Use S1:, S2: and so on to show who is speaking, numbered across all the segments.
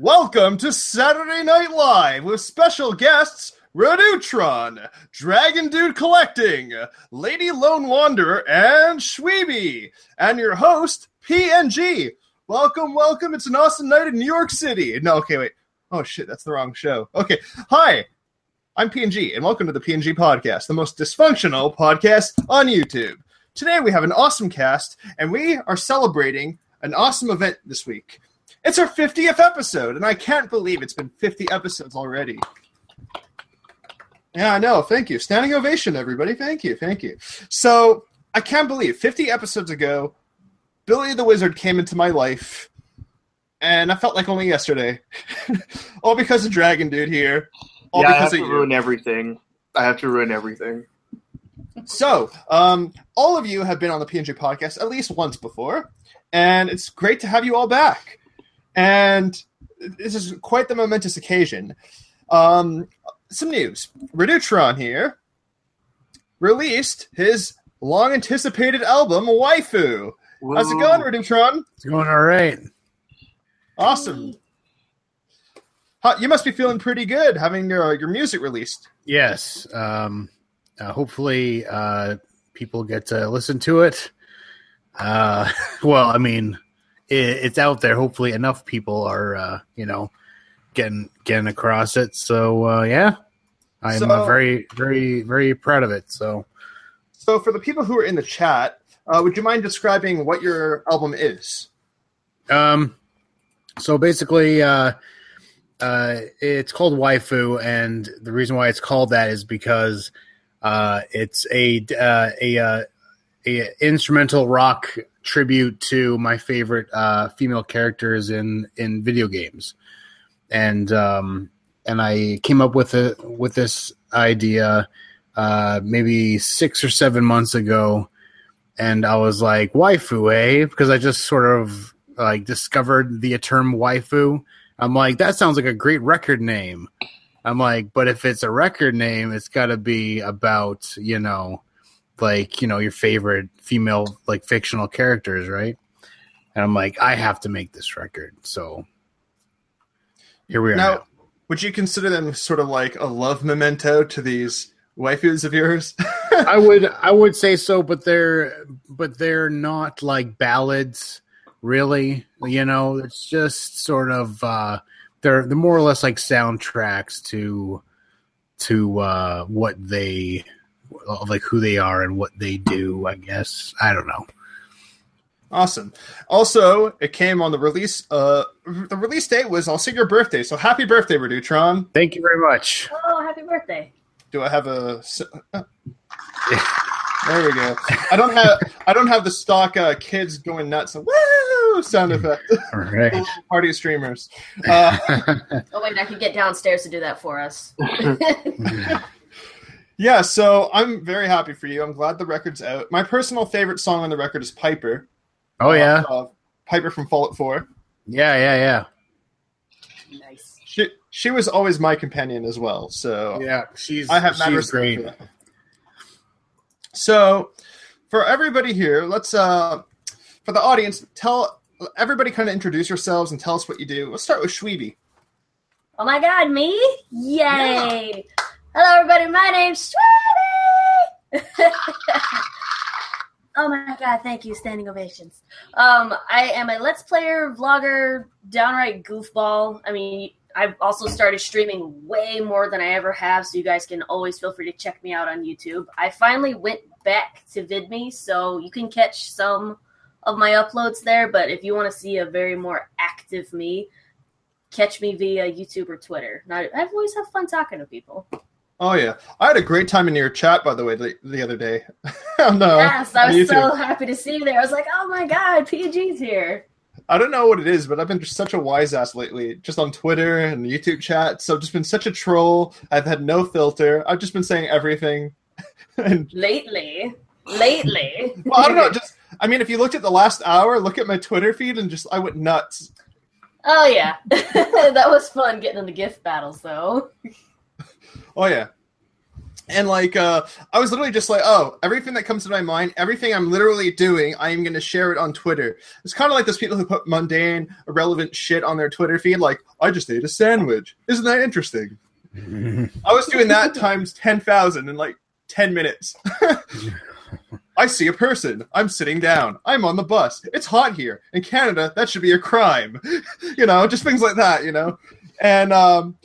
S1: Welcome to Saturday Night Live with special guests Radutron, Dragon Dude Collecting, Lady Lone Wanderer, and Shweeby, and your host, PNG. Welcome, welcome. It's an awesome night in New York City. No, okay, wait. Oh shit, that's the wrong show. Okay. Hi, I'm PNG, and welcome to the PNG Podcast, the most dysfunctional podcast on YouTube. Today we have an awesome cast, and we are celebrating an awesome event this week. It's our 50th episode, and I can't believe it's been 50 episodes already. Yeah, I know. Thank you. Standing ovation, everybody. Thank you. Thank you. So, I can't believe 50 episodes ago, Billy the Wizard came into my life, and I felt like only yesterday. All because of Dragon Dude here. All
S2: yeah, I
S1: because
S2: have
S1: of
S2: to
S1: you.
S2: ruin everything. I have to ruin everything.
S1: So, um, all of you have been on the PNG podcast at least once before, and it's great to have you all back. And this is quite the momentous occasion. Um, some news: Radutron here released his long-anticipated album "Waifu." How's it going, Radutron?
S3: It's going all right.
S1: Awesome. You must be feeling pretty good having your your music released.
S3: Yes. Um, uh, hopefully, uh, people get to listen to it. Uh, well, I mean, it's out there. Hopefully, enough people are, uh, you know, getting getting across it. So, uh, yeah, I'm
S1: So-
S3: uh, very, very, very proud of it. So,
S1: So, for the people who are in the chat, uh, would you mind describing what your album is?
S3: Um, so basically, uh, uh, it's called Waifu, and the reason why it's called that is because uh, it's a uh, a, uh, a instrumental rock tribute to my favorite uh, female characters in in video games, and um, and I came up with it with this idea uh, maybe six or seven months ago, and I was like, "Waifu, eh?" Because I just sort of like discovered the term waifu. I'm like, that sounds like a great record name. I'm like, but if it's a record name, it's got to be about you know, like you know your favorite female like fictional characters, right? And I'm like, I have to make this record. So here we are.
S1: Now,
S3: now.
S1: would you consider them sort of like a love memento to these waifus of yours?
S3: I would I would say so, but they're but they're not like ballads, really. You know, it's just sort of uh they're they're more or less like soundtracks to to uh what they like who they are and what they do, I guess. I don't know.
S1: awesome. Also, it came on the release. Uh, the release date was also your birthday. So happy birthday, Radutron.
S3: Thank you very much.
S4: Oh, happy birthday.
S1: Do I have a? uh, There we go. I don't have. I don't have the stock uh, kids going nuts. Woo! Sound effect.
S3: All right.
S1: Party streamers. Uh,
S4: Oh, wait, I could get downstairs to do that for us.
S1: Yeah, so I'm very happy for you. I'm glad the record's out. My personal favorite song on the record is Piper.
S3: oh yeah.
S1: Uh, Piper from Fallout 4.
S3: Yeah, yeah, yeah.
S4: nice.
S1: She she was always my companion as well. So
S3: Yeah, she's
S1: I have mad
S3: she's
S1: respect
S3: great.
S1: for that. So for everybody here, let's uh for the audience, tell everybody kind of introduce yourselves and tell us what you do. Let's start with Shweeby.
S4: Oh my god, me? Yay! Hello, everybody. My name's Sweetie! oh my god, thank you. Standing ovations. Um, I am a Let's Player, vlogger, downright goofball. I mean, I've also started streaming way more than I ever have, so you guys can always feel free to check me out on YouTube. I finally went back to VidMe, so you can catch some of my uploads there, but if you want to see a very more active me, catch me via YouTube or Twitter. Now, I've always have fun talking to people.
S1: Oh yeah, I had a great time in your chat by the way the, the other day. oh no,
S4: yes, I was so happy to see you there. I was like, oh my god, PG's here.
S1: I don't know what it is, but I've been just such a wise ass lately, just on Twitter and YouTube chat. So I've just been such a troll. I've had no filter. I've just been saying everything. and
S4: Lately, lately.
S1: well, I don't know. Just I mean, if you looked at the last hour, look at my Twitter feed, and just I went nuts.
S4: Oh yeah, that was fun getting into gift battles though.
S1: Oh yeah. And like, uh, I was literally just like, oh, everything that comes to my mind, everything I'm literally doing, I am going to share it on Twitter. It's kind of like those people who put mundane, irrelevant shit on their Twitter feed, like, I just ate a sandwich. Isn't that interesting? I was doing that times 10,000 in like 10 minutes. I see a person. I'm sitting down. I'm on the bus. It's hot here. In Canada, that should be a crime. you know, just things like that, you know? And um,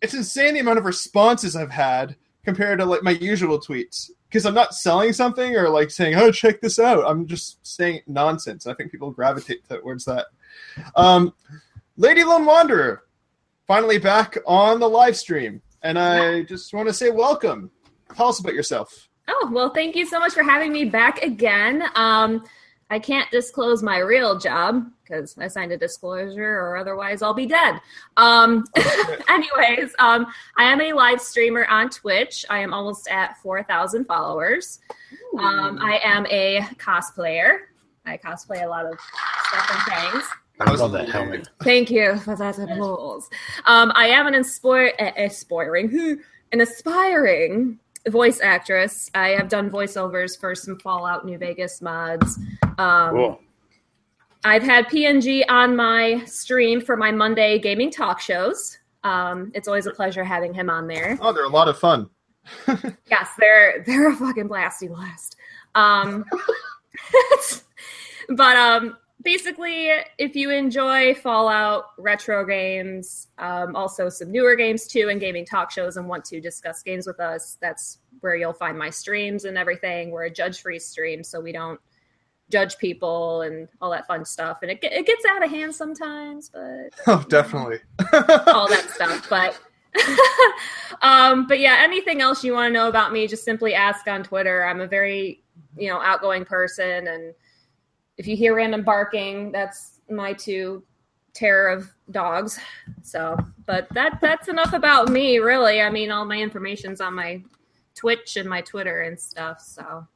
S1: it's insane the amount of responses I've had compared to like my usual tweets. Because I'm not selling something or like saying, oh, check this out. I'm just saying nonsense. I think people gravitate towards that. Um, Lady Lone Wanderer, finally back on the live stream. And I just want to say welcome. Tell us about yourself.
S5: Oh, well, thank you so much for having me back again. Um, I can't disclose my real job because I signed a disclosure or otherwise I'll be dead. Um, anyways, um, I am a live streamer on Twitch. I am almost at 4,000 followers. Um, I am a cosplayer. I cosplay a lot of stuff and things.
S3: I love that helmet.
S5: Thank you for that applause. Um, I am an inspire, uh, aspiring, an aspiring voice actress. I have done voiceovers for some Fallout New Vegas mods. Um,
S3: Cool.
S5: I've had PNG on my stream for my Monday gaming talk shows. Um, it's always a pleasure having him on there.
S1: Oh, they're a lot of fun.
S5: Yes, they're they're a fucking blasty blast. Um, but um, basically, if you enjoy Fallout retro games, um, also some newer games too, and gaming talk shows, and want to discuss games with us, that's where you'll find my streams and everything. We're a judge-free stream, so we don't judge people and all that fun stuff. And it, it gets out of hand sometimes, but
S1: Oh, definitely.
S5: all that stuff. But um, but yeah, anything else you want to know about me, just simply ask on Twitter. I'm a very you know outgoing person, and if you hear random barking, that's my two terror of dogs. So, but that that's enough about me, really. I mean, all my information's on my Twitch and my Twitter and stuff. So,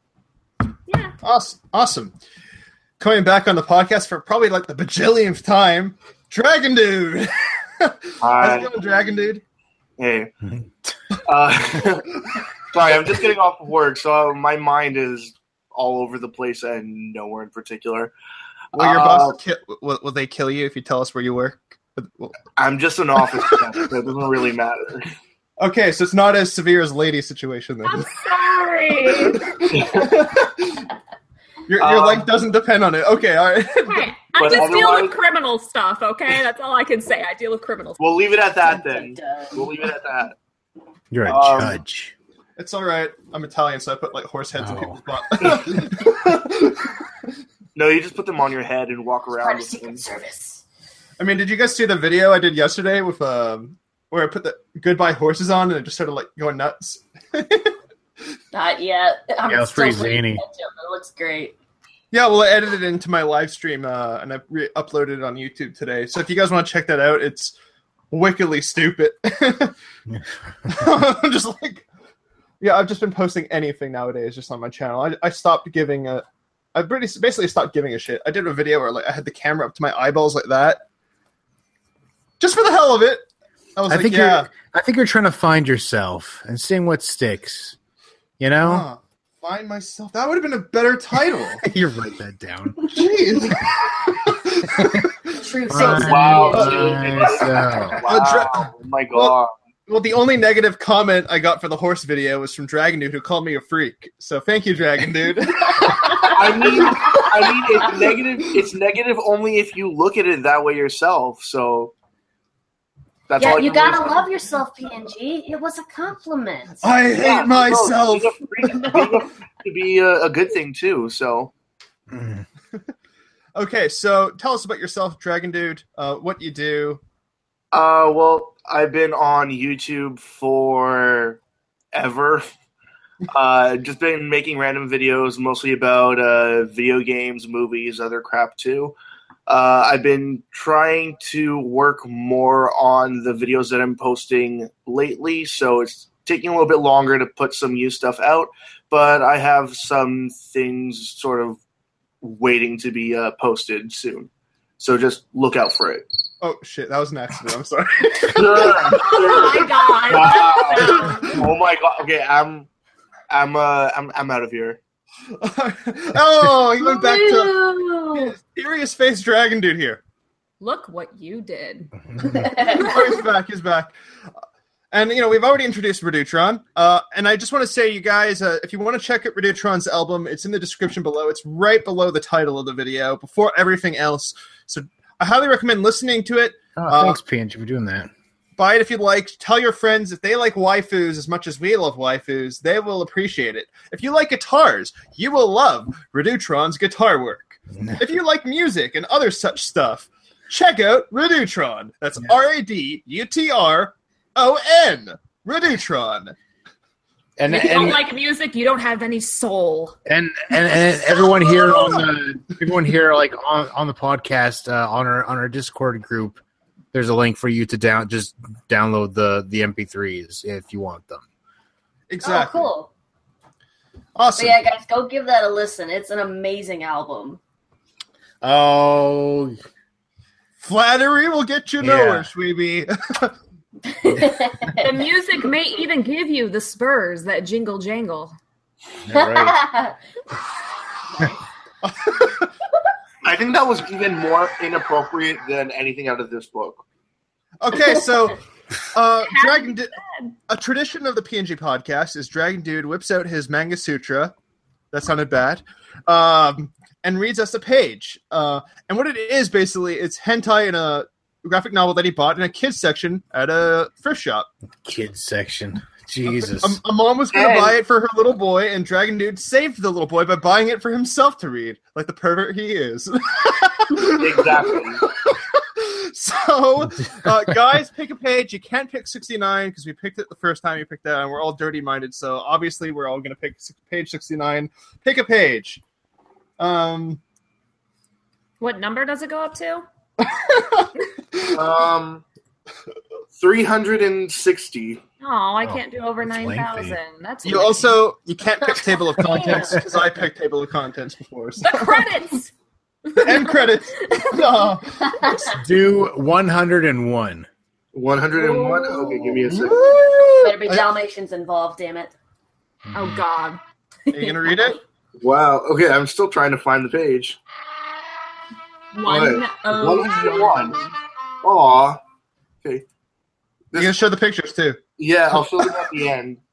S5: yeah.
S1: Awesome. Awesome. Coming back on the podcast for probably like the bajillionth time, Dragon Dude. How's it going, Dragon Dude?
S2: Hey. Uh, sorry, I'm just getting off of work, so my mind is all over the place and nowhere in particular.
S1: Will your
S2: Uh,
S1: boss ki- will, will they kill you if you tell us where you work?
S2: I'm just an office staff, so it doesn't really matter.
S1: Okay, so it's not as severe as lady situation
S5: I'm
S1: then.
S5: sorry.
S1: your your
S2: Um,
S1: life doesn't depend on it. Okay, all right.
S5: Hey, I
S2: But
S5: just deal with
S2: otherwise-
S5: criminal stuff, okay? That's all I can say. I deal with criminal stuff.
S2: We'll leave it at that then. We'll leave it at that.
S3: You're a
S2: Um,
S3: judge.
S1: It's all right. I'm Italian, so I put like horse heads in
S3: Oh.
S1: people's butt.
S2: No, you just put them on your head and walk
S4: Part
S2: around
S4: of
S2: with
S4: Secret
S2: them.
S4: Service.
S1: I mean, did you guys see the video I did yesterday with um where I put the goodbye horses on and it just started like going nuts?
S4: Not yet. I'm
S3: Yeah, it's pretty
S4: playing
S3: zany.
S4: catch. It looks great.
S1: Yeah, well, I edited it into my live stream uh, and I re- uploaded it on YouTube today. So if you guys want to check that out, it's wickedly stupid. I'm just like, yeah, I've just been posting anything nowadays just on my channel. I, I stopped giving a, I pretty basically stopped giving a shit. I did a video where like I had the camera up to my eyeballs like that, just for the hell of it. I was
S3: I
S1: like,
S3: think
S1: yeah,
S3: you're. I think you're trying to find yourself and seeing what sticks. You know,
S1: huh, find myself. That would have been a better title.
S3: you write that down.
S1: Jeez.
S4: True
S3: Find.
S2: Wow.
S3: myself.
S2: Wow. Oh my god.
S1: Well, the only negative comment I got for the horse video was from Dragon Dude, who called me a freak. So thank you, Dragon Dude.
S2: I mean, I mean, it's negative. It's negative only if you look at it that way yourself. So that's
S4: Yeah,
S2: all
S4: you gotta
S2: say.
S4: love yourself, PNG. It was a compliment.
S1: I hate
S2: Yeah, no,
S1: myself.
S2: being a freak- being a freak to be a, a good thing too. So
S3: Mm.
S1: Okay, so tell us about yourself, Dragon Dude. Uh, what you do?
S2: Uh, well, I've been on YouTube for ever. Uh, just been making random videos, mostly about uh, video games, movies, other crap too. Uh, I've been trying to work more on the videos that I'm posting lately, so it's taking a little bit longer to put some new stuff out. But I have some things sort of waiting to be uh, posted soon. So just look out for it.
S1: Oh shit, that was an accident. I'm sorry.
S5: Oh my god.
S2: Wow. oh my god. Okay, I'm, I'm, uh, I'm, I'm out of here.
S1: oh, he went back to
S4: Ew.
S1: serious face dragon dude here.
S5: Look what you did.
S1: Oh, he's back. He's back. And you know we've already introduced Radutron, uh, and I just want to say, you guys, uh, if you want to check out Radutron's album, it's in the description below. It's right below the title of the video, before everything else. So I highly recommend listening to it.
S3: Oh,
S1: Uh,
S3: thanks, PNG, for doing that.
S1: Buy it if you'd like. Tell your friends if they like waifus as much as we love waifus, they will appreciate it. If you like guitars, you will love Radutron's guitar work. if you like music and other such stuff, check out Radutron. That's
S3: Yeah.
S1: R A D U T R O N. Radutron.
S3: And
S5: if you don't like music, you don't have any soul.
S3: and and and everyone here on the everyone here like on, on the podcast uh, on our on our Discord group, there's a link for you to down just download the the MP3s if you want them.
S1: Exactly.
S4: Oh, cool.
S1: Awesome.
S4: But yeah, guys, go give that a listen. It's an amazing album.
S3: Oh,
S1: Flattery will get you
S3: Yeah.
S1: nowhere, Shweeby.
S5: The music may even give you the spurs that jingle jangle.
S3: yeah, right.
S2: I think that was even more inappropriate than anything out of this book.
S1: Okay, so uh, Dragon, Dude, a tradition of the PNG podcast is Dragon Dude whips out his manga sutra. That sounded bad. Um, and reads us a page. Uh, and what it is basically, it's hentai in a graphic novel that he bought in a kids section at a thrift shop.
S3: kids section. Jesus.
S1: A, a mom was going to buy it for her little boy, and Dragon Dude saved the little boy by buying it for himself to read, like the pervert he is.
S2: Exactly.
S1: so, uh, guys, pick a page. You can't pick 69 because we picked it the first time you picked that, and we're all dirty minded. So, obviously, we're all going to pick page 69. Pick a page. Um,
S5: What number does it go up to?
S2: um, three hundred and sixty.
S5: Oh, I can't do over
S3: that's
S5: nine
S3: lengthy.
S5: That's
S1: you
S5: lame.
S1: also you can't pick table of contents because I picked table of contents before. So.
S5: the credits.
S1: End credits. No.
S3: Do 101.
S2: One hundred and one. Okay, give me a second.
S4: Better be
S1: Are
S4: Dalmatians involved, damn it.
S5: Oh God.
S1: Are you gonna read it?
S2: Wow. Okay, I'm still trying to find the page.
S5: One
S2: One
S5: oh
S2: hundred one. Aw. Okay.
S1: You're gonna show the pictures too.
S2: Yeah, I'll show them at the end.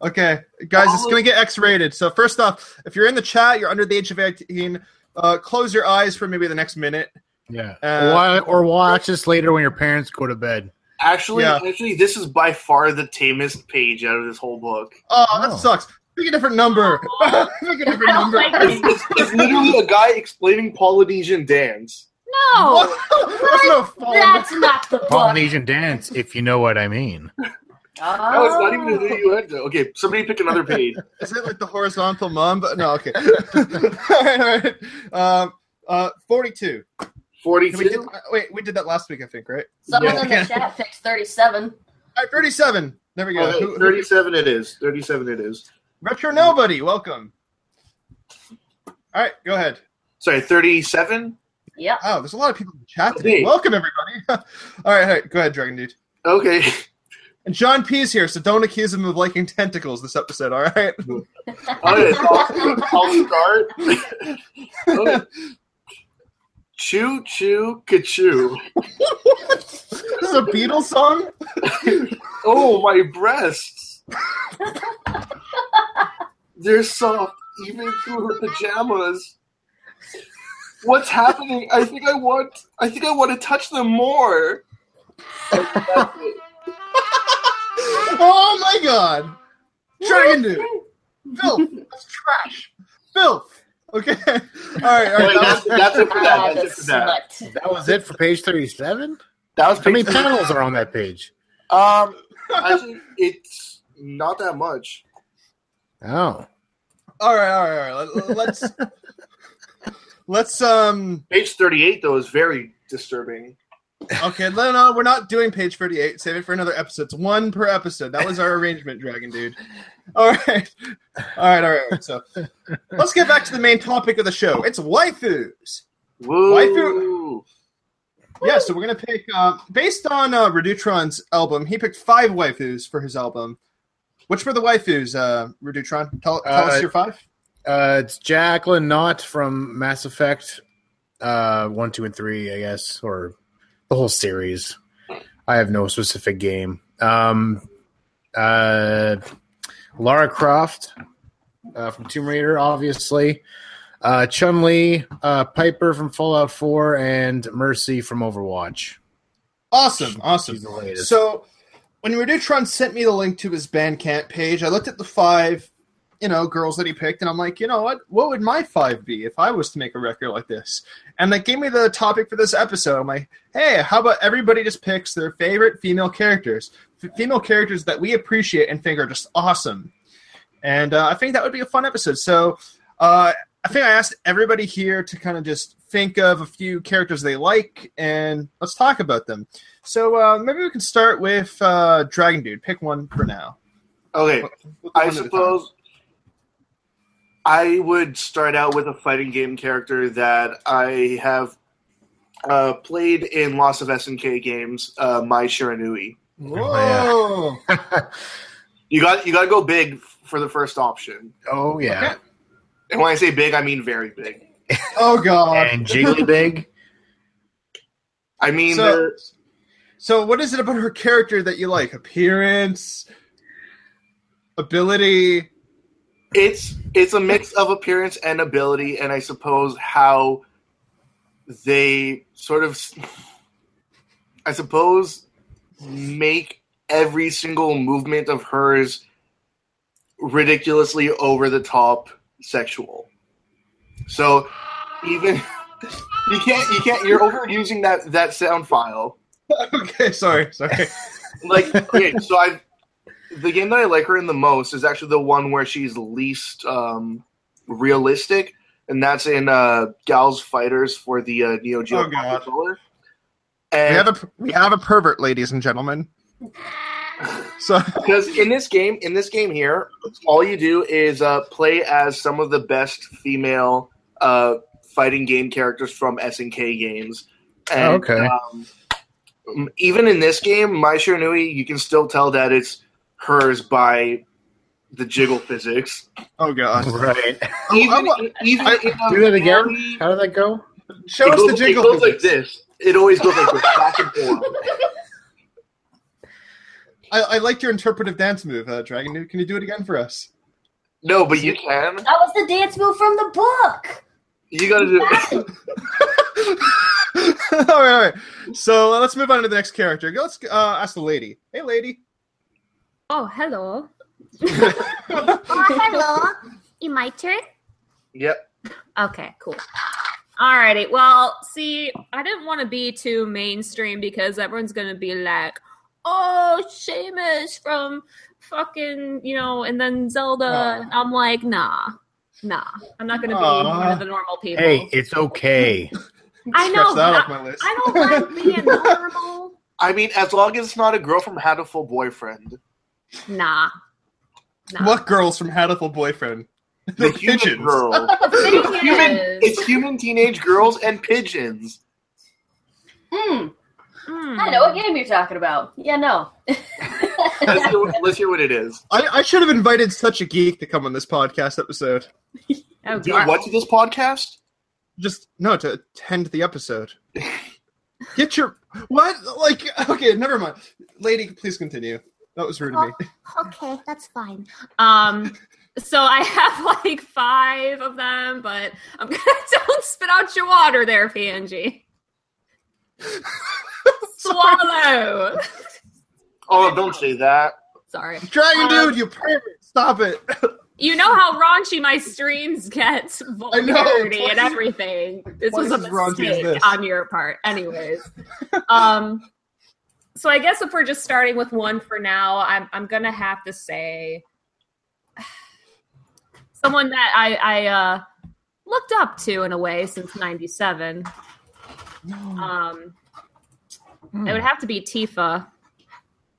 S1: Okay, guys, it's gonna get X-rated. So first off, if you're in the chat, you're under the age of 18. Uh, close your eyes for maybe the next minute.
S3: Yeah.
S1: Uh,
S3: or, or watch this later when your parents go to bed.
S2: Actually,
S1: Yeah.
S2: actually, this is by far the tamest page out of this whole book.
S1: Oh, that
S3: Oh.
S1: sucks. Pick a different number. Pick a different number.
S5: like
S2: It's, it's, it's literally a guy explaining Polynesian dance.
S5: No.
S1: That's no fun.
S4: That's not the book.
S3: Polynesian dance, if you know what I mean.
S2: No, it's not even an innuendo. Okay, somebody pick another page.
S1: Is it like the horizontal mum? But no, okay. all right, all right. Um, uh, 42. We did,
S2: Forty-two.
S1: uh, wait, we did that last week, I think, right?
S4: Someone
S2: Yeah.
S4: in the chat picked 37.
S1: All right, 37. There we go.
S2: Okay,
S1: Who- who-
S2: Thirty-seven. It is. Thirty-seven. It is.
S1: Retro Nobody, welcome. All right, go ahead.
S2: Sorry, thirty-seven.
S4: Yep.
S1: Oh, there's a lot of people in the chat today.
S2: Okay.
S1: Welcome, everybody. all right, all right, go ahead, Dragon Dude.
S2: Okay.
S1: And John P's here, so don't accuse him of liking tentacles this episode, all right?
S2: Okay, so I'll, I'll start. Okay. Choo choo kachoo.
S1: this is a Beatles song?
S2: Oh, my breasts. They're soft, even through her pajamas. What's happening? I think I want. I think I want to touch them more.
S1: Oh my god! Dragon Dude! Filth! That's trash! Filth! Okay. Alright,
S2: Wait,
S1: alright.
S2: that's,
S1: That
S2: that's it for that. That's it for that.
S3: That was it for page 37?
S2: That was
S3: How many
S2: page-
S3: panels are on that page?
S2: Um, actually, it's not that much.
S3: Oh.
S1: Alright, alright, alright. Let's. Let's, um.
S2: Page thirty-eight, though, is very disturbing.
S1: Okay, no, no, we're not doing page 38. Save it for another episode. It's one per episode. That was our arrangement, Dragon Dude. Alright. Alright, alright. So, let's get back to the main topic of the show. It's waifus.
S2: Woo!
S1: Yeah, so we're gonna pick uh, based on uh, Radutron's album. He picked five waifus for his album. Which were the waifus, uh, Radutron? Tell, tell
S3: Uh,
S1: us your five.
S3: Uh, it's Jacqueline Nought from Mass Effect, uh, one, two, and three, I guess, or the whole series. I have no specific game. Um, uh, Lara Croft uh, from Tomb Raider, obviously. Uh, Chun Li, uh, Piper from Fallout Four, and Mercy from Overwatch.
S1: Awesome, awesome. So when Radutron sent me the link to his Bandcamp page, I looked at the five, you know, girls that he picked, and I'm like, you know what? What would my five be if I was to make a record like this? And that gave me the topic for this episode. I'm like, hey, how about everybody just picks their favorite female characters, F- female characters that we appreciate and think are just awesome. And uh, I think that would be a fun episode. So uh, I think I asked everybody here to kind of just think of a few characters they like, and let's talk about them. So uh, maybe we can start with uh, Dragon Dude. Pick one for now.
S2: Okay,
S1: We'll
S2: I
S1: one time.
S2: suppose I would start out with a fighting game character that I have uh, played in lots of SNK games. Uh, Mai Shiranui.
S1: Whoa!
S2: You got you got to go big for the first option,
S3: oh yeah,
S1: Okay.
S2: and when I say big, I mean very big.
S1: Oh god!
S3: and Jiggly Big.
S2: I mean,
S1: So-
S2: they're-
S1: So what is it about her character that you like? Appearance, ability.
S2: It's it's a mix of appearance and ability, and I suppose how they sort of, I suppose, make every single movement of hers ridiculously over the top sexual. So even you can't you can't you're overusing that that sound file.
S1: okay, sorry, sorry.
S2: Like okay, so I the game that I like her in the most is actually the one where she's least um realistic, and that's in uh Gals Fighters for the uh, Neo Geo
S1: Oh,
S2: controller.
S1: we have a we have a pervert, ladies and gentlemen. So
S2: because in this game, in this game here, all you do is uh, play as some of the best female uh, fighting game characters from SNK games. And,
S3: Okay.
S2: Um, even in this game, Mai Shiranui, you can still tell that it's hers by the jiggle physics.
S1: oh god,
S3: Right.
S2: Even,
S1: I-
S2: even
S1: I-
S2: in
S3: Do that again.
S2: very-
S3: How did that go?
S1: show us
S2: goes,
S1: the jingle.
S2: It goes like this. It always goes like this, back and forth.
S1: I, I liked your interpretive dance move, uh, Dragon Can you do it again for us?
S2: No, but you can.
S4: That was the dance move from the book.
S2: You gotta do it.
S1: all right, all right. So uh, let's move on to the next character. Let's uh, ask the lady. Hey, lady.
S5: Oh, hello.
S6: Oh, hello. In my turn?
S2: Yep.
S5: Okay, cool. Alrighty. Well, see, I didn't want to be too mainstream because everyone's gonna be like, "Oh, Samus from fucking," you know, and then Zelda.
S1: Aw.
S5: And I'm like, nah, nah. I'm not gonna be one of the normal people.
S3: Hey, it's okay.
S5: I know.
S1: that off my list.
S5: I don't like being normal.
S2: I mean, as long as it's not a girl from Hatoful Boyfriend.
S5: Nah. Nah.
S1: What girls from Hatoful Boyfriend?
S2: The human
S1: pigeons.
S2: girl.
S5: The
S2: human, it's human teenage girls and pigeons.
S4: Hmm.
S5: Hmm.
S4: I know what game you're talking about. Yeah, no.
S2: Let's hear, what- let's hear what it is.
S1: I, I should have invited such a geek to come on this podcast episode.
S5: Oh,
S2: Do
S5: God.
S2: what to this podcast?
S1: Just no to attend the episode. Get your what? Like okay, never mind. Lady, please continue. That was rude of me.
S6: Okay, that's fine.
S5: Um, so I have like five of them, but I'm gonna don't spit out your water there, PNG. Swallow.
S2: Oh, don't say that.
S5: Sorry.
S1: Dragon
S5: Uh,
S1: dude, you pervert! Stop it.
S5: You know how raunchy my streams get, vulgarity
S1: twice
S5: and everything. This was a
S1: as
S5: mistake on your part. Anyways, um, so I guess if we're just starting with one for now, I'm I'm gonna have to say someone that I I uh, looked up to in a way since '97. Um, it would have to be Tifa.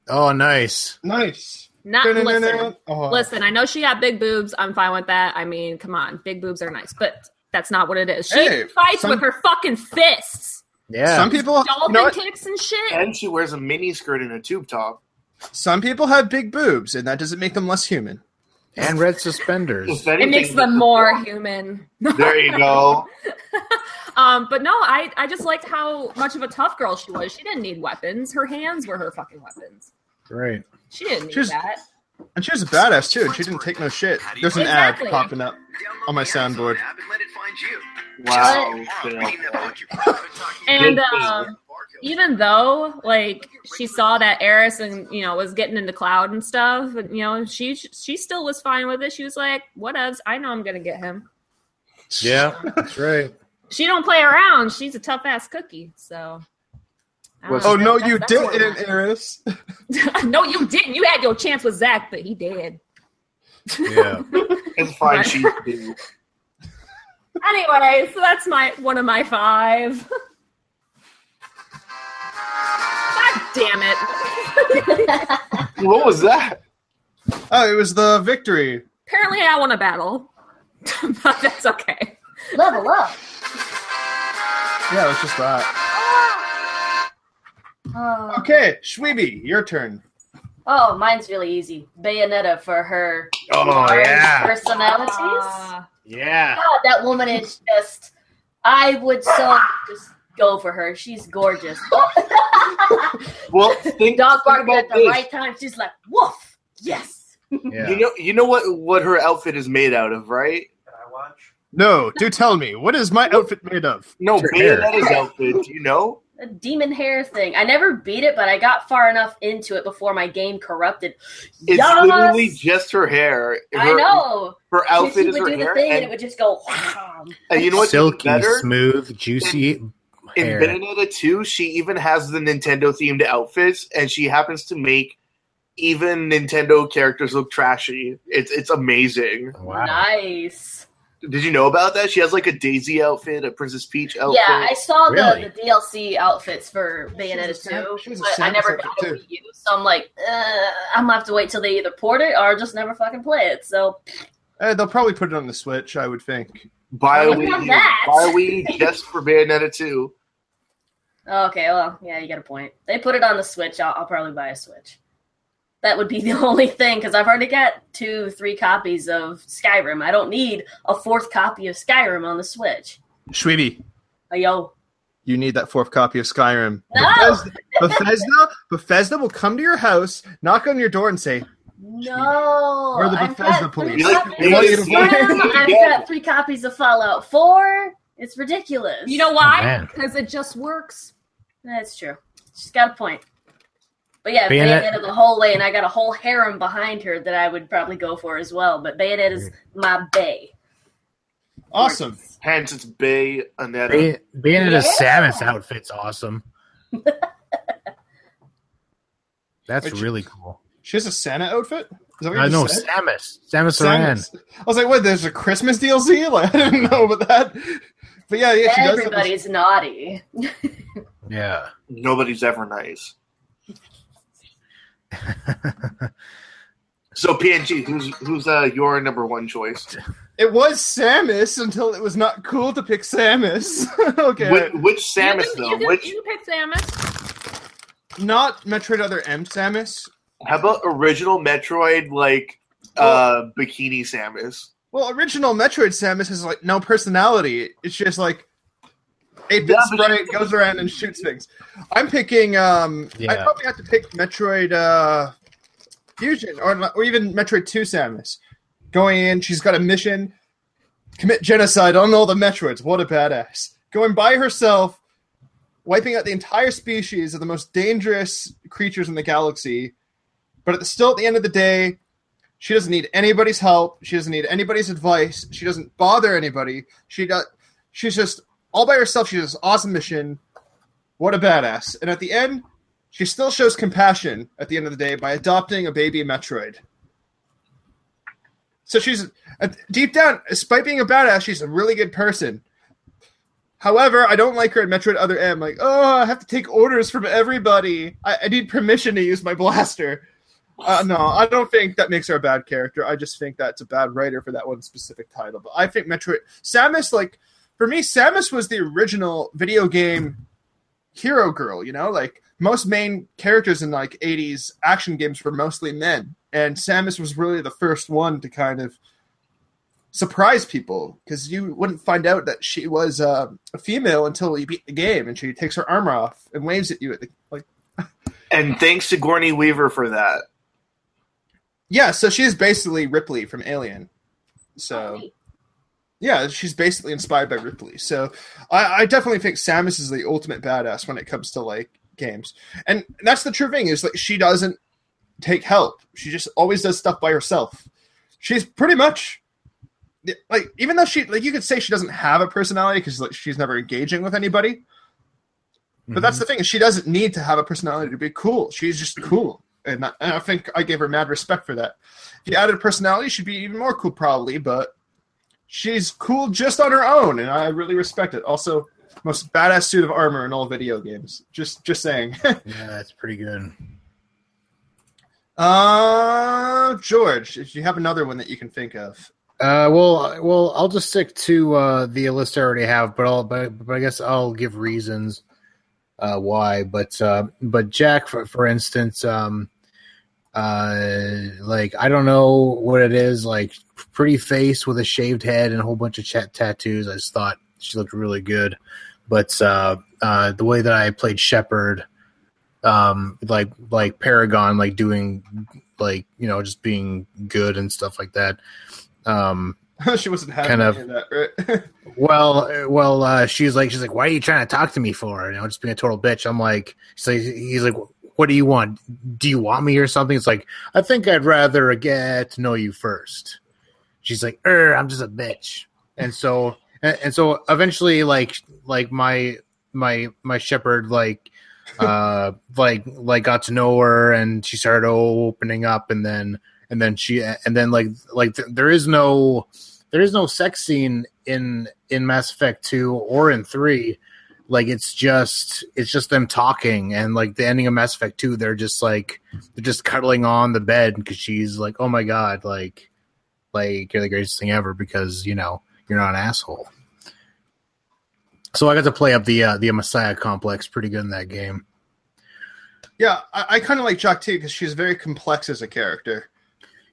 S3: Oh, nice.
S1: nice.
S5: Not listen.
S1: Oh.
S5: Listen, I know she got big boobs. I'm fine with that. I mean, come on, big boobs are nice. But That's not what it is. She
S1: Hey,
S5: fights
S1: some-
S5: with her fucking fists.
S3: Yeah.
S1: Some people, you
S5: Dolphin
S1: know what?
S5: kicks and shit.
S2: And she wears a mini skirt and a tube top.
S1: Some people have big boobs, and that doesn't make them less human.
S3: and red suspenders.
S2: If
S5: It makes them more human.
S2: There you go.
S5: Um, but no, I, I just liked how much of a tough girl she was. She didn't need weapons. Her hands were her fucking weapons.
S3: Right.
S5: She didn't need
S1: She's-
S5: that.
S1: And she was a badass too, and she didn't take no shit. There's an
S5: Exactly.
S1: ad popping up on my soundboard.
S2: Wow.
S5: And um, even though like she saw that Aerith and you know was getting into Cloud and stuff, and you know she she still was fine with it. She was like, "Whatevs, I know I'm gonna get him."
S3: Yeah, that's right.
S5: She don't play around. She's a tough ass cookie. So. I
S2: Was-
S5: know.
S1: Oh no,
S5: That's-
S1: you
S5: that's
S1: didn't,
S5: Aerith. No, you didn't. You had your chance with Zack, but he did.
S3: Yeah.
S2: It's fine. She do.
S5: Anyway, so that's my one of my five. God damn it.
S2: What was that?
S1: Oh, it was the victory.
S5: Apparently I won a battle. but that's okay.
S4: Level up.
S1: Yeah, it was just that.
S4: Oh.
S1: Okay, Shweeby, your turn.
S4: oh, mine's really easy. Bayonetta for her
S3: Oh yeah.
S4: personalities.
S5: Uh,
S3: Yeah.
S4: God, that woman is just. I would so just go for her. She's gorgeous.
S2: Well, think,
S4: Dog
S2: think
S4: barking
S2: about
S4: at the
S2: this.
S4: right time. She's like, woof. Yes.
S3: Yeah.
S2: You know, you know what what her outfit is made out of, right?
S1: No, do tell me. What is my outfit made of?
S2: No,
S3: Her hair.
S2: Bayonetta's outfit. Do you know?
S4: A demon hair thing. I never beat it, but I got far enough into it before my game corrupted.
S2: It's
S4: Yes!
S2: literally just her hair. Her,
S4: I know.
S2: Her outfit
S4: she
S2: is
S4: would
S2: her
S4: do the
S2: hair,
S4: thing, and, it would just go. Wow.
S2: and you know what's even
S3: Silky, smooth, juicy
S2: In
S3: hair.
S2: Bayonetta 2, she even has the Nintendo themed outfits, and she happens to make even Nintendo characters look trashy. It's it's amazing.
S3: Wow.
S4: Nice.
S2: Did you know about that? She has like a Daisy outfit, a Princess Peach outfit.
S4: Yeah, I saw
S3: Really?
S4: the, the DLC outfits for Bayonetta
S1: She was a
S4: 2,
S1: she was a
S4: but I never
S1: outfit,
S4: got a
S1: too.
S4: Wii so I'm like, uh, I'm gonna have to wait till they either port it or just never fucking play it. So
S1: Eh, they'll probably put it on the Switch, I would think.
S2: buy a
S4: Look
S2: Wii
S4: at
S2: Buy a Wii just for Bayonetta 2.
S4: okay, well, yeah, you got a point. They put it on the Switch. I'll, I'll probably buy a Switch. That would be the only thing because I've already got two, three copies of Skyrim. I don't need a fourth copy of Skyrim on the Switch.
S1: Shweeby,
S4: Uh, yo,
S1: you need that fourth copy of Skyrim.
S4: No!
S1: Bethesda, Bethesda, Bethesda will come to your house, knock on your door, and say,
S4: no.
S1: We're the
S4: I've
S1: Bethesda
S4: got
S1: police.
S4: three copies of
S2: like
S1: to see it
S4: Skyrim. I've got three copies of Fallout 4. It's ridiculous.
S5: you know
S3: Oh,
S5: why?
S3: man.
S5: Because it just works.
S4: That's true. She's got a point. But yeah,
S3: Bayonet-
S4: Bayonetta the whole way, and I got a whole harem behind her that I would probably go for as well. But Bayonetta is mm. my bay.
S1: Awesome.
S2: Hence, it's Bayonetta.
S3: Bay- Bayonetta's
S4: Yeah.
S3: Samus outfit's awesome. That's
S1: Which-
S3: really cool.
S1: She has a Santa outfit? Is that what uh,
S3: I know
S1: said?
S3: Samus. Samus Aran.
S1: Samus. I was like, what, there's a Christmas DLC? Like, I didn't know about that. But yeah, yeah, she does. have
S4: Everybody's naughty.
S3: Yeah.
S2: Nobody's ever nice. So PNG, who's who's uh, your number one choice?
S1: It was Samus until it was not cool to pick Samus. okay.
S2: Which, which Samus
S5: you can,
S2: though?
S5: You can,
S2: Which
S5: you pick Samus.
S1: Not Metroid Other M Samus.
S2: how about original Metroid like uh bikini Samus?
S1: Well, original Metroid Samus has like no personality. It's just like eight bit sprite goes around and shoots things. I'm picking. um I probably have to pick Metroid uh Fusion or or even Metroid Two Samus. Going in, she's got a mission: commit genocide on all the Metroids. What a badass! Going by herself, wiping out the entire species of the most dangerous creatures in the galaxy. But at the, still, at the end of the day, she doesn't need anybody's help. She doesn't need anybody's advice. She doesn't bother anybody. She does. She's just all by herself. She does this awesome mission. What a badass! And at the end, she still shows compassion. At the end of the day, by adopting a baby Metroid. So she's uh, deep down, despite being a badass, she's a really good person. However, I don't like her in Metroid Other M. Like, oh, I have to take orders from everybody. I, I need permission to use my blaster. Uh, no, I don't think that makes her a bad character. I just think that's a bad writer for that one specific title. But I think Metroid Samus, like for me, Samus was the original video game hero girl. You know, like most main characters in like '80s action games were mostly men, and Samus was really the first one to kind of surprise people because you wouldn't find out that she was uh, a female until you beat the game, and she takes her armor off and waves at you at the like.
S2: And thanks to Sigourney Weaver for that.
S1: Yeah, so she's basically Ripley from Alien. So yeah, she's basically inspired by Ripley. So I, I definitely think Samus is the ultimate badass when it comes to like games. And that's the true thing is like she doesn't take help. She just always does stuff by herself. She's pretty much like even though she like you could say she doesn't have a personality because like she's never engaging with anybody. But that's mm-hmm. the thing she doesn't need to have a personality to be cool. She's just cool. And I, and I think I gave her mad respect for that. If you added personality, she'd be even more cool probably, but she's cool just on her own, and I really respect it. Also, most badass suit of armor in all video games. Just just saying.
S3: Yeah, that's pretty good.
S1: uh George, if you have another one that you can think of.
S3: Uh, well, well, I'll just stick to uh, the list I already have, but I'll, but, but I guess I'll give reasons uh, why. But uh, but Jack, for, for instance, um, uh, like I don't know what it is, like pretty face with a shaved head and a whole bunch of chat tattoos. I just thought she looked really good, but uh, uh, the way that I played Shepard, um, like like Paragon, like doing like you know just being good and stuff like that. Um,
S1: she wasn't happy
S3: Kind of-
S1: that, right?
S3: well, uh, well, uh, she's like, she's like, why are you trying to talk to me for? You know, just being a total bitch. I'm like, so he's like, what do you want? Do you want me or something? It's like, I think I'd rather get to know you first. She's like, er, I'm just a bitch. And so, and, and so eventually, like, like my, my, my Shepard, like, uh, like, like got to know her and she started opening up and then, and then she, and then like, like th- there is no, there is no sex scene in in Mass Effect 2 or in 3 like it's just it's just them talking and like the ending of Mass Effect 2 they're just like they're just cuddling on the bed because she's like oh my god like like you're the greatest thing ever because you know you're not an asshole so I got to play up the uh, the Messiah complex pretty good in that game
S1: yeah, I, I kind of like Jack too because she's very complex as a character.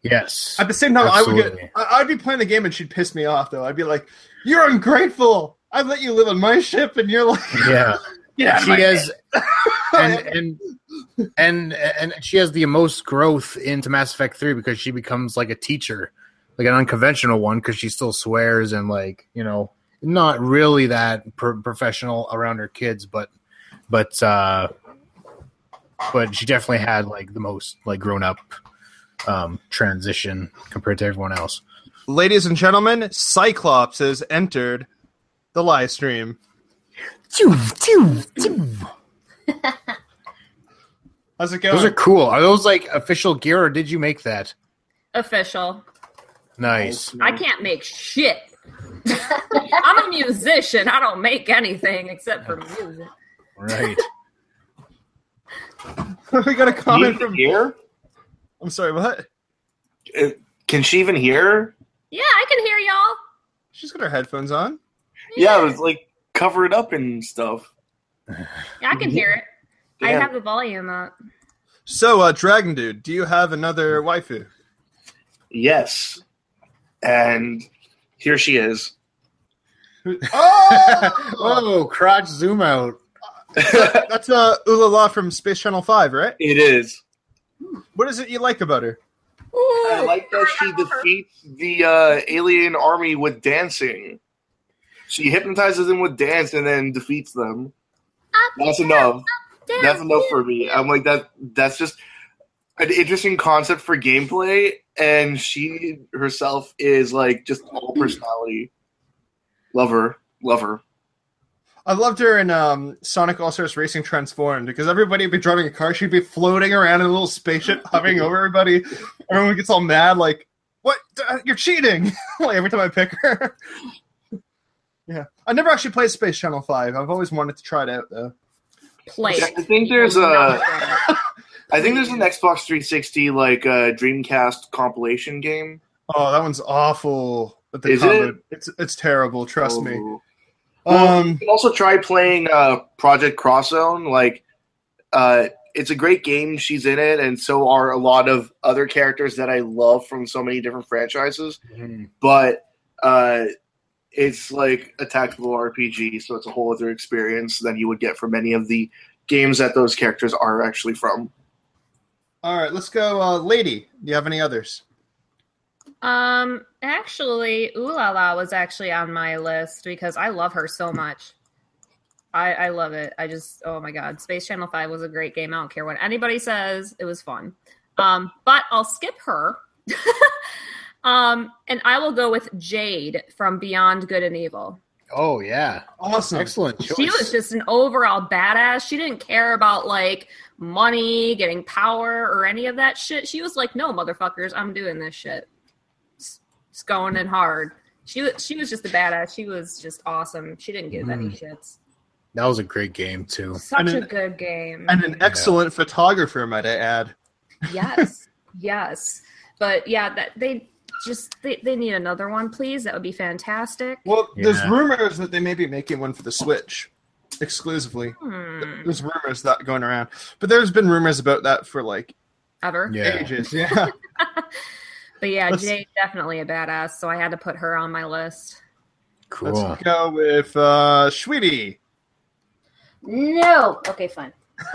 S3: yes
S1: At the same time, I would get, I- I'd be playing the game and she'd piss me off though. I'd be like, "You're ungrateful. I let you live on my ship, and you're like,
S3: yeah
S1: yeah,
S3: she has and and and and she has the most growth into Mass Effect Three because she becomes like a teacher, like an unconventional one because she still swears and like you know not really that pro- professional around her kids, but but uh but she definitely had like the most like grown up um transition compared to everyone else.
S1: Ladies and gentlemen, Cyclops has entered the live stream. How's it going?
S3: Those are cool. Are those like official gear or did you make that?
S5: Official.
S3: Nice.
S5: I can't make shit. I'm a musician. I don't make anything except for music.
S3: Right.
S1: we got a comment from.
S2: here.
S1: I'm sorry, what?
S2: Uh, Can she even hear?
S5: Yeah, I can hear y'all.
S1: She's got her headphones on.
S2: Yeah, it was like covered up and stuff.
S5: Yeah, I can hear it. I have the volume up.
S1: So, uh, Dragon Dude, do you have another waifu?
S2: Yes. And here she is.
S1: Oh,
S3: oh, crotch zoom out.
S1: that's uh, Ulala from Space Channel Five, right?
S2: It is.
S1: What is it you like about her?
S2: I like that she defeats the uh, alien army with dancing. She hypnotizes them with dance and then defeats them. That's enough. That's enough for me. I'm like that. That's just an interesting concept for gameplay, and she herself is like just all personality. Love her. Love her.
S1: I loved her in um, Sonic All Stars Racing Transformed because everybody would be driving a car, she'd be floating around in a little spaceship, hovering over everybody. Everyone gets all mad, like, "What? You're cheating!" like every time I pick her. Yeah, I never actually played Space Channel Five. I've always wanted to try it out though.
S5: Play.
S2: I think there's a I think there's an Xbox 360 like uh, Dreamcast compilation game.
S1: Oh, that one's awful. But the
S2: Is
S1: combo,
S2: it?
S1: It's it's terrible. Trust me.
S2: Oh. Well,
S1: Um,
S2: you can also try playing uh, Project Cross Zone. Like, uh, it's a great game. She's in it, and so are a lot of other characters that I love from so many different franchises. But uh, it's like a tactical RPG, so it's a whole other experience than you would get from any of the games that those characters are actually from.
S1: all right, let's go, uh, lady. Do you have any others?
S5: Um, actually, Ulala was actually on my list because I love her so much. I, I love it. I just, oh my god, Space Channel Five was a great game. I don't care what anybody says; it was fun. Um, but I'll skip her. um, and I will go with Jade from Beyond Good and Evil.
S3: Oh yeah,
S1: Awesome.
S3: excellent choice.
S5: She was just an overall badass. She didn't care about like money, getting power, or any of that shit. She was like, "No, motherfuckers, I'm doing this shit. It's, it's going in hard." She was she was just a badass. She was just awesome. She didn't give any shits.
S3: that was a great game too.
S5: Such
S1: And
S5: a
S1: an-
S5: good game.
S1: And an excellent photographer, might I add.
S5: yes, yes. But yeah, that they just they, they need another one, please. That would be fantastic.
S1: Well, there's rumors that they may be making one for the Switch exclusively.
S5: Hmm.
S1: There's rumors that going around, but there's been rumors about that for like
S5: Ever.
S3: Yeah,
S1: ages. Yeah.
S5: But yeah,
S1: Let's-
S5: Jade's definitely a badass, so I had to put her on my list.
S3: cool.
S1: Let's go with uh, Sweetie.
S4: No. Okay, fine.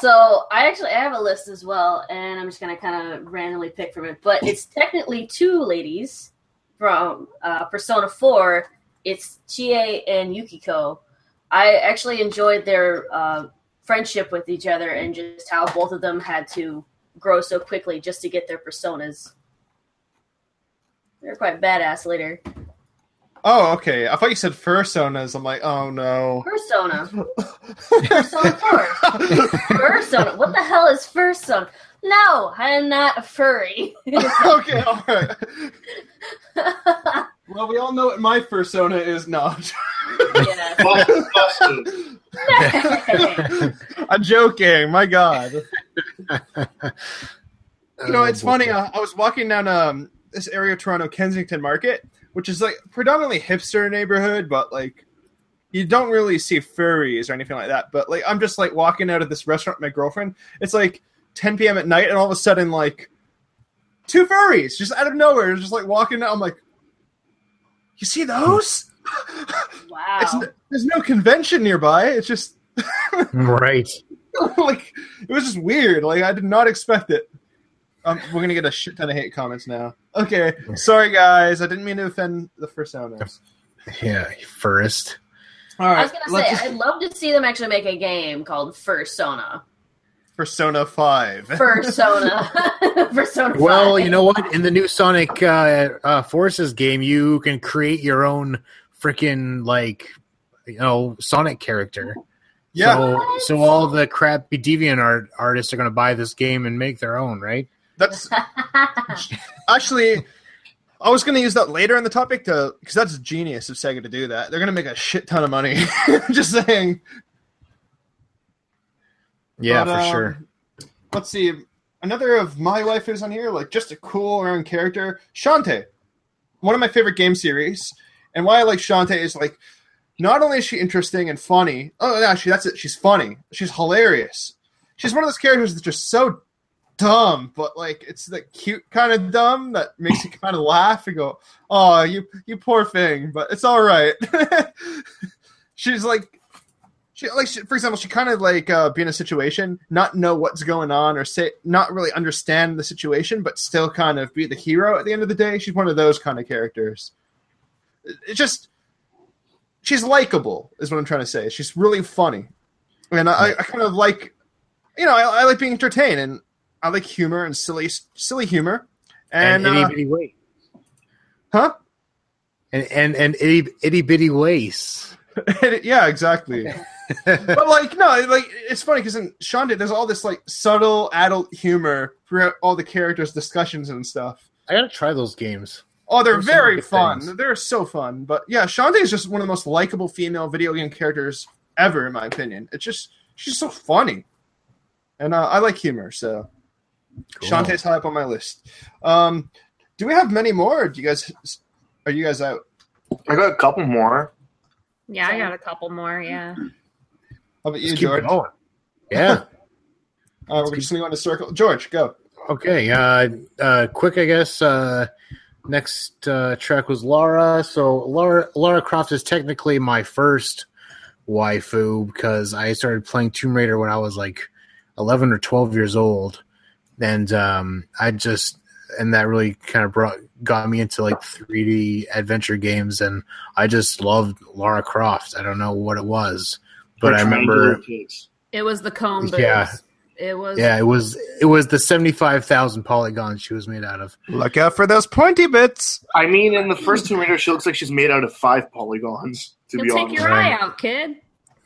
S4: so I actually I have a list as well, and I'm just gonna kind of randomly pick from it. But it's technically two ladies from uh, Persona Four. It's Chie and Yukiko. I actually enjoyed their uh, friendship with each other and just how both of them had to grow so quickly just to get their personas. They're quite badass later.
S1: Oh, okay. I thought you said fursonas. I'm like, oh no.
S4: Persona. Persona 4. Persona. What the hell is Persona? No, I am not a furry.
S1: okay, all right. Well, we all know what my fursona is not.
S4: yeah.
S1: I'm joking. My God. You know,
S3: Oh,
S1: it's funny. Uh, I was walking down um, this area of Toronto, Kensington Market, which is like predominantly hipster neighborhood, but like you don't really see furries or anything like that. But like I'm just like walking out of this restaurant with my girlfriend. It's like 10 p.m. at night, and all of a sudden, like two furries just out of nowhere, just like walking out. I'm like, you see those?
S4: Wow.
S1: It's there's no convention nearby. It's just
S3: right.
S1: like it was just weird. Like I did not expect it. Um, we're gonna get a shit ton of hate comments now. Okay, sorry guys, I didn't mean to offend the personas.
S3: Yeah, first.
S1: All
S4: I was gonna
S1: let's
S4: say I'd love to see them actually make a game called Fursona.
S1: Persona Five.
S4: Fursona. Persona.
S3: Well, you know what? In the new Sonic uh, uh, Forces game, you can create your own freaking like you know Sonic character.
S1: yeah,
S3: So, so all the crappy deviant art artists are going to buy this game and make their own, right?
S1: That's actually. I was gonna use that later in the topic to because that's genius of Sega to do that. They're gonna make a shit ton of money. just saying.
S3: Yeah,
S1: But,
S3: for
S1: um,
S3: sure.
S1: Let's see. Another of my waifus on here, like just a cool around character, Shantae. One of my favorite game series. And why I like Shantae is like not only is she interesting and funny, oh actually that's it, she's funny. She's hilarious. She's one of those characters that's just so dumb, but like it's the cute kind of dumb that makes you kind of laugh and go, Oh, you you poor thing, but it's all right. she's like she like she, for example she kind of like uh, be in a situation not know what's going on or say not really understand the situation but still kind of be the hero at the end of the day. She's one of those kind of characters. It- it's just she's likable is what i'm trying to say. She's really funny. And i, I kind of like you know I, I like being entertained and i like humor and silly silly humor and,
S3: And, itty
S1: uh,
S3: bitty waist.
S1: huh
S3: And and and itty itty bitty waist.
S1: yeah exactly but like no, like it's funny because in Shantae, there's all this like subtle adult humor throughout all the characters' discussions and stuff.
S3: I gotta try those games.
S1: Oh, they're very fun.
S3: things.
S1: They're so fun. But yeah, Shantae is just one of the most likable female video game characters ever, in my opinion. It's just she's so funny. and uh, I like humor, so
S3: Cool.
S1: Shantae's high up on my list. Um, do we have many more? Or do you guys are you guys out?
S2: I got a couple more.
S5: Yeah, I got a couple more. Yeah.
S1: How about you,
S3: Let's keep
S1: George?
S3: it going. Yeah.
S1: Uh, we're just gonna go in a circle. George, go.
S3: Okay. Uh, uh, quick, I guess. Uh, next uh, track was Laura. So Laura Laura Croft is technically my first waifu because I started playing Tomb Raider when I was like eleven or twelve years old, and um, I just and that really kind of brought got me into like 3D adventure games, and I just loved Lara Croft. I don't know what it was, but I remember.
S5: It was the comb.
S3: Yeah.
S5: It was.
S3: Yeah, it was it was the seventy five thousand polygons she was made out of.
S1: Look out for those pointy bits.
S2: I mean, in the first Tomb Raider, she looks like she's made out of five polygons. To
S5: You'll
S2: be
S5: take
S2: honest,
S5: your eye out, kid.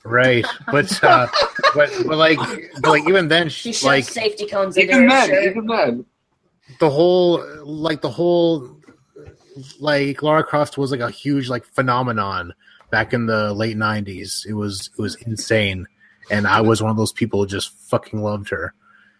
S3: Right, but uh, but but like but like even then,
S4: She
S3: she, like
S4: safety cones
S2: even then,
S4: shirt.
S2: even then,
S3: the whole like the whole like Lara Croft was like a huge like phenomenon back in the late nineties. It was it was insane, and I was one of those people who just fucking loved her.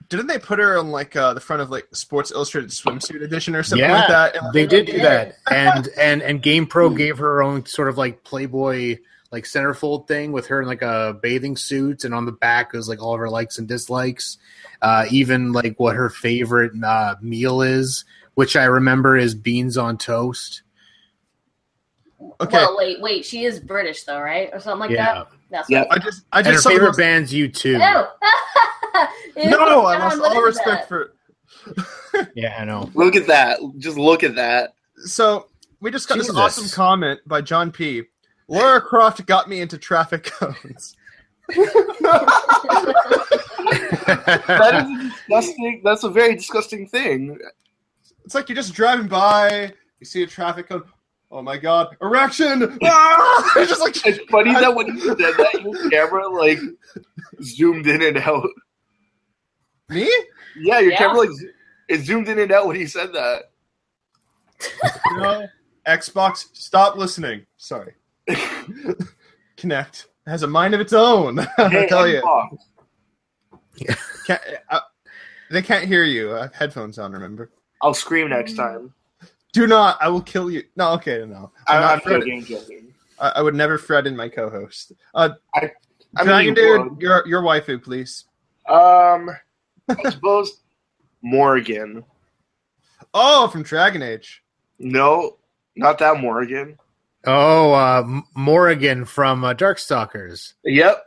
S1: Didn't they put her on like uh, the front of like Sports Illustrated swimsuit edition or something
S3: yeah,
S1: like that? And-
S3: they did do
S4: did.
S3: that, and and and GamePro gave her her own sort of like Playboy like centerfold thing with her in like a bathing suit, and on the back was like all of her likes and dislikes, uh, even like what her favorite uh, meal is, which I remember is beans on toast.
S1: okay,
S4: Well, wait, wait. She is British, though, right, or something like
S3: Yeah.
S4: that. That's
S2: Yeah.
S1: I just I
S3: And her
S1: just
S3: favorite
S1: most-
S3: band's U2.
S4: Ew. Ew,
S1: No, I lost all respect
S4: that?
S1: for.
S3: Yeah, I know.
S2: look at that. Just look at that.
S1: So we just got
S3: Jesus.
S1: this awesome comment by John P. Laura Croft got me into traffic cones.
S2: That is a disgusting. That's a very disgusting thing.
S1: It's like you're just driving by, you see a traffic cone. Oh my god, erection! Ah! It's just like
S2: It's funny that when you said that, your camera like zoomed in and out.
S1: me.
S2: Yeah, your
S4: Yeah.
S2: camera like z- it zoomed in and out when he said that.
S1: No, Xbox, stop listening. Sorry. Kinect has a mind of its own. I tell you,
S2: Xbox.
S1: can't, uh, they can't hear you. I have headphones on. Remember?
S2: I'll scream next time.
S1: Do not. I will kill you. No, okay, no.
S2: I,
S1: I'm
S2: I'm
S1: not Fred.
S2: joking, joking.
S1: I, I would never threaten my co-host. Uh,
S2: I
S1: Dragon
S2: mean,
S1: dude,
S2: would.
S1: your your waifu, please.
S2: Um, I suppose Morrigan.
S1: Oh, from Dragon Age.
S2: No, not that Morrigan.
S3: Oh, uh, M- Morrigan from uh, Darkstalkers.
S2: Yep.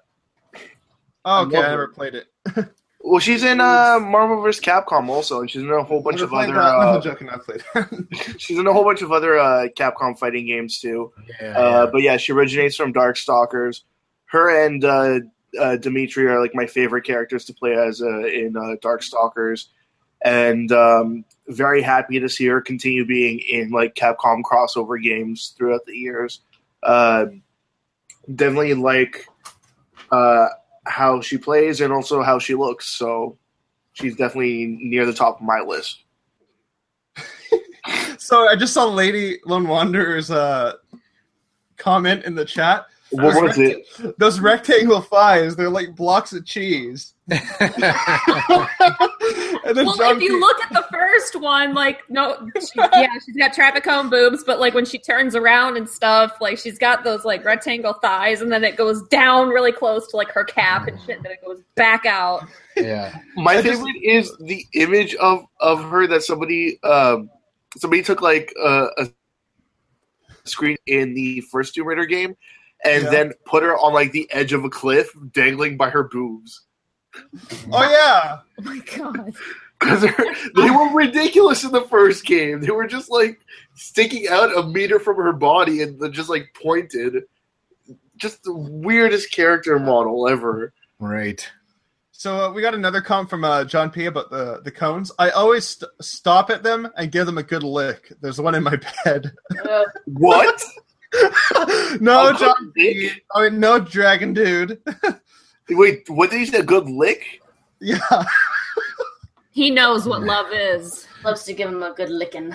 S1: Oh, okay, I never played it.
S2: Well, she's in uh, Marvel vs. Capcom also, and she's in a whole bunch of other.
S1: that. No,
S2: Uh,
S1: I'm joking. I played.
S2: she's in a whole bunch of other uh, Capcom fighting games too.
S3: Yeah,
S2: Uh, but yeah, she originates from Darkstalkers. Her and uh, uh, Demitri are like my favorite characters to play as uh, in uh, Darkstalkers, and um, very happy to see her continue being in like Capcom crossover games throughout the years. Uh, definitely like uh, how she plays and also how she looks. So she's definitely near the top of my list.
S1: so I just saw Lady Lone Wanderer's uh, comment in the chat.
S2: What was it?
S1: Those rectangle thighs, they're like blocks of cheese. and then
S5: Well,
S1: John
S5: if you
S1: P-
S5: look at the first one, like no, she, yeah, she's got traffic cone boobs, but like when she turns around and stuff, like she's got those like rectangle thighs, and then it goes down really close to like her cap and shit, then it goes back out.
S3: yeah.
S2: My
S1: just-
S2: favorite is the image of of her that somebody um somebody took like a, a screen in the first Tomb Raider game and
S1: Yeah.
S2: then put her on like the edge of a cliff dangling by her boobs
S1: oh yeah,
S5: Oh my god!
S2: because they were ridiculous in the first game they were just like sticking out a meter from her body and just like pointed just the weirdest character model ever
S3: Right.
S1: So uh, we got another comment from uh, John P about the the cones. I always st- stop at them and give them a good lick. There's one in my bed.
S4: Uh,
S2: what
S1: no,
S2: A
S1: John P. I mean, no dragon dude.
S2: wait what did you say a good lick
S1: yeah.
S5: He knows what love is.
S4: loves to give him a good licking.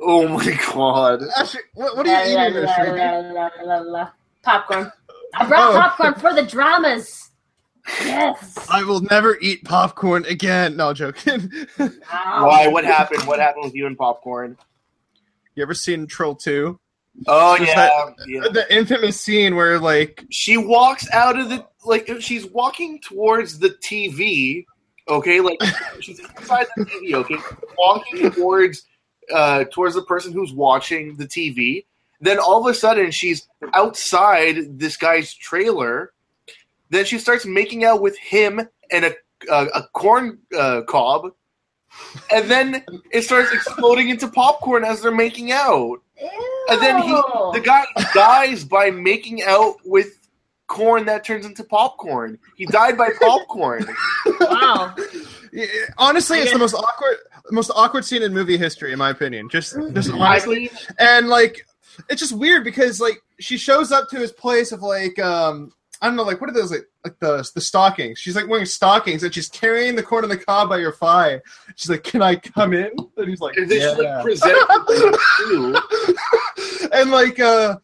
S2: oh my god
S1: Actually, what, what are you eating there,
S4: La. Popcorn. I brought
S1: Oh.
S4: popcorn for the dramas. Yes.
S1: I will never eat popcorn again. No joking.
S2: Why? What happened? What happened with you and popcorn?
S1: you ever seen Troll Two?
S2: Oh yeah,
S1: that-
S2: yeah.
S1: The infamous scene where like
S2: She walks out of the like she's walking towards the TV. Okay, like she's inside the TV. Okay, walking towards uh towards the person who's watching the TV. Then all of a sudden she's outside this guy's trailer. Then she starts making out with him and a a, a corn uh, cob. And then it starts exploding into popcorn as they're making out. And then he, the guy dies by making out with corn that turns into popcorn. He died by popcorn.
S5: Wow.
S1: Yeah, honestly, it's the most awkward, most awkward scene in movie history, in my opinion. Just, just honestly, and like, it's just weird because like she shows up to his place of like, um, I don't know, like what are those like, like the the stockings? She's like wearing stockings and she's carrying the corn on the cob by your thigh. She's like, "Can I come in?" And he's like,
S2: and
S1: "Yeah."
S2: like presents
S1: and like, uh,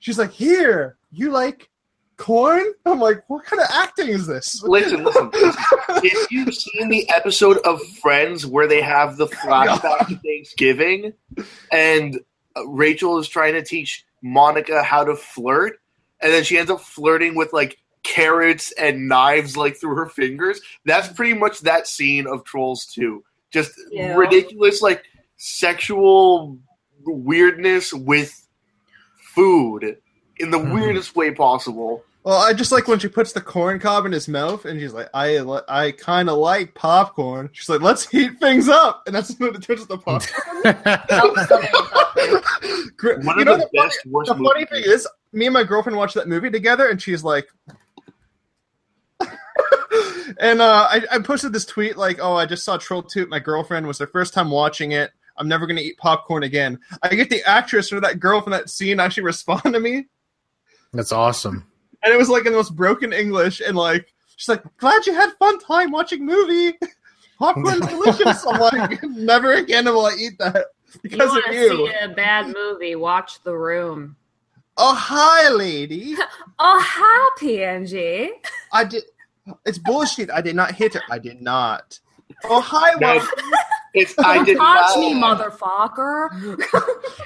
S1: she's like, "Here, you like corn?" I'm like, "What kind of acting is this?"
S2: Listen, listen. if you've seen the episode of Friends where they have the flashback to Thanksgiving, and uh, Rachel is trying to teach Monica how to flirt, and then she ends up flirting with like carrots and knives like through her fingers. That's pretty much that scene of Trolls 2. Just
S4: Yeah.
S2: ridiculous, like sexual weirdness with food in the
S3: Mhm.
S2: weirdest way possible.
S1: Well, I just like when she puts the corn cob in his mouth, and she's like, "I, I kind of like popcorn." She's like, "Let's heat things up," and that's when it turns into popcorn.
S4: So many popcorn.
S1: Great.
S2: One
S1: you
S2: of
S1: know
S2: the
S1: the,
S2: best
S1: funny,
S2: worst
S1: the funny thing is, me and my girlfriend watched that movie together, and she's like, and uh, I, I posted this tweet like, "Oh, I just saw Troll Two. My girlfriend was their first time watching it. I'm never gonna eat popcorn again." I get the actress or that girl from that scene actually respond to me,
S3: That's awesome.
S1: and it was like in the most broken English, and like she's like, "Glad you had fun time watching movie. Popcorn's delicious." I'm like, "Never again will I eat that."
S5: You
S1: Because
S5: want
S1: of
S5: to
S1: you.
S5: see a bad movie? Watch The Room.
S1: Oh, hi, lady.
S5: Oh, hi, PNG.
S1: I did. It's bullshit. I did not hit her. I did not. Oh, hi,
S2: No,
S1: Mom.
S2: It's I did
S5: Touch
S2: not.
S5: me, motherfucker.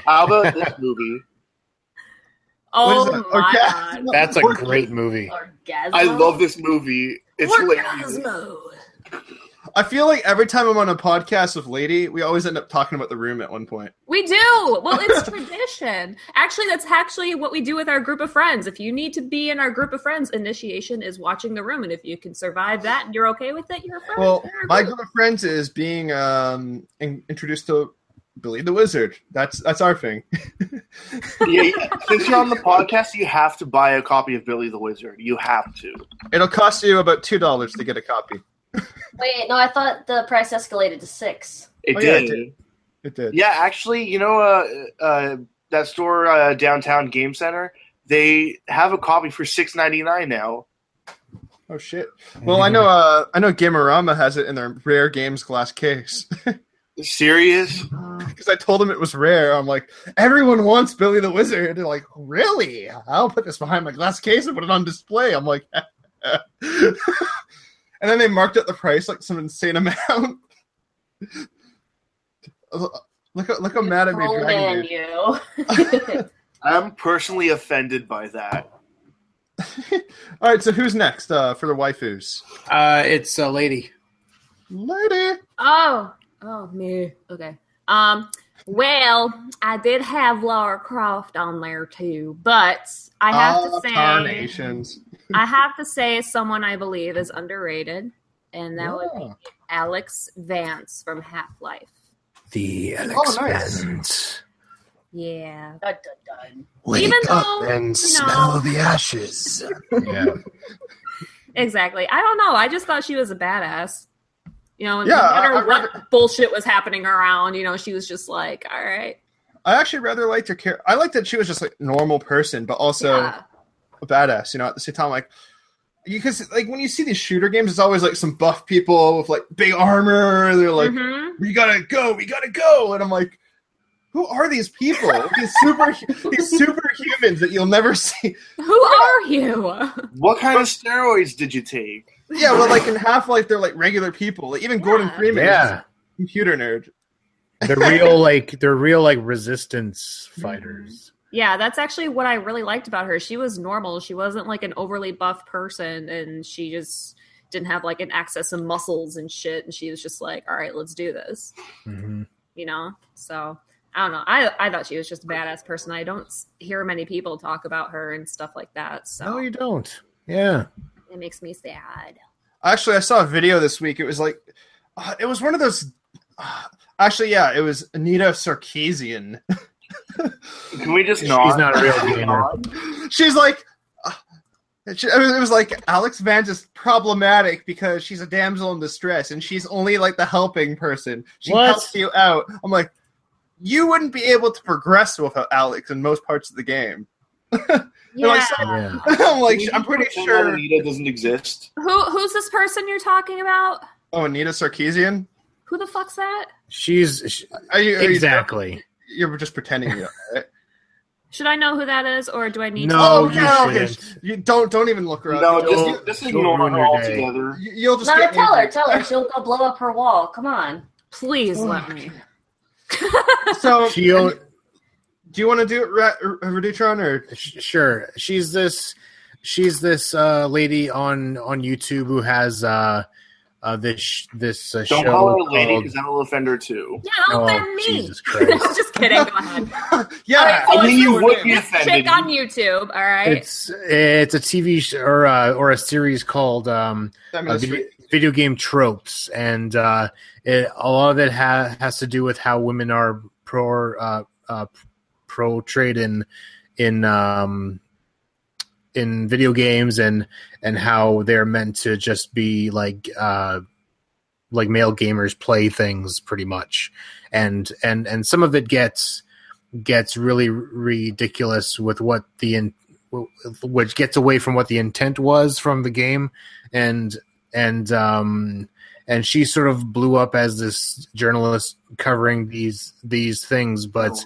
S2: How about this movie?
S5: Oh
S1: that?
S5: my
S1: Orgasm?
S5: god.
S3: That's a
S1: Or-
S3: great movie.
S4: Orgazmo.
S2: I love this movie. It's hilarious.
S5: Orgazmo.
S1: I feel like every time I'm on a podcast with Lady, we always end up talking about the room at one point.
S5: We do. Well, it's tradition. Actually, that's actually what we do with our group of friends. If you need to be in our group of friends, initiation is watching the room, and if you can survive that and you're okay with it, you're a friend.
S1: Well,
S5: You're
S1: my
S5: group.
S1: group of friends is being um, in- introduced to Billy the Wizard. That's that's our thing.
S2: Yeah, yeah. Since you're on the podcast, you have to buy a copy of Billy the Wizard. You have to.
S1: It'll cost you about two dollars to get a copy.
S4: Wait, no, I thought the price escalated to six.
S2: It
S1: Oh, yeah, it
S2: did.
S1: did. It did.
S2: Yeah, actually, you know, uh, uh, that store uh, downtown Game Center, they have a copy for six ninety nine now.
S1: Oh shit. Well, I know. Uh, I know Gamerama has it in their rare games glass case.
S2: Serious?
S1: because I told them it was rare. I'm like, everyone wants Billy the Wizard. They're like, really? I'll put this behind my glass case and put it on display. I'm like, and then they marked up the price like some insane amount. look, how- look how mad at me,
S4: man,
S1: Dragon
S4: you.
S2: I'm personally offended by that.
S1: All right, so who's next uh, for the waifus?
S3: Uh, it's a lady.
S1: Lady.
S5: Oh, oh me. Okay. Um. Well, I did have Laura Croft on there too, but I have
S1: Oh,
S5: to say,
S1: Carnations.
S5: I have to say, someone I believe is underrated, and that would be Alex Vance from Half Life.
S3: The oh, Alex
S1: Oh, nice.
S3: Vance.
S5: Yeah.
S4: Dun, dun, dun.
S3: Wake
S5: Even
S3: up
S5: though,
S3: and
S5: you
S3: smell the ashes. yeah.
S5: Exactly. I don't know. I just thought she was a badass. You know,
S1: Yeah,
S5: no matter
S1: I- I
S5: what
S1: rather-
S5: bullshit was happening around, you know, she was just like, all right.
S1: I actually rather liked her character. I liked that she was just like a normal person, but also
S5: yeah.
S1: A badass. You know, at the same time, like because like when you see these shooter games, it's always like some buff people with like big armor. They're like,
S5: Mhm.
S1: "We gotta go, we gotta go," and I'm like, who are these people? These super these superhumans that you'll never see.
S5: Who are you?
S2: What kind of steroids did you take?
S1: Yeah, well, like in Half Life, they're like regular people. Like, even Gordon
S5: Yeah.
S1: Freeman is
S3: Yeah,
S1: a computer nerd.
S3: they're real like they're real like resistance fighters.
S5: Yeah, that's actually what I really liked about her. She was normal. She wasn't like an overly buff person, and she just didn't have like an excess of muscles and shit. And she was just like, "All right, let's do this,"
S3: hmm
S5: you know. So I don't know. I I thought she was just a badass person. I don't hear many people talk about her and stuff like that. So
S3: No, you don't. Yeah.
S5: it makes me sad.
S1: Actually, I saw a video this week. It was like, uh, it was one of those. Uh, actually, yeah, it was Anita Sarkeesian.
S2: Can we just
S3: She's
S2: not?
S3: not a real gamer.
S1: She's like, uh, she- it was it was like Alex Vance is problematic because she's a damsel in distress and she's only like the helping person. She
S3: What?
S1: helps you out. I'm like, you wouldn't be able to progress without Alex in most parts of the game.
S5: Yeah.
S1: like, so-
S3: Yeah.
S1: I'm like, I'm pretty sure.
S2: Anita doesn't exist.
S5: Who who's this person you're talking about?
S1: Oh, Anita Sarkeesian.
S5: Who the fuck's that?
S3: She's she,
S1: Are you, are you-
S3: exactly.
S1: You're just pretending you know. Right?
S5: Should I know who that is, or do I need
S3: No.
S5: to?
S1: Oh,
S3: you
S1: no, okay. You don't don't even look around.
S2: No,
S1: You'll-
S3: Don't-
S2: just, just
S3: don't
S2: ignore her altogether.
S1: you- you'll just
S4: No,
S1: get
S4: tell her, tell her. She'll go blow up her wall. Come on.
S5: Please let me.
S1: So,
S3: She o-
S1: do you want to do it, Ra- R- Radutron, or
S3: Sh- Sure. She's this she's this uh, lady on on YouTube who has uh, uh, this this uh,
S2: Don't
S3: show
S2: call her a lady
S3: called-
S2: because that'll offend her too.
S5: Yeah, don't
S3: Oh,
S5: offend me.
S3: Jesus Christ.
S5: Just kidding. Go ahead.
S1: yeah?
S5: All right,
S2: I mean, you would be
S5: This
S2: offended.
S5: chick on YouTube. All right.
S3: It's it's a TV sh- or uh, or a series called um, uh, video, video game tropes, and uh, it, a lot of it ha- has to do with how women are pro uh, uh, pro trade in in um, in video games and and how they're meant to just be like uh, like male gamers play things pretty much, and and and some of it gets gets really ridiculous with what the in, which gets away from what the intent was from the game. And and um and she sort of blew up as this journalist covering these these things but
S2: Oh.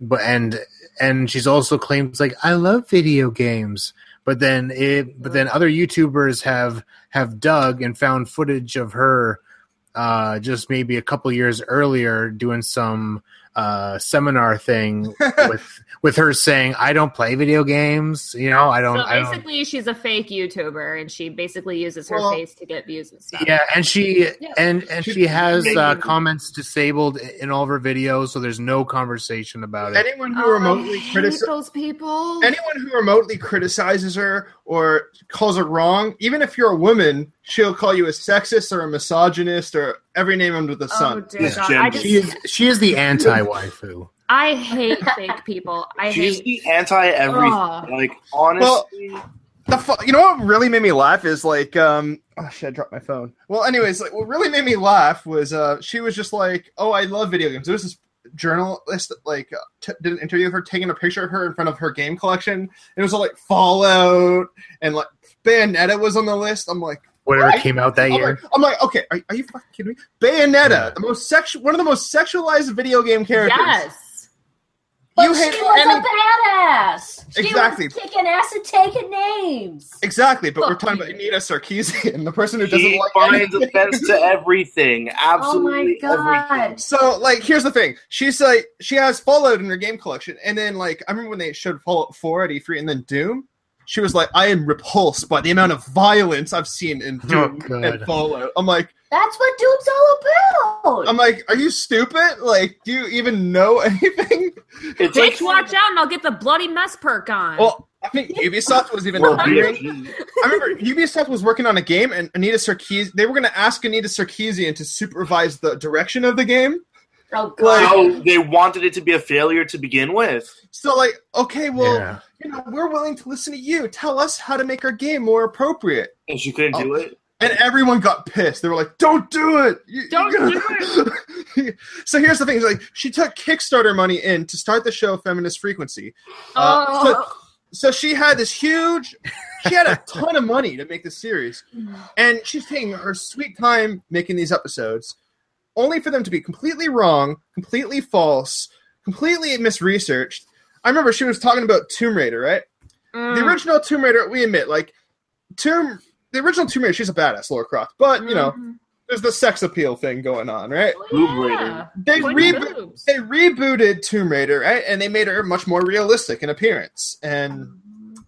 S3: but and and she's also claims like I love video games but then it but then other youtubers have have dug and found footage of her uh just maybe a couple years earlier doing some uh seminar thing with with her saying I don't play video games you know I don't
S5: so
S3: I don't
S5: basically, she's a fake YouTuber, and she basically uses her
S1: Well,
S5: face to get views and stuff.
S3: Yeah, and she
S5: Yeah.
S3: and and she has uh, comments disabled in all of her videos, so there's no conversation about it.
S1: anyone who
S5: Oh,
S1: remotely criticizes
S5: those people.
S1: anyone who remotely criticizes her or calls her wrong, even if you're a woman, she'll call you a sexist or a misogynist or every name under the
S5: oh
S1: sun.
S5: dear
S2: This
S5: God! I just
S3: She is she is the anti waifu.
S5: I hate fake people. I
S2: She's
S5: hate.
S2: the anti everything.
S5: Ugh.
S2: Like honestly,
S1: The fu- you know what really made me laugh is like um oh shit I dropped my phone. Well, anyways, like what really made me laugh was uh she was just like oh I love video games. There was this journalist that like uh, t- did an interview with her taking a picture of her in front of her game collection. It was all like Fallout and like Bayonetta was on the list. I'm like.
S3: Whatever
S1: Right?
S3: came out that
S1: I'm
S3: year.
S1: like, I'm like, okay, are, are you fucking kidding me? Bayonetta, the most sexual, one of the most sexualized video game characters.
S5: Yes.
S4: But
S1: You
S4: she
S1: hate
S4: was
S1: any-
S4: a badass. She
S1: Exactly.
S4: was kicking ass and taking names.
S1: Exactly, but we're talking
S5: you.
S1: about Anita Sarkeesian, the person who doesn't
S2: he
S1: like
S2: finds
S1: anything.
S2: offense to everything.
S4: Absolutely Oh my
S2: Absolutely everything.
S4: god.
S1: So, like, here's the thing: she's like, she has Fallout in her game collection, and then like, I remember when they showed Fallout 4 at E3, and then Doom. She was like, "I am repulsed by the amount of violence I've seen in oh, Doom
S3: God.
S1: and Fallout." I'm like,
S4: That's what Doom's all about.
S1: I'm like, are you stupid? Like, do you even know anything?
S2: It's like
S5: watch out, and I'll get the bloody mess perk on.
S1: Well, I think Ubisoft was even hiring. I remember Ubisoft was working on a game, and Anita Sarkeesian. They were going to ask Anita Sarkeesian to supervise the direction of the game.
S4: oh god.
S1: like-
S2: So they wanted it to be a failure to begin with.
S1: So, like, okay, well,
S3: yeah.
S1: You know, we're willing to listen to you. Tell us how to make our game more appropriate.
S2: And she couldn't do it.
S1: And everyone got pissed. They were like, "Don't do it! You-
S5: Don't
S1: do it!" so here's the thing: like, she took Kickstarter money in to start the show Feminist Frequency. Uh,
S5: oh,
S1: so she had this huge she had a ton of money to make this series and she's taking her sweet time making these episodes only for them to be completely wrong completely false completely misresearched. I remember she was talking about Tomb Raider, right?
S5: Mm.
S1: The original Tomb Raider, we admit, like Tomb, the original Tomb Raider, she's a badass, Laura Croft. But you know,
S5: Mhm.
S1: there's the sex appeal thing going on, right?
S2: Tomb Raider.
S5: Yeah.
S1: They
S5: Point
S1: reboot,
S5: boobs.
S1: they rebooted Tomb Raider, right? And they made her much more realistic in appearance. And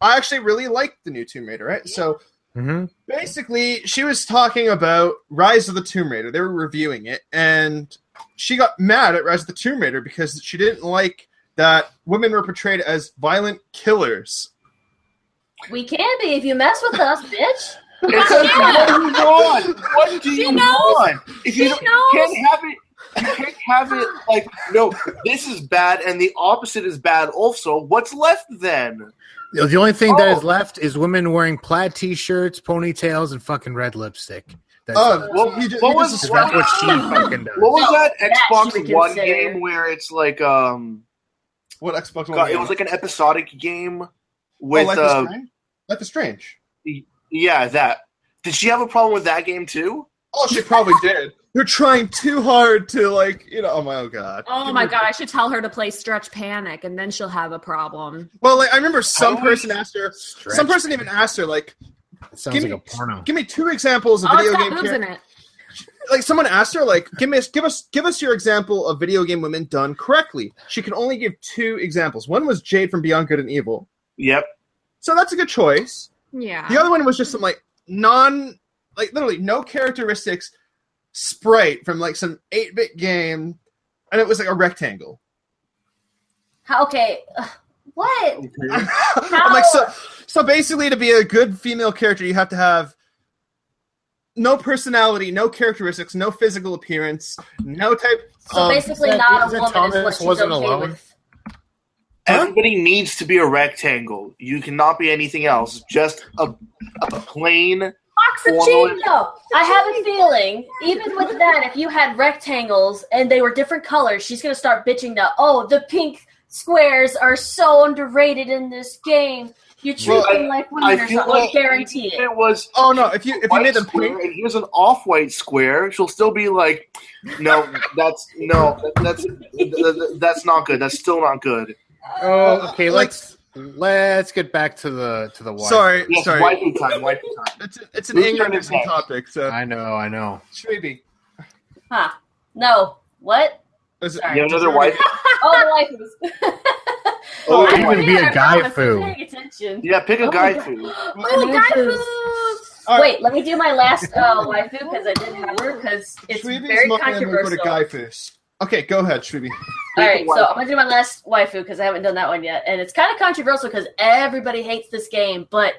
S1: I actually really liked the new Tomb Raider, right? So
S3: hmm
S1: basically, she was talking about Rise of the Tomb Raider. They were reviewing it, and she got mad at Rise of the Tomb Raider because she didn't like that women were portrayed as violent killers.
S4: We can be if you mess with us, bitch.
S2: It's a, what do you want? What do you
S5: knows.
S2: want? If you
S5: She
S2: don't- can't have it, you can't have it like no. This is bad, and the opposite is bad. Also, what's left then?
S3: The only thing that
S2: Oh.
S3: is left is women wearing plaid t-shirts, ponytails, and fucking red lipstick. That's,
S1: Oh,
S2: Well,
S1: he
S2: what was-
S1: just-
S3: that's what she fucking does.
S2: What was that
S4: that
S2: Xbox
S4: you
S2: One game where it's like um,
S1: what Xbox One?
S2: God, it was like an episodic game
S1: Oh,
S2: with
S1: Life,
S2: uh,
S1: is Strange? Life is Strange.
S2: yeah, that. Did she have a problem with that game too?
S1: Oh, she probably did. They're trying too hard to like, you know. Oh my god.
S5: Oh my god, I should tell her to play Stretch Panic and then she'll have a problem.
S1: Well, like I remember some
S2: How
S1: person asked her.
S3: Stretch.
S1: Some person even asked her, like,
S3: It sounds
S1: give
S3: like
S1: me-
S3: a porno.
S1: give me two examples of
S5: Oh,
S1: video
S5: it's got
S1: game.
S5: boobs
S1: char-
S5: in it.
S1: Like someone asked her, like, give me, give us, give us your example of video game women done correctly. She could only give two examples. One was Jade from Beyond Good and Evil,
S2: Yep.
S1: so that's a good choice.
S5: Yeah.
S1: The other one was just some like non, like literally no characteristics sprite from like some eight bit game, and it was like a rectangle.
S4: How, okay, ugh, what?
S1: I'm like so. So basically, to be a good female character, you have to have no personality, no characteristics, no physical appearance, no type.
S4: So
S1: of-
S4: basically,
S3: that-
S4: not a
S3: that
S4: woman is what she's
S3: wasn't
S4: okay
S3: alone?
S4: with.
S2: Everybody needs to be a rectangle. You cannot be anything else. Just a, a plain.
S4: Box of
S2: Formally-
S4: I have a feeling, even with that, if you had rectangles and they were different colors, she's gonna start bitching that oh, the pink squares are so underrated in this game. You treat
S1: Well,
S4: them like women
S2: I
S4: or
S2: feel
S4: something.
S2: like
S4: guarantee it.
S2: it was
S1: Oh no! If you if you
S2: white
S1: made them
S2: square
S1: pink,
S2: and here's an off-white square, she'll still be like, "No, that's no, that's that's not good. That's still not good."
S3: Oh, okay. Let's let's get back to the to the wife.
S1: sorry,
S2: Yes,
S1: sorry,
S2: wifey time, wifey time.
S1: it's it's an
S2: Whose
S1: anger
S2: turn is
S1: inducing
S2: next?
S1: topic. So
S3: I know, I know.
S1: Shweeby,
S4: Huh? No. What?
S1: is.
S2: You have another wife?
S4: Oh, the waifus.
S2: Oh,
S3: I'm
S2: yeah.
S3: gonna be a guy
S4: promise,
S3: foo.
S4: I'm paying attention.
S2: Yeah, pick a
S4: Oh
S2: guy
S4: my God.
S2: food.
S4: Oh,
S5: guy
S4: waifus.
S1: All right.
S4: Wait, let me do my last uh, waifu because I didn't have her because it's
S1: Shweeby's
S4: very
S1: looking at me a
S4: controversial.
S1: guy face. Okay, go ahead, Shweeby.
S4: All right, so. I'm gonna do my last waifu because I haven't done that one yet, and it's kind of controversial because everybody hates this game, but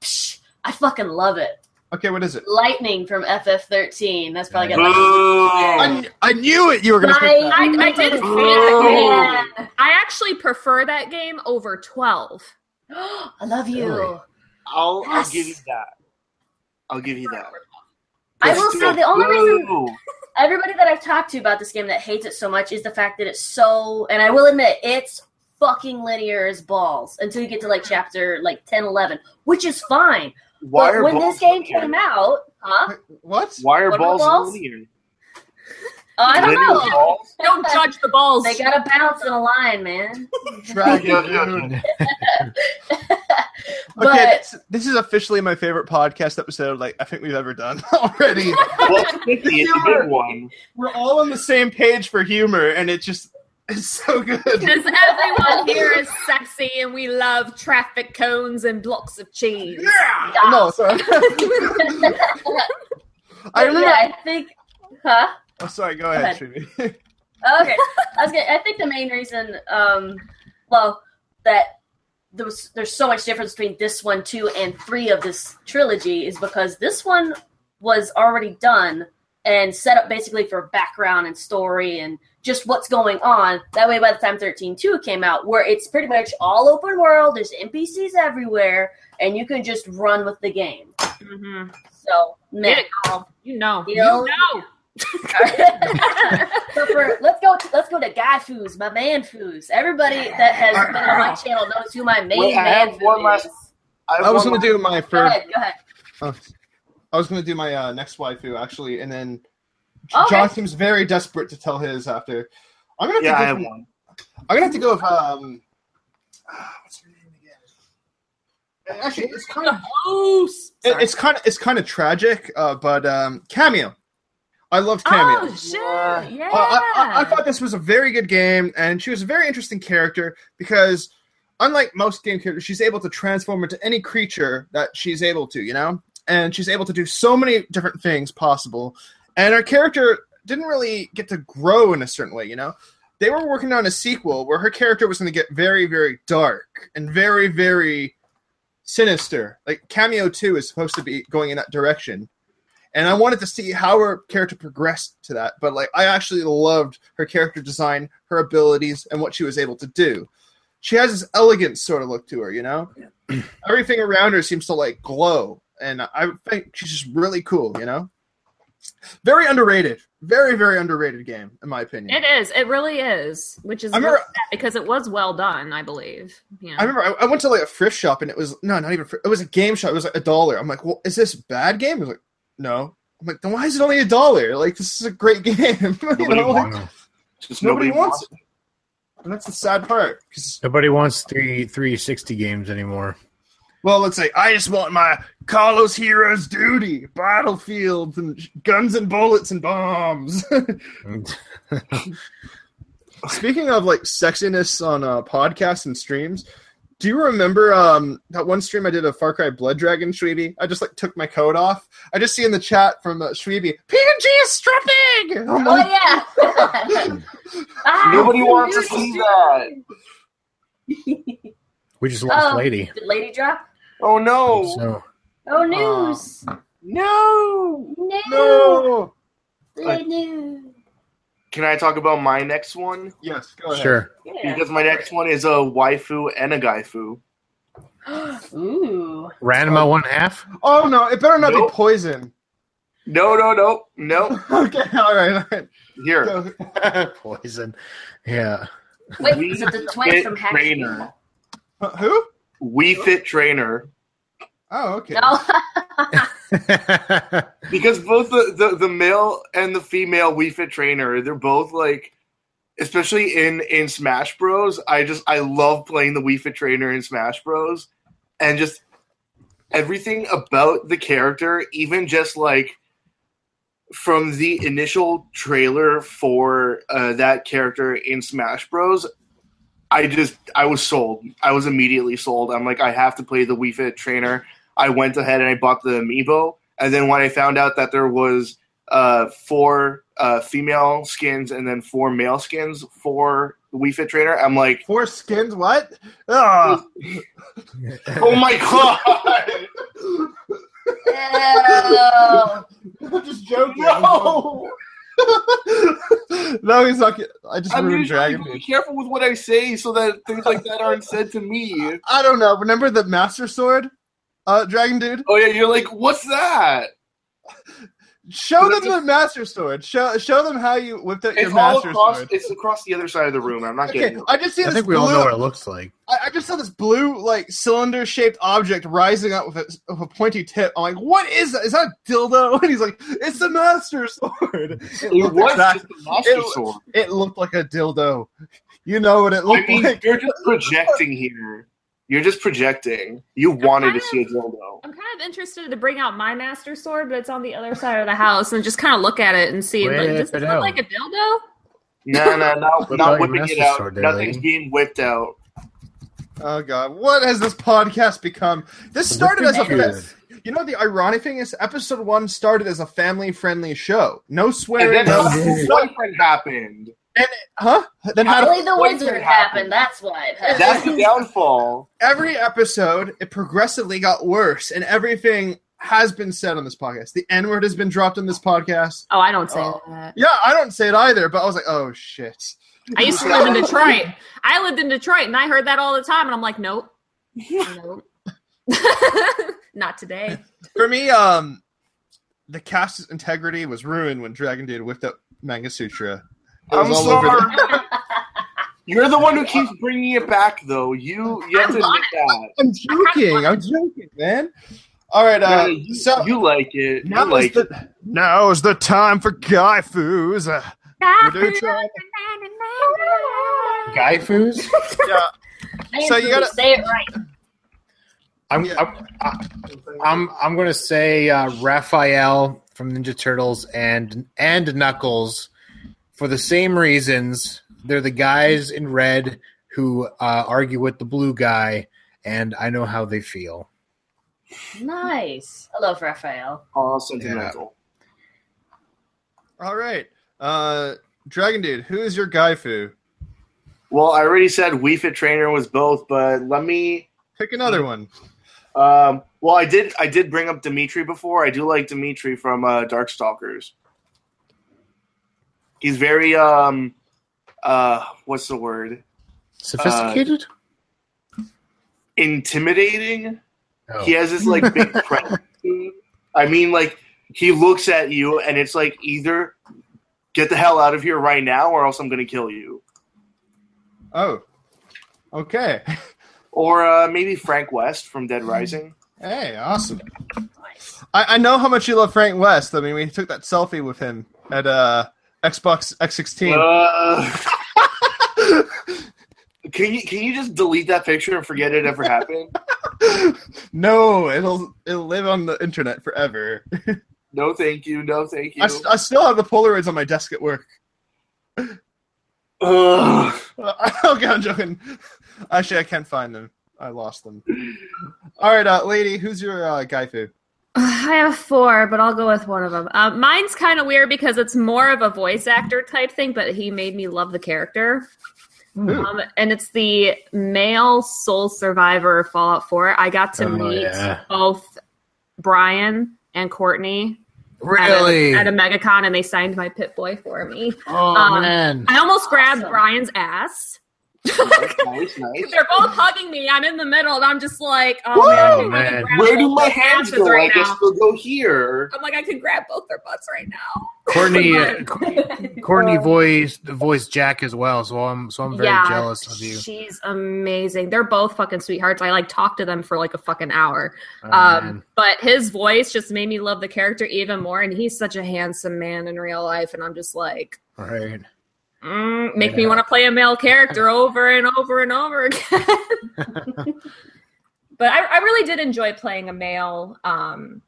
S4: psh, I fucking love it.
S1: Okay, what is it?
S4: Lightning from FF13. That's probably gonna.
S2: Boo.
S1: Oh! I, I knew it. You were gonna pick that.
S5: I, I did hate
S2: Ooh.
S5: that oh! game. I actually prefer that game over 12.
S4: I love you.
S3: Really?
S2: I'll, I'll give you that. I'll give you that.
S4: I will say the only reason everybody that I've talked to about this game that hates it so much is the fact that it's so, and I will admit, it's fucking linear as balls until you get to like chapter like 10, 11, which is fine.
S2: Why are
S4: when
S2: balls
S4: this game
S2: linear?
S4: came out, huh?
S1: What?
S2: Why are
S4: What are
S2: balls,
S4: balls?
S2: linear?
S4: Oh, I don't
S2: Linear
S4: know.
S2: balls?
S5: Don't judge the balls.
S4: They gotta bounce in a line, man.
S1: Dragon,
S2: Yeah.
S4: But
S1: Okay, this, this is officially my favorite podcast episode. Like I think we've ever done already.
S2: Well, it's 50, it's a good one.
S1: We're all on the same page for humor, and it just it's so good.
S5: Because everyone here is sexy and we love traffic cones and blocks of cheese.
S1: Yeah. No, sorry. I remember.
S4: Yeah, I think. Huh?
S1: Oh, sorry. Go
S4: Go
S1: ahead,
S4: ahead.
S1: Shweeby.
S4: Okay. I was gonna, I think the main reason, um, well, that there was, there's so much difference between this one, two, and three of this trilogy is because this one was already done and set up basically for background and story and just what's going on. That way, by the time 13.2 came out, where it's pretty much all open world, there's NPCs everywhere, and you can just run with the game.
S5: Mm-hmm.
S4: So,
S5: Get
S4: man.
S5: it, girl. You know.
S4: You
S5: You
S4: know?
S5: know.
S4: so for let's go to, let's go to guy foos, my man foos. Everybody that has been on my channel knows who my main
S2: Wait, I
S4: man
S2: have
S4: foo
S2: one
S4: is.
S2: last- have
S1: I was gonna do my
S4: Go
S1: first.
S4: ahead, go ahead.
S1: Oh, I was gonna do my uh, next waifu actually, and then
S4: Okay.
S1: John seems very desperate to tell his after. I'm gonna.
S2: Yeah,
S1: have
S2: I
S1: to
S2: have
S1: go from-
S2: one.
S1: I'm gonna have to go with um. What's her name again? Actually, it's kind of
S5: Loose.
S1: it- it's kind of it's kind of tragic, uh, but um, Kameo. I loved Kameo.
S5: Oh shit!
S2: Yeah.
S5: Yeah.
S1: Uh, I, I, I thought this was a very good game, and she was a very interesting character because, unlike most game characters, she's able to transform into any creature that she's able to, you know? And she's able to do so many different things possible. And her character didn't really get to grow in a certain way, you know? They were working on a sequel where her character was going to get very, very dark and very, very sinister. Like, Kameo 2 is supposed to be going in that direction and I wanted to see how her character progressed to that. But like, I actually loved her character design, her abilities, and what she was able to do. She has this elegant sort of look to her, you know. Everything around her seems to like glow, and I think she's just really cool, you know. Very underrated, very very underrated game in my opinion.
S5: It is. It really is. Which is
S1: remember-
S5: because it was well done, I believe. Yeah.
S1: I remember I, I went to like a thrift shop and it was no, not even. It was a game shop. It was like a dollar. I'm like, well, is this bad game? It was like, no. I'm like, then why is it only a dollar? Like, this is a great game. You
S2: Nobody
S1: know, like-
S2: wants Just
S1: Nobody
S2: nobody,
S1: wants
S2: wants.
S1: And that's the sad part. 'cause-
S3: Nobody wants three 360 games anymore.
S1: well, let's say I just want my Carlos Heroes duty, battlefields and guns and bullets and bombs. Speaking of like sexiness on uh, podcasts and streams, do you remember um, that one stream I did of Far Cry Blood Dragon, Shweeby? I just like took my coat off. I just see in the chat from uh, Shweeby, PNG is stripping. I'm
S4: Oh yeah. Ah,
S2: Nobody wants to see that.
S3: we just lost
S4: Oh.
S3: Lady.
S4: Did Lady drop?
S2: Oh no!
S3: So
S4: Oh news.
S2: No!
S4: no.
S1: no.
S4: Lady news.
S2: Can I talk about my next one?
S1: Yes, go ahead.
S3: sure.
S4: Yeah.
S2: Because my next one is a waifu and a gaifu.
S4: Ooh.
S3: Ranma one half.
S1: Oh no, it better not
S2: Nope.
S1: be poison.
S2: No, no, no, no.
S1: okay, all right, all right.
S2: Here,
S3: Poison. Yeah.
S4: Wait, is it the twins from Hack?
S2: Trainer.
S1: Uh, who?
S2: Wii Fit Trainer.
S1: Oh, okay.
S4: No.
S2: Because both the, the, the male and the female Wii Fit Trainer, they're both like, especially in, in Smash Bros. I just, I love playing the Wii Fit Trainer in Smash Bros. And just everything about the character, even just like from the initial trailer for uh, that character in Smash Bros. I just I was sold. I was immediately sold. I'm like I have to play the Wii Fit trainer. I went ahead and I bought the amiibo, and then when I found out that there was uh, four uh, female skins and then four male skins for the Wii Fit trainer, I'm like,
S1: Four skins, what? Ah.
S2: oh my god,
S4: Ew.
S1: I'm just joking.
S2: no!
S1: no, he's not. I just
S2: I'm
S1: ruined Dragon
S2: be careful with what I say so that things like that aren't said to me.
S1: I don't know. Remember the Master Sword, uh, Dragon Dude?
S2: Oh yeah, you're like, what's that?
S1: Show
S2: That's
S1: them
S2: a-
S1: the Master Sword. Show show them how you whipped out
S2: It's
S1: your Master
S2: across.
S1: Sword.
S2: It's across the other side of the room. I'm not
S1: Okay,
S2: getting. it.
S1: I just see
S3: I
S1: this
S3: think we
S1: blue.
S3: all know what it looks like.
S1: I, I just saw this blue, like cylinder shaped object rising up with a, with a pointy tip. I'm like, what is that? Is that a dildo? And he's like, it's the Master Sword. It,
S2: It
S1: looked
S2: was
S1: exact-
S2: just a master
S1: it-
S2: sword.
S1: it looked like a dildo. You know what it
S2: I
S1: looked
S2: mean,
S1: like?
S2: you're just projecting here. You're just projecting. You wanted to see a dildo.
S5: I'm kind of interested to bring out my master sword, but it's on the other side of the house, and just kind of look at it and see. Like,
S3: Whip
S5: does this
S3: it
S5: look
S3: out.
S5: like a dildo?
S2: No, no, no,
S3: What about
S2: not
S3: your
S2: whipping it out.
S3: sword there,
S2: Nothing's
S3: lady?
S2: being whipped out.
S1: Oh god, what has this podcast become? This started as a fa- you know the ironic thing is episode one started as a family friendly show. No
S2: And
S1: swearing,
S2: then
S1: no,
S2: Hatoful Boyfriend happened.
S1: Huh? Then had
S4: Only the
S2: What
S4: wizard
S2: happened?
S4: happened. That's why it happened.
S2: That's the downfall.
S1: every episode it progressively got worse, and everything has been said on this podcast. The N word has been dropped in this podcast.
S5: Oh, I don't say
S1: Oh.
S5: that.
S1: Yeah, I don't say it either, but I was like, oh shit.
S5: I used to live in Detroit. I lived in Detroit, and I heard that all the time, and I'm like, nope, nope, not today.
S1: For me, um, the cast's integrity was ruined when Dragon Dude whipped up Manga Sutra. It was
S2: I'm
S1: all over
S2: sorry. You're the one who keeps bringing it back, though. You you have to admit that.
S1: I'm joking. I'm joking, man. All right. Uh,
S2: No, you,
S1: so
S2: you like it.
S1: now
S2: You like
S1: is the now is the time for Guy Foos. Uh, Reduce-
S3: Gaifus.
S1: Yeah. So you gotta-
S4: say it right.
S3: I'm,
S1: Yeah.
S3: I'm, I'm, I'm going to say uh, Raphael from Ninja Turtles and and Knuckles for the same reasons. They're the guys in red who uh, argue with the blue guy, and I know how they feel.
S4: Nice. I love Raphael.
S2: All sentimental.
S1: All right. Uh, Dragon Dude, who is your Gaifu?
S2: Well, I already said Wii Fit Trainer was both, but let me.
S1: Pick another one.
S2: Um, well, I did. I did bring up Demitri before. I do like Demitri from uh, Darkstalkers. He's very um, uh, what's the word?
S3: Sophisticated.
S2: Intimidating.
S3: Oh.
S2: He has this like big presence. I mean, like he looks at you, and it's like either get the hell out of here right now, or else I'm gonna kill you.
S1: Oh. Okay.
S2: Or uh, maybe Frank West from Dead Rising.
S1: Hey, awesome. I, I know how much you love Frank West. I mean, we took that selfie with him at uh, Xbox X16.
S2: Uh, can you can you just delete that picture and forget it ever happened?
S1: no, it'll it'll live on the internet forever.
S2: No, thank you. No, thank you.
S1: I, st- I still have the Polaroids on my desk at work.
S2: Ugh.
S1: okay, I'm joking. Actually, I can't find them. I lost them. All right, uh, lady, who's your uh, Gaifu?
S5: I have four, but I'll go with one of them. Uh, mine's kind of weird because it's more of a voice actor type thing, but he made me love the character. Um, and it's the male soul survivor Fallout 4. I got to
S3: Oh,
S5: meet
S3: yeah.
S5: both Brian and Courtenay
S3: Really?
S5: at a, at a MegaCon, and they signed my Pip-Boy for me.
S3: oh
S5: um,
S3: man.
S5: I almost grabbed
S4: Awesome.
S5: Brian's ass.
S2: Nice, nice, nice.
S5: They're both hugging me. I'm in the middle, and I'm just like, oh man, I
S3: Whoa,
S5: can,
S3: man.
S2: Where do my hands
S5: asses
S2: go? I
S5: right
S2: guess
S5: now.
S2: they'll go here.
S5: I'm like, I can grab both their butts right now.
S3: Courtenay, uh, Courtenay voiced voiced Jack as well, so I'm so I'm very
S5: yeah,
S3: jealous of you.
S5: She's amazing. They're both fucking sweethearts. I like talked to them for like a fucking hour.
S3: Oh,
S5: um, but his voice just made me love the character even more, and he's such a handsome man in real life. And I'm just like,
S3: All right.
S5: Mm, make me want to play a male character over and over and over again. but I, I really did enjoy playing a male, um,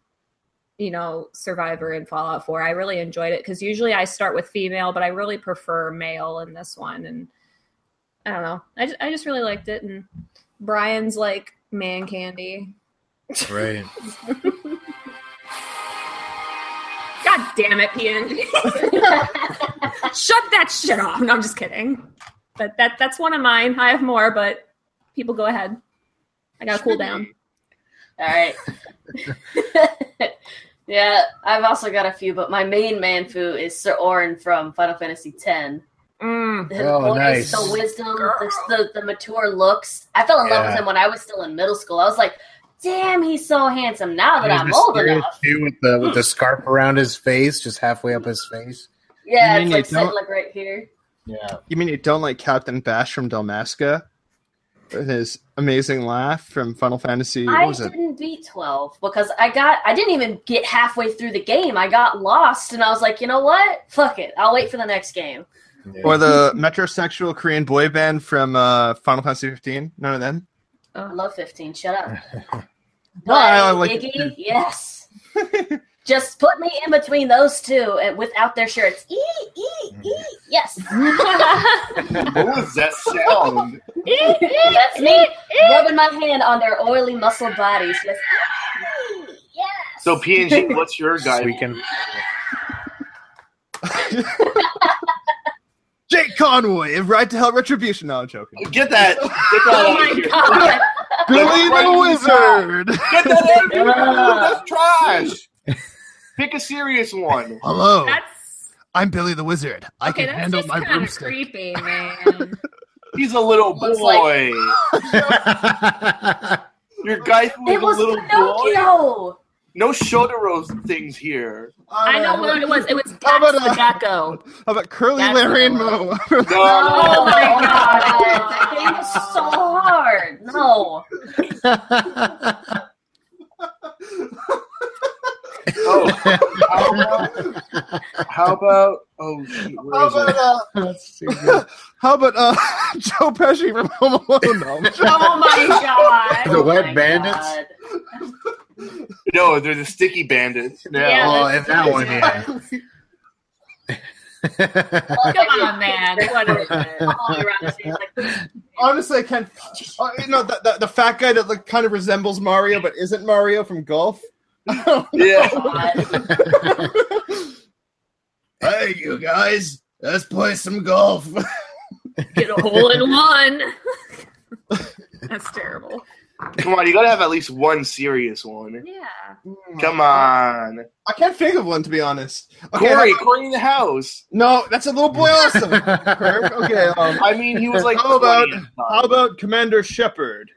S5: you know, survivor in Fallout 4. I really enjoyed it because usually I start with female, but I really prefer male in this one. And I don't know, I just, I just really liked it. And Brian's like man candy.
S3: Right.
S5: God damn it, PNG. Shut that shit off. No, I'm just kidding. But that that's one of mine. I have more, but people go ahead. I gotta cool down.
S4: All right. yeah, I've also got a few, but my main manfu is Sir Auron from Final Fantasy X.
S5: Mm.
S4: The
S3: Oh,
S4: voice,
S3: nice.
S4: the wisdom, the, the, the mature looks. I fell in love with him when I was still in middle school. I was like, damn, he's so handsome now that
S3: He's
S4: I'm old
S3: mysterious,
S4: enough.
S3: too, with the with the scarf around his face, just halfway up his face.
S4: Yeah,
S1: You
S4: it's
S1: mean
S4: like
S1: you
S4: sitting
S1: don't-
S4: like right here.
S3: Yeah.
S1: You mean you don't like Captain Basch from Dalmasca? With his amazing laugh from Final Fantasy. What
S4: I
S1: it?
S4: didn't beat 12 because I got I didn't even get halfway through the game. I got lost and I was like, "You know what? Fuck it. I'll wait for the next game."
S1: Or the metrosexual Korean boy band from uh, Final Fantasy 15? None of them?
S4: I love 15. Shut up.
S1: No, I
S4: But
S1: like
S4: Iggy, yes. Just put me in between those two and without their shirts. E e e. Yes.
S2: What was that sound?
S4: That's me rubbing my hand on their oily muscle bodies. Just "Ee, yes.
S2: So PNG, what's your guy?
S3: Squeaking.
S1: Jake Conway of Ride to Hell Retribution. No, I'm joking.
S2: Get that! Get that
S4: oh
S2: out of
S4: my
S2: here.
S4: god.
S1: Billy the
S2: in
S1: Wizard!
S2: Get that out!
S4: Yeah.
S2: That's trash. Pick a serious one.
S1: Hello,
S5: That's
S1: I'm Billy the Wizard. I
S5: okay.
S1: can
S5: That's
S1: handle
S5: just
S1: my broomstick.
S5: creepy, man.
S2: He's a little boy.
S3: yeah.
S2: Your guy who
S4: It
S2: was
S4: was
S2: a little boy.
S4: Pinocchio.
S2: No Shotaro things here.
S5: I know what it was. It was
S1: How
S5: Dax
S1: about,
S5: the
S1: uh,
S5: gecko.
S1: How about Curly, Larry, and
S5: what it
S1: Moe?
S2: No,
S4: Oh
S2: no,
S4: my
S2: no.
S4: god. That game is so hard. No.
S2: Oh, how about, how about oh shoot, where
S1: How
S2: is it?
S1: about, uh, how about uh, Joe Pesci from Home Alone? No,
S5: Oh my god.
S3: The
S4: Oh
S3: Wet
S4: my
S3: Bandits?
S4: God.
S2: No, they're the sticky bandits.
S5: Yeah,
S3: oh,
S5: that's-
S3: and that one, yeah.
S5: Come on, man. What is it?
S4: All around the stage, like,
S1: Honestly, I can't. Uh, you know, the, the, the fat guy that look, kind of resembles Mario, but isn't Mario from Golf.
S2: Yeah.
S1: Hey, you guys, let's play some golf.
S5: Get a hole in one. That's terrible.
S2: Come on, you gotta have at least one serious one.
S5: Yeah.
S2: Come on.
S1: I can't think of one to be honest. Okay, Cory,
S2: Cory in the house.
S1: no, that's a little boy awesome. Okay, um,
S2: I mean, he was like.
S1: How about-
S2: 20 at the time.
S1: how about Commander Shepard?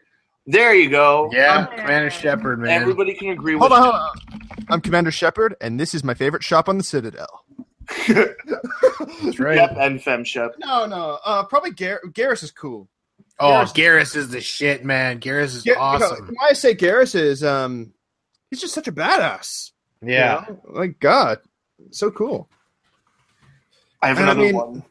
S2: There you go.
S3: yeah, Commander Shepard, man.
S2: Everybody can agree
S1: Hold
S2: with
S1: on, hold on. I'm Commander Shepard, and this is my favorite shop on the Citadel.
S3: That's right.
S2: Yep, and FemShep.
S1: No, no, uh, probably Gar- Garrus is cool.
S3: Oh,
S1: Garrus-
S3: Garrus is the shit, man. Garrus is
S1: Gar-
S3: awesome.
S1: Why I say Garrus is, um, he's just such a badass. you
S3: Yeah.
S1: know? like God, so cool.
S2: I have
S1: And I
S2: another
S1: mean-
S2: one.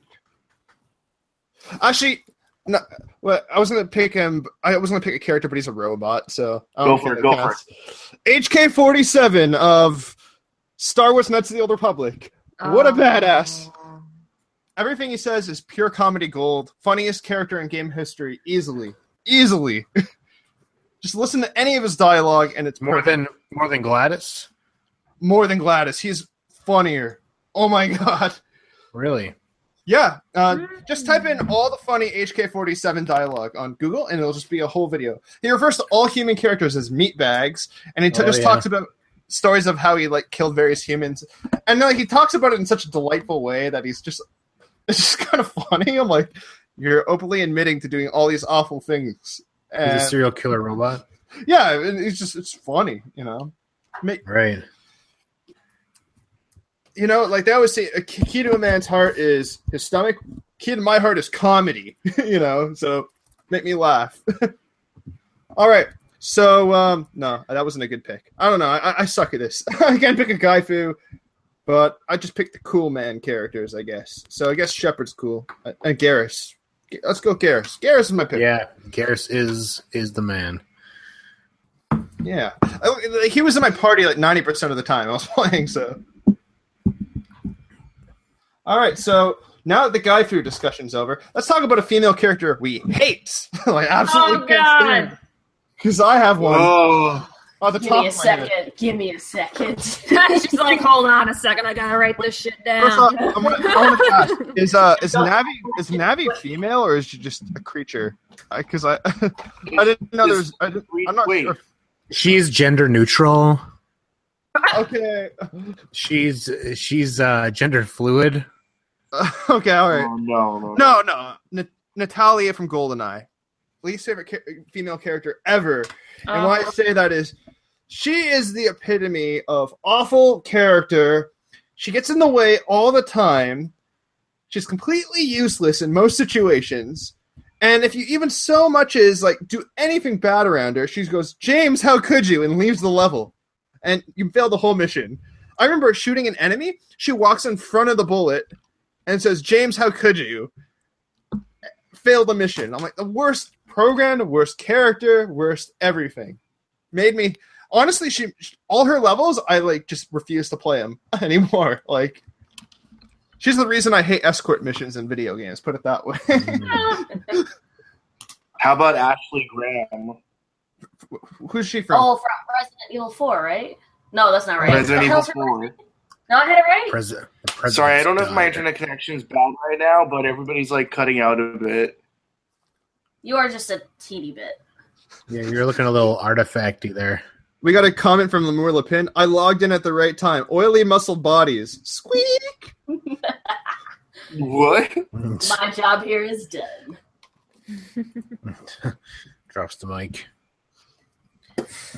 S1: Actually, no, well, I was gonna pick him. I was gonna pick a character, but he's a robot, so I
S2: Go
S1: don't
S2: for it,
S1: that
S2: go for
S1: counts. HK forty seven of Star Wars: Knights of the Old Republic. What a badass! Everything he says is pure comedy gold. Funniest character in game history, easily, easily. Just listen to any of his dialogue, and it's
S3: More
S1: more
S3: than more than GLaDOS?
S1: more than GLaDOS. He's funnier. Oh my god.
S3: Really?
S1: Yeah, uh, just type in all the funny HK47 dialogue on Google, and it'll just be a whole video. He refers to all human characters as meat bags, and he t-
S3: Oh,
S1: just
S3: yeah.
S1: talks about stories of how he like killed various humans, and like he talks about it in such a delightful way that he's just it's just kind of funny. I'm like, you're openly admitting to doing all these awful things,
S3: He's a serial killer robot.
S1: yeah, it's just it's funny, you know. Make,
S3: Right.
S1: you know, like they always say, a key to a man's heart is his stomach. Key to my heart is comedy. you know, so make me laugh. All right, so um, no, that wasn't a good pick. I don't know. I, I suck at this. I can't pick a guy fu, but I just picked the cool man characters, I guess. So I guess Shepard's cool. Uh, and Garrus. Let's go Garrus. Garrus is my pick.
S3: Yeah. Garrus is is the man.
S1: Yeah. I- He was in my party like 90% of the time I was playing, so. All right, so now that the guy food discussion's over, let's talk about a female character we hate. like, absolutely
S5: Oh, God.
S1: Because I have one
S2: Oh,
S1: on the
S4: Give
S1: top
S4: me a
S1: of head.
S4: second. Give me a second.
S5: She's like, hold on a second. I gotta write this shit
S1: First off,
S5: down.
S1: I'm gonna, I want to ask: Is uh is Navi is Navi female or is she just a creature? Because I, I didn't know there was. I didn't, I'm not
S2: Wait.
S1: sure.
S3: She's gender neutral.
S1: Okay,
S3: She's she's uh gender fluid.
S1: okay, all right.
S2: oh, no, no.
S1: No, no. N- Natalya from GoldenEye. Least favorite ca- female character ever. And why I say that is she is the epitome of awful character. She gets in the way all the time. She's completely useless in most situations. And if you even so much as like do anything bad around her, she goes, James, how could you? and leaves the level. And you fail the whole mission. I remember shooting an enemy. She walks in front of the bullet and says, James, how could you? Fail the mission. I'm like, the worst program, the worst character, worst everything. Made me honestly, she all her levels, I like just refuse to play them anymore. Like, she's the reason I hate escort missions in video games. Put it that way.
S2: How about Ashley Graham?
S1: Who's she from?
S4: oh, from Resident Evil 4, right? No, that's not right.
S2: Resident Evil 4.
S4: No, I had it right.
S3: President.
S2: Sorry, I don't know if my internet connection is bad right now, but everybody's like cutting out a bit.
S4: You are just a teeny bit.
S3: Yeah, you're looking a little artifacty there.
S1: We got a comment from Lemur Lepin. I logged in at the right time. Oily muscled bodies. Squeak.
S2: What?
S4: My job here is done.
S3: Drops the mic.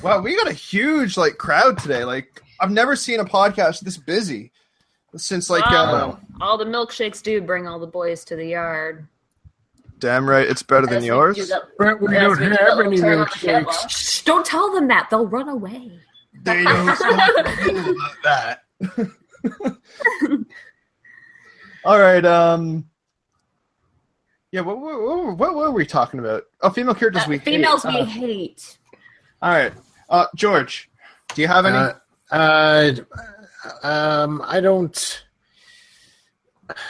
S1: Wow, we got a huge like crowd today. Like I've never seen a podcast this busy since like uh,
S5: all the milkshakes do bring all the boys to the yard.
S1: Damn right it's better than yours.
S4: do the-
S3: We
S4: as we do the little turn on the catwalk.
S5: Shh, don't tell them that; they'll run away.
S1: They don't stop about that. All right. Um. Yeah. What, what, what, what were we talking about? Oh, female characters
S5: Uh,
S1: we
S5: females
S1: hate.
S5: we
S1: Uh,
S5: hate.
S1: all right. Uh, George, do you have any?
S3: Uh, uh, um, I don't.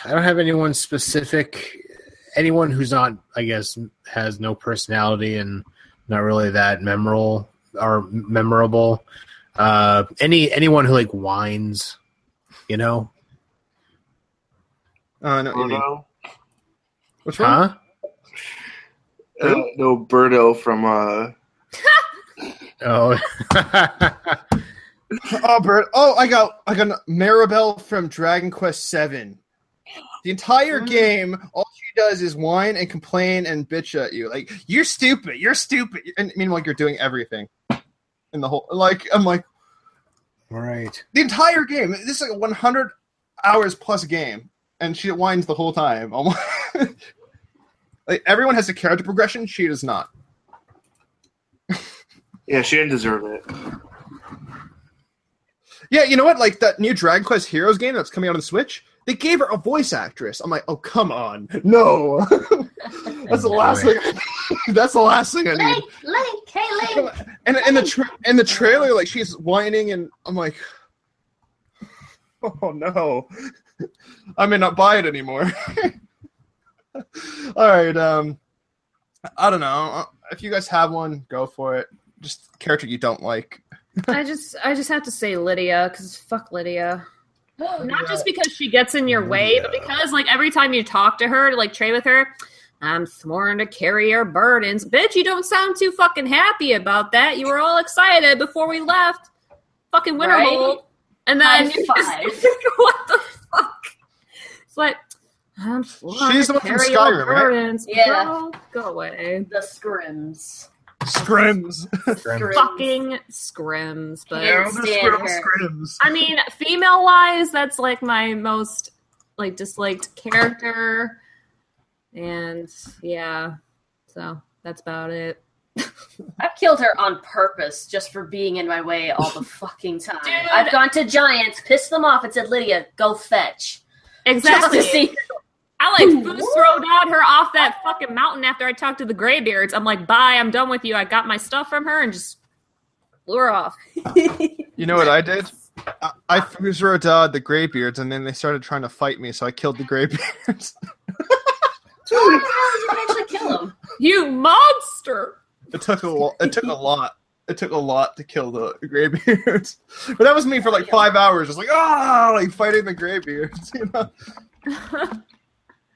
S3: I don't have anyone specific. Anyone who's not, I guess, has no personality and not really that memorable or memorable. Uh, any anyone who like whines, you know,
S1: uh, no, you mean-
S2: Birdo.
S1: which one?
S3: huh?
S2: Uh, no, Birdo from uh,
S3: Oh,
S1: Oh, Bert. Oh, I got I got Maribel from Dragon Quest Seven. The entire game, all she does is whine and complain and bitch at you. Like you're stupid. You're stupid. And meanwhile, you're doing everything in the whole. Like I'm like
S3: right.
S1: the entire game. This is like a 100 hours plus game, and she whines the whole time. Like- like everyone has a character progression. She does not.
S2: yeah, she didn't deserve it.
S1: Yeah, you know what? Like that new Dragon Quest Heroes game that's coming out on the Switch, they gave her a voice actress. I'm like, oh come on, no. that's the last thing. that's the last thing I need.
S4: Link, Link, hey Link.
S1: And in the tra- in the trailer, like she's whining, and I'm like, oh no, I may not buy it anymore. All right, um, I don't know if you guys have one, go for it. Just character you don't like.
S5: I just I just have to say Lydia because fuck Lydia. Not just because she gets in your way, but because like every time you talk to her, to like trade with her, I'm sworn to carry your burdens. Bitch, you don't sound too fucking happy about that. You were all excited before we left. Fucking Winterhold.
S4: Right?
S5: And then you're
S4: five.
S5: just, what the fuck? It's like I'm sworn
S1: She's
S5: to
S1: the one from
S5: carry your
S1: Skyrim, right?
S5: burdens.
S4: Yeah.
S5: Girl, go away.
S4: The scrims.
S1: Scrims.
S4: Scrims.
S5: Fucking scrims, but
S4: Can't.
S1: Scrims.
S5: I mean, female wise, that's like my most like disliked character, and yeah, so that's about it.
S4: I've killed her on purpose just for being in my way all the fucking time.
S5: Dude.
S4: I've gone to giants, pissed them off, and said, Lydia, go fetch.
S5: Exactly.
S4: Just.
S5: I like boost rode out her off that fucking mountain after I talked to the Graybeards. I'm like, bye, I'm done with you. I got my stuff from her and just blew her off.
S1: You know what I did? I, I Fusro dodged the graybeards and then they started trying to fight me, so I killed the graybeards.
S4: How did you actually kill him?
S5: You monster!
S1: it took a lo- it took a lot. It took a lot to kill the graybeards, but that was me for like five hours, just like ah, like fighting the graybeards, You know?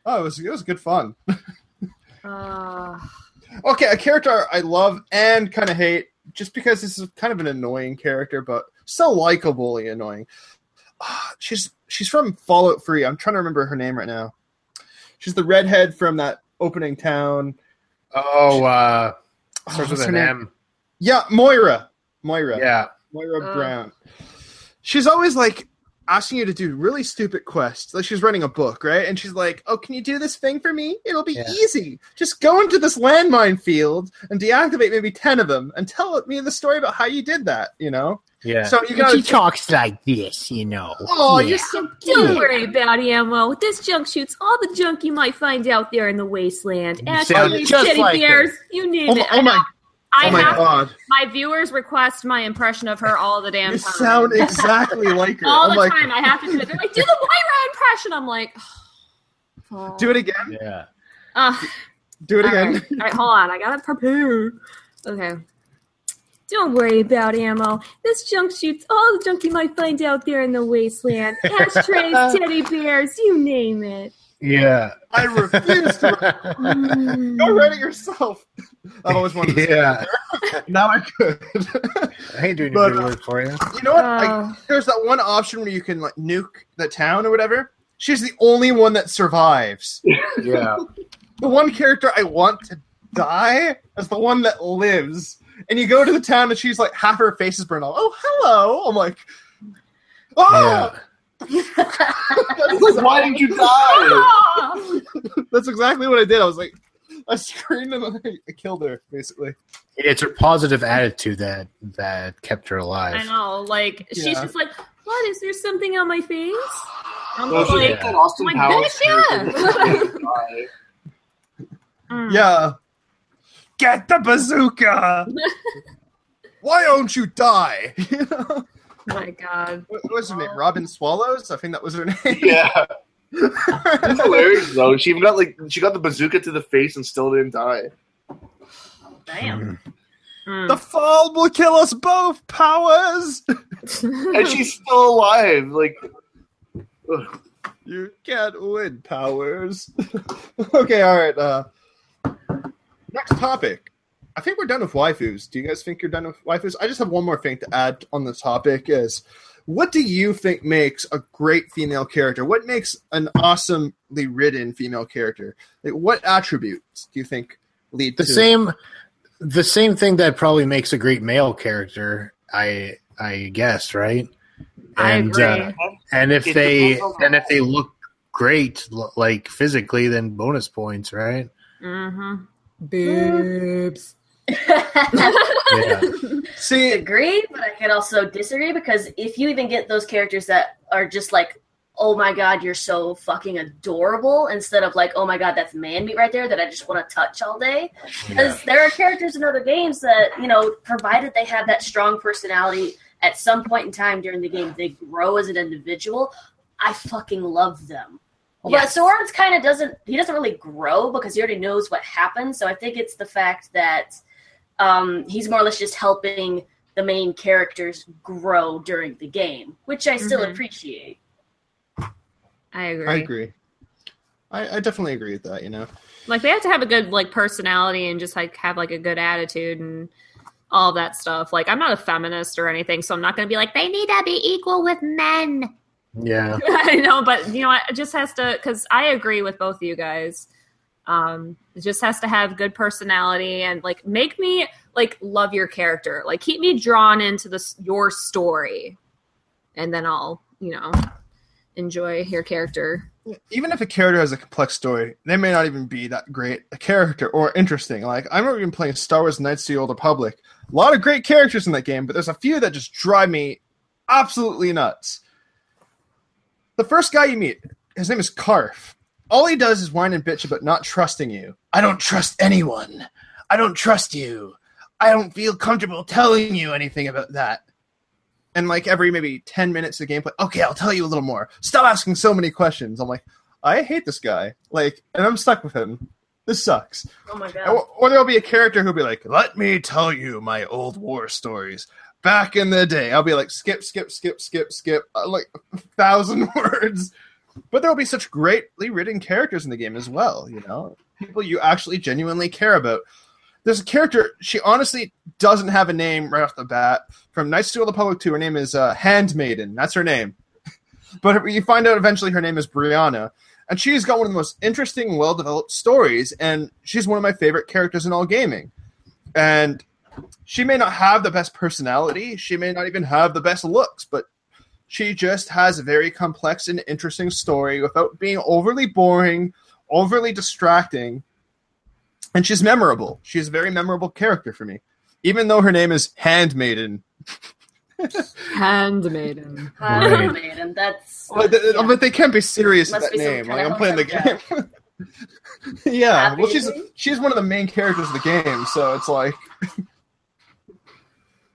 S1: Oh, it was it was good fun.
S5: Uh,
S1: Okay, a character I love and kind of hate, just because this is kind of an annoying character, but still likably annoying. Ah, she's she's from Fallout Three. I'm trying to remember her name right now. She's the redhead from that opening town.
S3: Oh, uh,
S1: Oh,
S3: starts
S1: what's
S3: with an
S1: name?
S3: M.
S1: Yeah, Moira. Moira.
S3: Yeah.
S1: Moira
S5: Uh.
S1: Brown. She's always like asking you to do really stupid quests. Like she's running a book, right? And she's like, "Oh, can you do this thing for me? It'll be
S3: Yeah.
S1: easy. Just go into this landmine field and deactivate maybe ten of them, and tell me the story about how you did that." You know.
S3: Yeah.
S1: So you
S3: And
S1: gotta.
S3: she talks like this, you know.
S1: oh,
S3: yeah.
S1: you're so cute.
S5: don't worry about ammo. This junk shoots all the junk you might find out there in the wasteland.
S3: You sound
S5: Ashtrays, teddy
S3: like her.
S5: bears, you name
S1: Oh
S5: it.
S1: oh my,
S5: I
S1: oh my
S5: have
S1: god!
S5: my viewers request my impression of her all the damn
S1: You
S5: time.
S1: sound exactly like her.
S5: all
S1: I'm
S5: the
S1: like,
S5: time. I have to do it. They're like, do the Moira impression. I'm like, oh.
S1: do it again.
S3: Yeah.
S5: Uh,
S1: Do it
S5: all
S1: again.
S5: right. All right, hold on. I gotta prepare. Okay. Don't worry about ammo. This junk shoots all the junk you might find out there in the wasteland. Ashtrays, teddy bears, you name it.
S3: Yeah.
S1: I refuse to. Go write it yourself. I've always wanted to.
S3: Yeah.
S1: that. Now I could.
S3: I ain't doing
S1: But,
S3: good
S1: uh,
S3: work for you.
S1: You know what? I,
S5: Oh.
S1: there's that one option where you can like nuke the town or whatever. She's the only one that survives.
S3: Yeah.
S1: The one character I want to die is the one that lives. And you go to the town and she's like half her face is burned off. Oh, hello. I'm like, oh,
S3: Yeah.
S1: That's,
S2: Like, why did you die?
S1: That's exactly what I did. I was like, I screamed and then I killed her, basically.
S3: It's her positive attitude that that kept her alive.
S5: I know, like she's just like, "What is there something on my face?" I'm
S2: Well,
S5: just
S2: she
S5: like,
S2: did that Austin
S5: like, bitch,
S2: character.
S5: mm.
S1: Yeah. Get the bazooka! Why don't you die? You know?
S5: Oh my god.
S1: What what was her name? Robin Swallows? I think that was her name.
S2: yeah. It's hilarious though. She even got like she got the bazooka to the face and still didn't die.
S4: Damn.
S5: Mm.
S1: the fall will kill us both, Powers!
S2: And she's still alive. Like ugh.
S1: You can't win, Powers. okay, all right. Uh, next topic. I think we're done with waifus. Do you guys think you're done with waifus? I just have one more thing to add on the topic is what do you think makes a great female character? What makes an awesomely written female character? Like, what attributes do you think lead
S3: The
S1: to
S3: same, the same thing that probably makes a great male character. I I guess right.
S5: I
S3: And
S5: agree.
S3: uh, and if
S2: It
S3: they
S2: the
S3: and if they look great, like physically, then bonus points, right?
S5: mm-hmm. Boobs.
S3: Yeah.
S1: See,
S4: agree, but I can also disagree because if you even get those characters that are just like, oh my god, you're so fucking adorable, instead of like, oh my god, that's man meat right there that I just want to touch all day. Because there are characters in other games that, you know, provided they have that strong personality at some point in time during the game, they grow as an individual. I fucking love them. But
S5: Yes.
S4: Swords kind of doesn't, he doesn't really grow because he already knows what happens. So I think it's the fact that um, he's more or less just helping the main characters grow during the game, which I still
S5: Mhm.
S4: appreciate.
S5: I agree.
S1: I agree. I, I definitely agree with that. You know,
S5: Like they have to have a good like personality and just like have like a good attitude and all that stuff. Like I'm not a feminist or anything, so I'm not going to be like
S6: They need to be equal with men.
S3: Yeah.
S5: I know, but you know, it just has to because I agree with both of you guys. Um, it just has to have good personality and like make me like love your character, like keep me drawn into this your story, and then I'll you know enjoy your character.
S1: even if a character has a complex story, they may not even be that great a character or interesting. Like I remember even playing Star Wars Knights of the Old Republic. A lot of great characters in that game, but there's a few that just drive me absolutely nuts. The first guy you meet, his name is Carth. All he does is whine and bitch about not trusting you. I don't trust anyone. I don't trust you. I don't feel comfortable telling you anything about that. And like every maybe 10 minutes of gameplay, okay, I'll tell you a little more. Stop asking so many questions. I'm like, I hate this guy. Like, and I'm stuck with him. This sucks.
S4: Oh my god.
S1: Or, or there'll be a character who'll be like, let me tell you my old war stories. Back in the day, I'll be like, skip, skip, skip, skip, skip, uh, like a thousand words. But there'll be such greatly written characters in the game as well, you know? People you actually genuinely care about. There's a character, she honestly doesn't have a name right off the bat. From Knights of the Public Republic 2, her name is uh, Handmaiden. That's her name. But you find out eventually her name is Brianna. And she's got one of the most interesting, well developed stories. And she's one of my favorite characters in all gaming. And she may not have the best personality, she may not even have the best looks, but she just has a very complex and interesting story without being overly boring, overly distracting. And she's memorable. She's a very memorable character for me. Even though her name is Handmaiden.
S5: Handmaiden.
S3: Right.
S4: Uh, that's
S1: But, th-
S4: yeah.
S1: but they can't be serious with that name. Like, I'm playing the game. yeah.
S4: Happy
S1: Well, she's she's one of the main characters of the game, so it's like.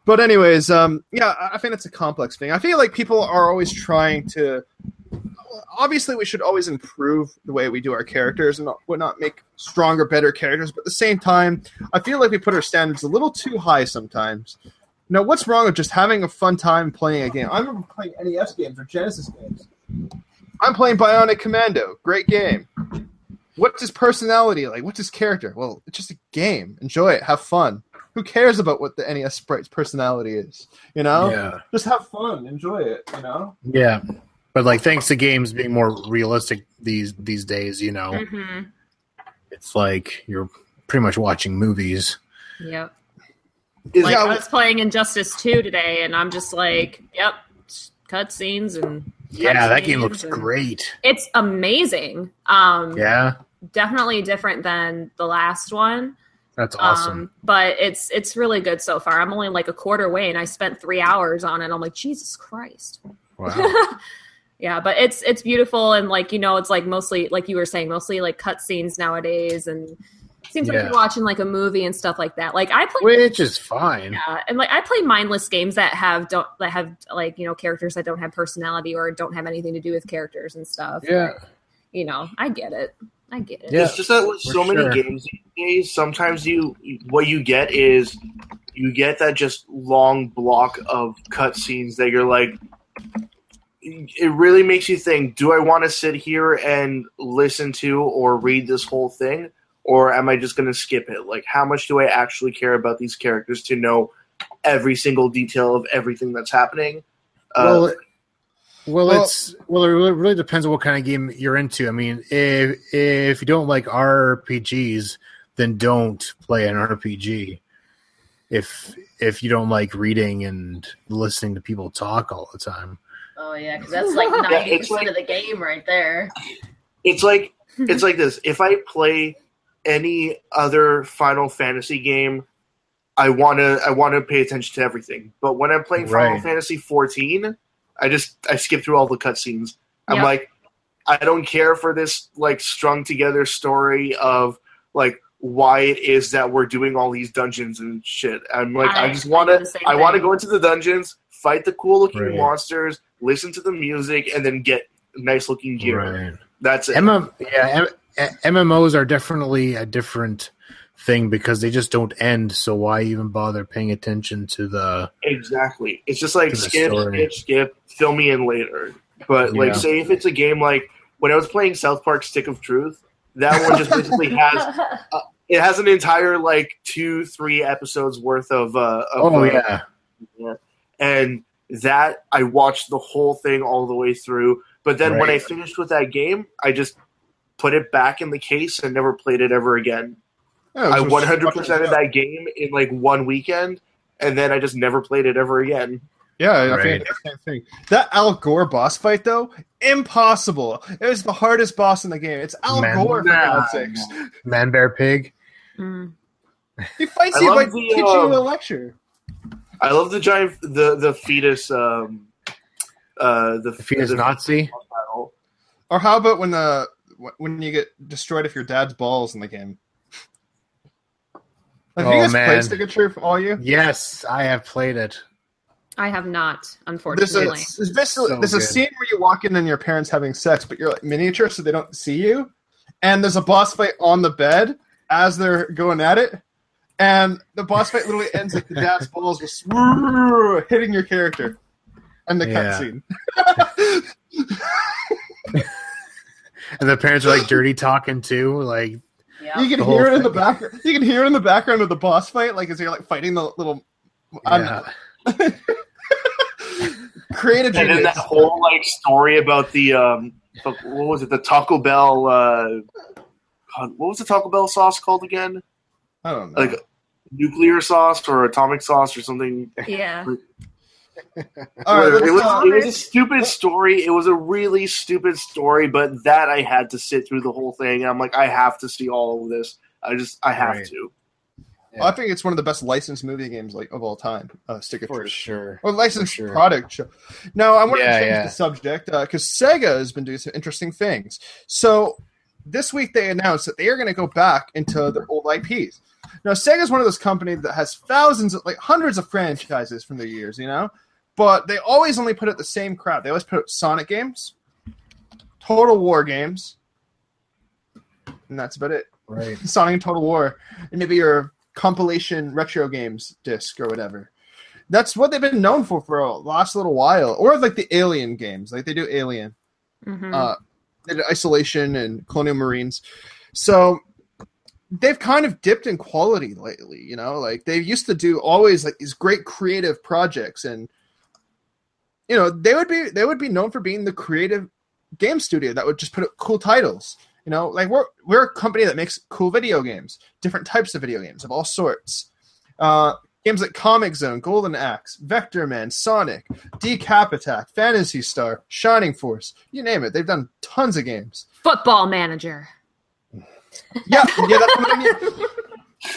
S1: But anyways, um, yeah, I- think it's a complex thing. I feel like people are always trying to. Obviously, we should always improve the way we do our characters and would not make stronger, better characters. But at the same time, I feel like we put our standards a little too high sometimes. Now, what's wrong with just having a fun time playing a game? I remember playing NES games or Genesis games. I'm playing Bionic Commando. Great game. What's his personality like? What's his character? Well, it's just a game. Enjoy it. Have fun. Who cares about what the NES sprite's personality is? You know?
S3: Yeah.
S1: Just have fun. Enjoy it. You know?
S3: Yeah. But like thanks to games being more realistic these these days, you know,
S5: hmm
S3: it's like you're pretty much watching movies.
S5: Yep.
S2: Is
S5: Like
S1: Yeah,
S5: I was playing Injustice 2 today, and I'm just like, yep, cutscenes and
S3: Yeah, that game looks
S5: and-
S3: great.
S5: It's amazing. Um,
S3: Yeah.
S5: definitely different than the last one.
S3: That's awesome.
S5: Um, but it's it's really good so far. I'm only like a quarter way, and I spent three hours on it. I'm like, Jesus Christ.
S3: wow.
S5: yeah, but it's it's beautiful and like you know, it's like mostly like you were saying, mostly like cutscenes nowadays, and it seems like you're watching like a movie and stuff like that. Like I play
S3: Which is fine.
S5: Yeah, and like I play mindless games that have don't that have like you know characters that don't have personality or don't have anything to do with characters and stuff.
S3: Yeah.
S5: you know, I get it. I get it.
S3: Yeah,
S2: it's just that with
S3: for
S2: so many games these days, sometimes you what you get is you get that just long block of cutscenes that you're like. It really makes you think: Do I want to sit here and listen to or read this whole thing, or am I just going to skip it? Like, how much do I actually care about these characters to know every single detail of everything that's happening?
S3: Well,
S2: Uh,
S3: it- well,
S1: well-
S3: it's well, it really, really depends on what kind of game you're into. I mean, if if you don't like RPGs, then don't play an RPG. If if you don't like reading and listening to people talk all the time,
S4: Oh yeah, because that's like
S2: Yeah,
S4: ninety
S2: it's
S4: percent
S2: like-
S4: of the game right there.
S2: it's like it's like this. If I play any other Final Fantasy game, I want to I want to pay attention to everything. But when I'm playing Final
S3: Right.
S2: Fantasy 14, I just I skip through all the cutscenes. I'm
S5: Yep.
S2: like, I don't care for this like strung together story of like why it is that we're doing all these dungeons and shit. I'm like, I,
S4: I-
S2: just want to I want to go into the dungeons, fight the cool looking
S3: Right.
S2: monsters, listen to the music, and then get nice looking gear.
S3: right?
S2: That's it.
S3: MM, yeah, M- MMOs are definitely a different thing because they just don't end. So why even bother paying attention to the?
S2: Exactly. It's just like skip,
S3: story.
S2: skip, skip, fill me in later. But like,
S3: Yeah.
S2: say if it's a game like when I was playing South Park Stick of Truth, that one just basically has it has an entire like two, three episodes worth of. uh of,
S3: Oh
S2: uh,
S3: yeah,
S2: and that I watched the whole thing all the way through. But then when I finished with that game, I just put it back in the case and never played it ever again.
S1: Yeah,
S2: I
S1: it was
S2: one
S1: just
S2: hundred
S1: fucking
S2: percent of that game in like one weekend, and then I just never played it ever again.
S1: Yeah, I
S3: Right.
S1: think it's the same thing. That Al Gore boss fight, though, impossible. It was the hardest boss in the game. It's Al
S3: Man.
S1: Gore, for
S2: Nah,
S1: God's sakes.
S3: Man Bear Pig.
S5: Mm.
S1: He fights
S2: I
S1: you
S2: love
S1: by
S2: the,
S1: teaching
S2: um,
S1: you a lecture.
S2: I love the giant, the the fetus, um, uh, the,
S3: The fetus
S2: the
S3: Nazi.
S2: battle.
S1: Or how about when the when you get destroyed if your dad's balls in the game? Have
S3: Oh,
S1: you guys
S3: man.
S1: played Stick of Truth, all you?
S3: Yes, I have played it.
S5: I have not,
S1: This
S5: unfortunately.
S1: is this basically
S3: So
S1: there's a scene where you walk in and your parents having sex, but you're like miniature, so they don't see you. And there's a boss fight on the bed as they're going at it, and the boss fight literally ends like the dad's balls just hitting your character, and the
S3: Yeah.
S1: cutscene.
S3: And the parents are like dirty talking too. Like,
S4: Yeah.
S1: You can
S3: The
S1: hear it in the background. You can hear it in the background of the boss fight, like as you're like fighting the little. I don't
S3: yeah.
S1: know. Creative
S2: And then that whole like story about the um, fuck, what was it? The Taco Bell. Uh, God, what was the Taco Bell sauce called again?
S1: I don't know.
S2: Like nuclear sauce or atomic sauce or something.
S5: yeah.
S1: All right,
S2: it, was, it was a stupid story. It was a really stupid story, but that I had to sit through the whole thing. I'm like, I have to see all of this. I just, I have
S3: Right.
S2: to.
S1: I think it's one of the best licensed movie games like of all time. Uh, Stick of
S3: For
S1: Truth.
S3: sure.
S1: Or licensed
S3: sure.
S1: product show. Now, I want
S3: Yeah,
S1: to change
S3: yeah.
S1: the subject because Sega has been doing some interesting things. So this week they announced that they are going to go back into their old IPs. Now, Sega is one of those companies that has thousands, of, like hundreds of franchises from their years, you know, but they always only put out the same crap. They always put out Sonic games, Total War games, and that's about it.
S3: Right.
S1: Sonic and Total War, and maybe your compilation retro games disc or whatever. That's what they've been known for for a last little while, or like the Alien games, like they do Alien,
S5: Mhm.
S1: uh, they did Isolation and Colonial Marines. So they've kind of dipped in quality lately. You know, like they used to do always like these great creative projects, and you know they would be they would be known for being the creative game studio that would just put out cool titles. You know, like we're we're a company that makes cool video games, different types of video games of all sorts. Uh, games like Comix Zone, Golden Axe, Vectorman, Sonic, Decap Attack, Phantasy Star, Shining Force, you name it. They've done tons of games.
S5: Football manager.
S1: Yeah, yeah, that's what I mean.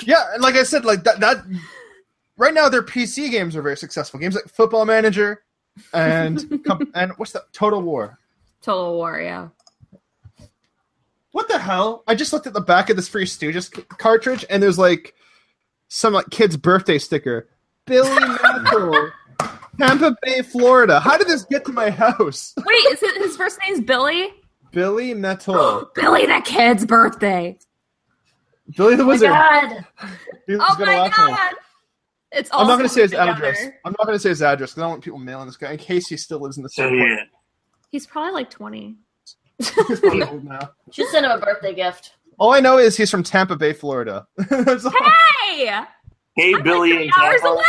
S1: Yeah, and like I said, like that that right now their PC games are very successful. Games like Football Manager and and what's that? Total War.
S5: Total War, yeah.
S1: What the hell? I just looked at the back of this Three Stooges c- cartridge, and there's like some like kid's birthday sticker. Billy Mantle, Tampa Bay, Florida. How did this get to my house?
S5: Wait, is it his first name's Billy?
S1: Billy Metal,
S5: Billy the kid's birthday.
S1: Billy the
S4: Oh my
S1: Wizard.
S4: god.
S5: Oh my
S1: laugh at me.
S5: god. It's
S1: I'm not going to say his
S5: together.
S1: address. I'm not going to say his address because I don't want people mailing this guy in case he still lives in the same
S2: yeah,
S5: He's probably like 20.
S1: He's probably old now.
S4: Should send him a birthday gift.
S1: All I know is he's from Tampa Bay, Florida.
S5: Hey!
S2: hey
S5: I'm
S2: Billy
S5: like
S2: and
S5: three hours
S2: Tampa.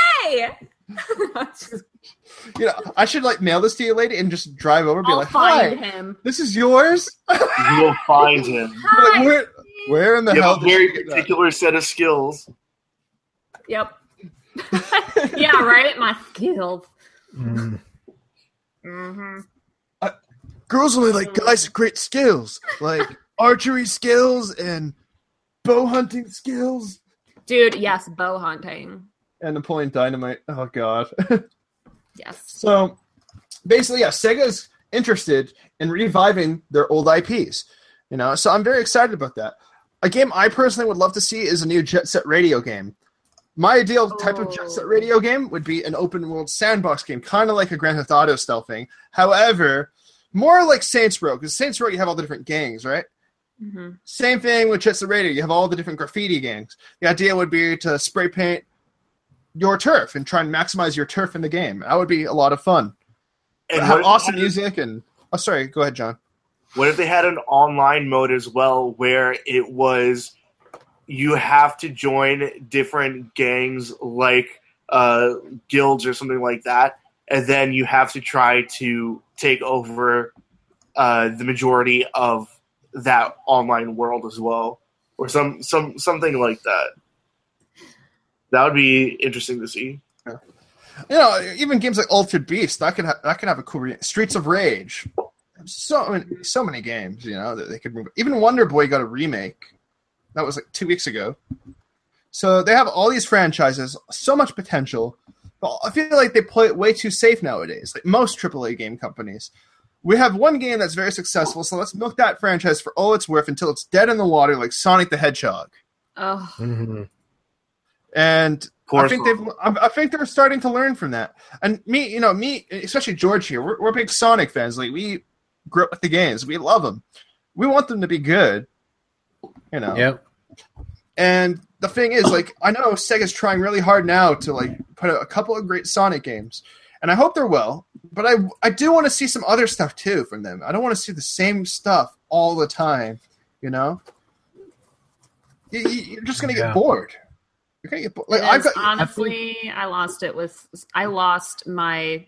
S5: away.
S1: You know, I should like mail this to you, lady, and just drive over, and be
S5: I'll
S1: like, "Hi,
S5: find him.
S1: this is yours."
S2: You'll find him.
S5: Hi.
S1: like, where, where in the
S2: You
S1: hell
S2: have a very
S1: you get that?
S2: particular set of skills.
S5: Yep. yeah, right? My skills.
S3: Mm.
S5: hmm
S1: Girls only like guys with great skills, like archery skills and bow hunting skills.
S5: Dude, yes, bow hunting.
S1: And Napoleon Dynamite. Oh god.
S5: Yes.
S1: So basically, yeah, Sega's interested in reviving their old IPs. You know, so I'm very excited about that. A game I personally would love to see is a new Jet Set Radio game. My ideal type of Jet Set
S5: Oh.
S1: Radio game would be an open world sandbox game, kind of like a Grand Theft Auto style thing. However, more like Saints Row, because Saints Row you have all the different gangs, right?
S5: hmm
S1: Same thing with Jet Set Radio. You have all the different graffiti gangs. The idea would be to spray paint your turf and try and maximize your turf in the game. That would be a lot of fun.
S2: And
S1: have awesome
S2: they had-
S1: music and oh, sorry, go ahead, John.
S2: What if they had an online mode as well, where it was you have to join different gangs like uh, guilds or something like that, and then you have to try to take over uh, the majority of that online world as well, or some some something like that. That would be interesting to see.
S1: You know, even games like Altered Beast that could ha- that could have a cool re- Streets of Rage. So so many games, you know, that they could. Even Wonder Boy got a remake. That was like two weeks ago. So they have all these franchises, so much potential. But I feel like they play it way too safe nowadays. Like most AAA game companies, we have one game that's very successful, so let's milk that franchise for all it's worth until it's dead in the water, like Sonic the Hedgehog.
S5: Oh,
S3: Mhm.
S1: And I think they've. I I think they're starting to learn from that. And me, you know, me, especially George here, we're, we're big Sonic fans. Like we grew up with the games, we love them. We want them to be good, you know.
S3: Yep.
S1: And the thing is, like, I know Sega's trying really hard now to like put out a couple of great Sonic games, and I hope they're well. But I, I do want to see some other stuff too from them. I don't want to see the same stuff all the time. You know, you, you- you're just gonna
S3: Yeah.
S1: get bored. You're gonna get bored. Like I've got.
S5: honestly, I lost it with I lost my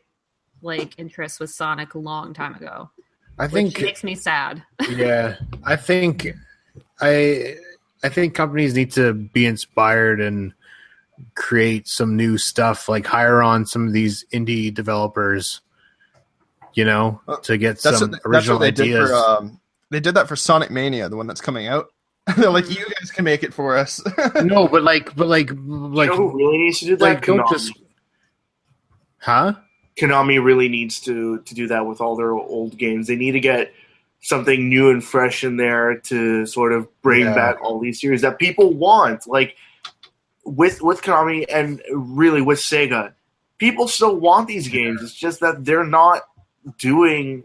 S5: like interest with Sonic a long time ago,
S3: I
S5: which
S3: think
S5: makes me sad.
S3: yeah i think i i think companies need to be inspired and create some new stuff like hire on some of these indie developers you know
S1: Uh,
S3: to get
S1: That's
S3: some
S1: what, that's
S3: original
S1: what they
S3: ideas
S1: did for. Um, they did that for Sonic Mania, the one that's coming out. They're like, you guys can make it for us.
S3: no but like but like like
S2: you know who really needs to do that?
S3: like don't just huh
S2: Konami really needs to to do that with all their old games. They need to get something new and fresh in there to sort of bring
S3: Yeah.
S2: back all these series that people want. Like with with Konami and really with Sega, people still want these games. It's just that they're not doing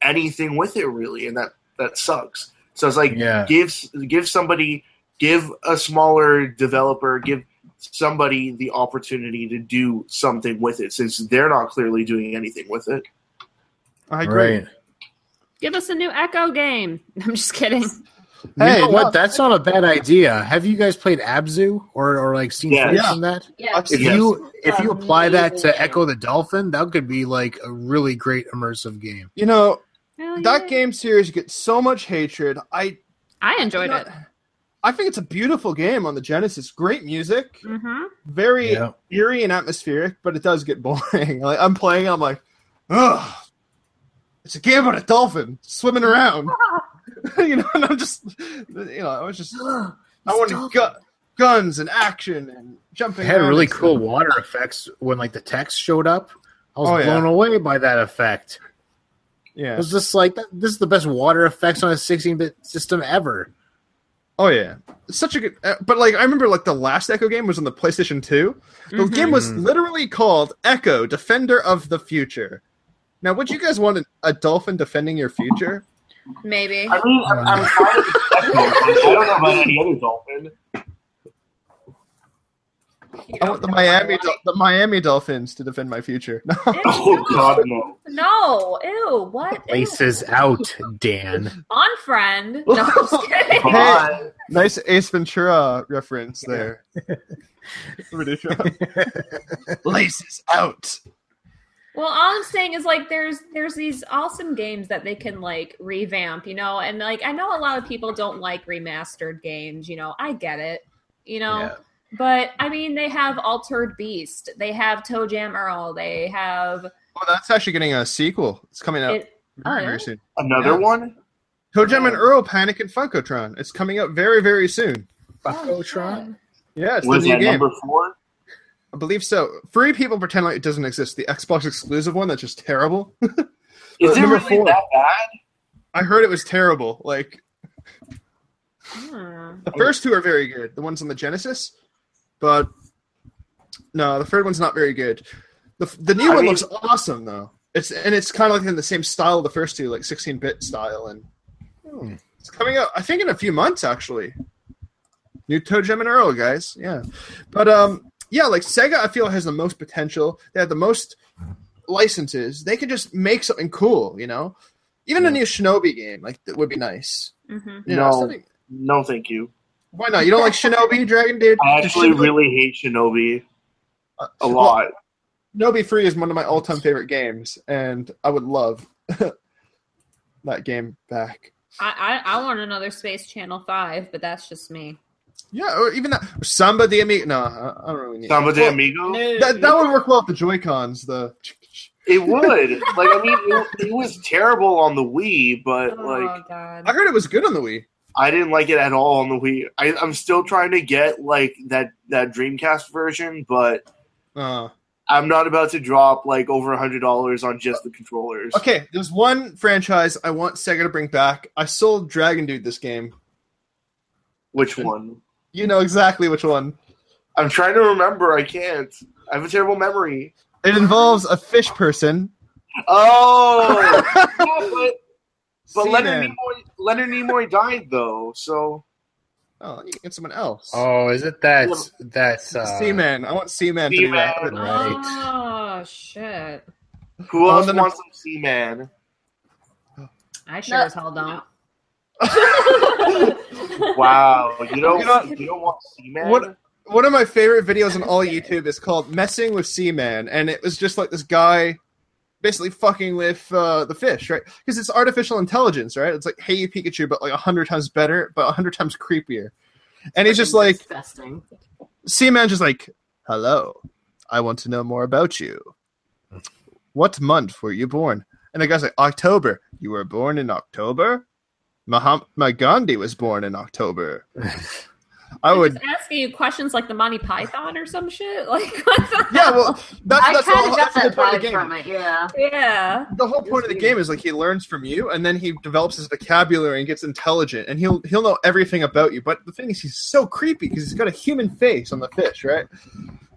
S2: anything with it really, and that that sucks. So it's like
S3: Yeah.
S2: give give somebody give a smaller developer give somebody the opportunity to do something with it since they're not clearly doing anything with it.
S1: I agree.
S3: right
S5: Give us a new Ecco game. I'm just kidding.
S1: Hey,
S3: you know
S1: no,
S3: what that's not a bad idea have you guys played abzu or or like seen
S2: Yeah.
S3: footage
S1: Yeah.
S3: from that
S4: Yeah.
S3: If
S2: Yes.
S3: you if you apply that to Ecco the dolphin that could be like a really great immersive game
S1: You know,
S5: Hell
S1: that
S5: yeah.
S1: game series gets so much hatred. I
S5: I enjoyed
S1: you know,
S5: it.
S1: I think it's a beautiful game on the Genesis. Great music,
S5: hmm
S1: very
S3: Yeah.
S1: eerie and atmospheric, but it does get boring. like I'm playing, I'm like, ugh. It's a game about a dolphin swimming around. you know, and I'm just, you know, I was just, I wanted gu- guns and action and jumping.
S3: It had really cool
S1: stuff.
S3: water effects when like the text showed up. I was
S1: Oh, yeah.
S3: blown away by that effect. Yeah, It
S1: Yeah.
S3: was just like this is the best water effects on a 16-bit system ever.
S1: Oh yeah. It's such a good. Uh, but like, I remember like the last Ecco game was on the PlayStation Two. The
S5: Mhm.
S1: game was
S3: Mhm.
S1: literally called Ecco Defender of the Future. Now, would you guys want a, a dolphin defending your future?
S5: Maybe.
S2: I mean, I'm, I'm kind of expecting it. I don't know about any other dolphin.
S1: I want the Miami Dol- the Miami Dolphins to defend my future. No.
S2: Oh God, no!
S5: No. Ew. What? Ew.
S3: Laces out, Dan.
S5: On friend. No, I'm just kidding.
S2: Come on.
S1: nice Ace Ventura reference there. Laces out.
S5: Well, all I'm saying is like there's there's these awesome games that they can like revamp, you know, and like I know a lot of people don't like remastered games, you know. I get it, you know.
S3: Yeah.
S5: But I mean, they have Altered Beast, they have ToeJam Earl, they have
S1: Oh, that's actually getting a sequel. It's coming out
S5: it.
S1: very,
S5: oh,
S1: very soon.
S2: Another
S1: Yeah.
S2: one?
S1: ToeJam and Earl Panic and Funkotron. It's coming out very, very soon.
S3: Oh, Funkotron?
S1: Yeah, it's
S2: Was
S1: the new
S2: that
S1: game.
S2: number four?
S1: I believe so. Free people pretend like it doesn't exist. The Xbox exclusive one that's just terrible.
S2: Is it really
S1: four.
S2: that bad?
S1: I heard it was terrible. Like
S5: Hmm.
S1: the first two are very good. The ones on the Genesis, but no, the third one's not very good. The the new
S2: I
S1: one
S2: mean-
S1: looks awesome though. It's and it's kind of like in the same style of the first two, like 16-bit style, and
S3: Hmm.
S1: it's coming out. I think in a few months actually. New ToeJam and Earl, guys. Yeah, but um, yeah, like Sega, I feel has the most potential. They have the most licenses. They could just make something cool, you know. Even a new Shinobi game, like that would be nice.
S5: Mhm.
S1: You know,
S2: No.
S1: something-
S2: No, thank you.
S1: why not? You don't like Shinobi Dragon, dude?
S2: I actually
S1: Shinobi-
S2: really hate Shinobi
S1: Uh,
S2: a lot.
S1: Shinobi Free is one of my all-time favorite games, and I would love that game back.
S5: I, I I want another Space Channel Five, but that's just me.
S1: Yeah, or even that Samba de Amigo. No, I I don't really need.
S2: Samba de
S1: Well,
S2: Amigo.
S1: That, that would work well with the Joy Cons. The
S2: It would. like, I mean, it, it was terrible on the Wii, but
S5: Oh
S2: like,
S5: God.
S1: I heard it was good on the Wii.
S2: I didn't like it at all on the Wii. I, I'm still trying to get like that that Dreamcast version, but
S1: Uh,
S2: I'm not about to drop like over a hundred dollars on just the controllers.
S1: okay, there's one franchise I want Sega to bring back. I sold Dragon Dude this game.
S2: Which one?
S1: You know exactly which one.
S2: I'm trying to remember. I can't. I have a terrible memory.
S1: It involves a fish person.
S2: Oh, yeah, but but Leonard Nimoy, Leonard Nimoy died though, so
S1: Oh, you can get someone else.
S3: Oh, is it that? That's uh,
S1: Seaman. I want Seaman to do that.
S3: Right.
S5: Oh shit!
S2: who
S1: Oh,
S2: else
S1: then-
S2: wants some Seaman?
S5: I sure
S4: No.
S5: as hell don't.
S2: Wow, you don't
S1: You know-
S2: you don't want Seaman?
S1: What- one of my favorite videos on all YouTube is called "Messing with Seaman," and it was just like this guy basically fucking with uh, the fish, right? Because it's artificial intelligence, right? It's like Hey You Pikachu, but like a hundred times better, but a hundred times creepier. And he's just like
S4: disgusting.
S1: Seaman, just like, "Hello, I want to know more about you. What month were you born?" And the guy's like, "October. You were born in October. Mahatma Gandhi was born in October." I would
S5: Just asking you questions like the Monty Python or some shit. Like what the
S1: Yeah,
S5: hell?
S1: well, that's,
S4: I
S1: that's, the, whole-
S4: of
S1: that's the point of the game.
S4: from it. Yeah.
S5: yeah.
S1: The whole point of the game is like he learns from you, and then he develops his vocabulary and gets intelligent, and he'll he'll know everything about you. But the thing is, he's so creepy because he's got a human face on the fish, right?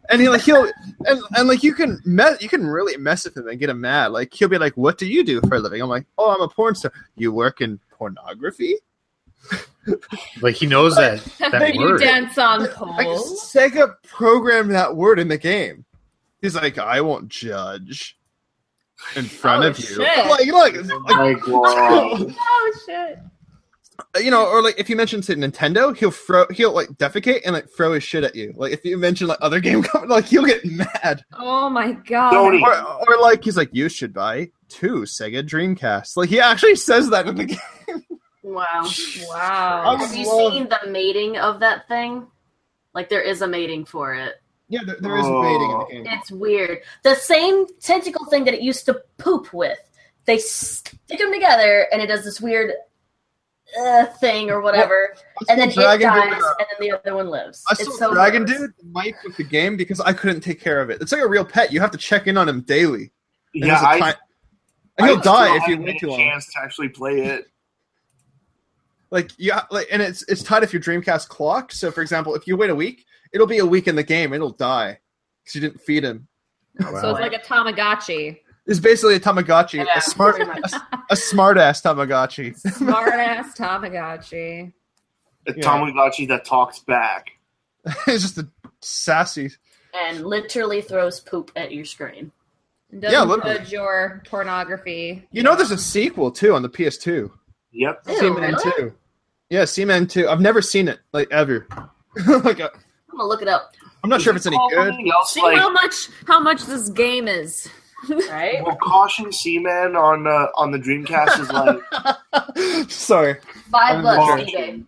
S1: And he like he'll and, and like you can mess you can really mess with him and get him mad. Like he'll be like, "What do you do for a living?" I'm like, "Oh, I'm a porn star." You work in pornography?
S3: Like he knows that that
S5: you dance on
S1: Like
S5: poles.
S1: Sega programmed that word in the game. He's like, "I won't judge." In front
S5: Oh,
S1: of you,
S5: shit.
S1: like, look, like,
S2: Like, wow.
S5: Oh shit!
S1: you know, or like if you mention say Nintendo, he'll throw, he'll like defecate and like throw his shit at you. Like if you mention like other game company, like he'll get mad.
S5: Oh my god!
S1: Or, or like he's like, you should buy two Sega Dreamcasts. Like he actually says that in the game.
S4: Wow.
S5: Wow.
S1: I
S4: Have you
S1: love-
S4: seen the mating of that thing? Like there is a mating for it.
S1: Yeah, there, there is mating in the game.
S4: It's weird. The same tentacle thing that it used to poop with. They stick them together, and it does this weird uh, thing or whatever,
S1: I
S4: and then it
S1: Dragon
S4: dies,
S1: Dude, uh,
S4: and then the other one lives.
S1: I
S4: it's so
S1: Dragon
S4: gross.
S1: Dude Mike with the game because I couldn't take care of it. It's like a real pet. You have to check in on him daily. And
S2: Yeah,
S1: there's a
S2: I,
S1: time- and he'll
S2: I
S1: die if you wait too
S2: a
S1: long.
S2: chance to actually play it.
S1: Like yeah, like and it's it's tied if your Dreamcast clock. So for example, if you wait a week, it'll be a week in the game. It'll die because you didn't feed him.
S5: Oh, so it's like a Tamagotchi.
S1: It's basically a Tamagotchi,
S4: Yeah,
S1: a smart, a, a smart ass Tamagotchi.
S5: Smart ass Tamagotchi.
S2: A
S1: Yeah.
S2: Tamagotchi that talks back.
S1: it's just a sassy.
S4: and literally throws poop at your screen.
S5: Doesn't
S1: Yeah, literally.
S5: judge your pornography.
S1: You know, there's a sequel too on the PS2.
S2: Yep.
S4: Ew,
S1: Seaman
S4: really?
S1: Two. Yeah, Seaman Two. I've never seen it like ever. like uh,
S4: I'm gonna look it up.
S1: I'm not sure if it's any good.
S2: Else,
S5: See
S2: like,
S5: how much how much this game is.
S4: Right?
S2: well, Caution Seaman on uh, on the Dreamcast is like,
S1: Sorry.
S4: Five
S1: I'm
S4: bucks eBay.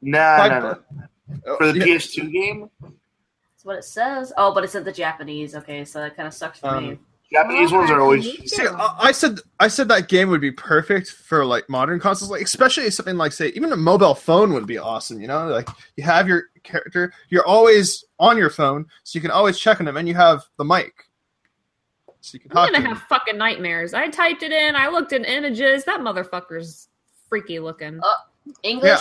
S2: nah,
S1: Five
S2: nah, nah. For the
S1: Yeah.
S2: PS2 game,
S4: That's what it says. Oh, but it's in the Japanese. Okay, so that kind of sucks for
S1: Um,
S4: me.
S2: Japanese ones are always.
S1: See, I, I said I said that game would be perfect for like modern consoles, like especially something like say even a mobile phone would be awesome. You know, like you have your character, you're always on your phone, so you can always check on them, and you have the mic, so you can talk
S5: I'm gonna
S1: them.
S5: have fucking nightmares. I typed it in, I looked at images, that motherfucker's freaky looking.
S4: Uh, English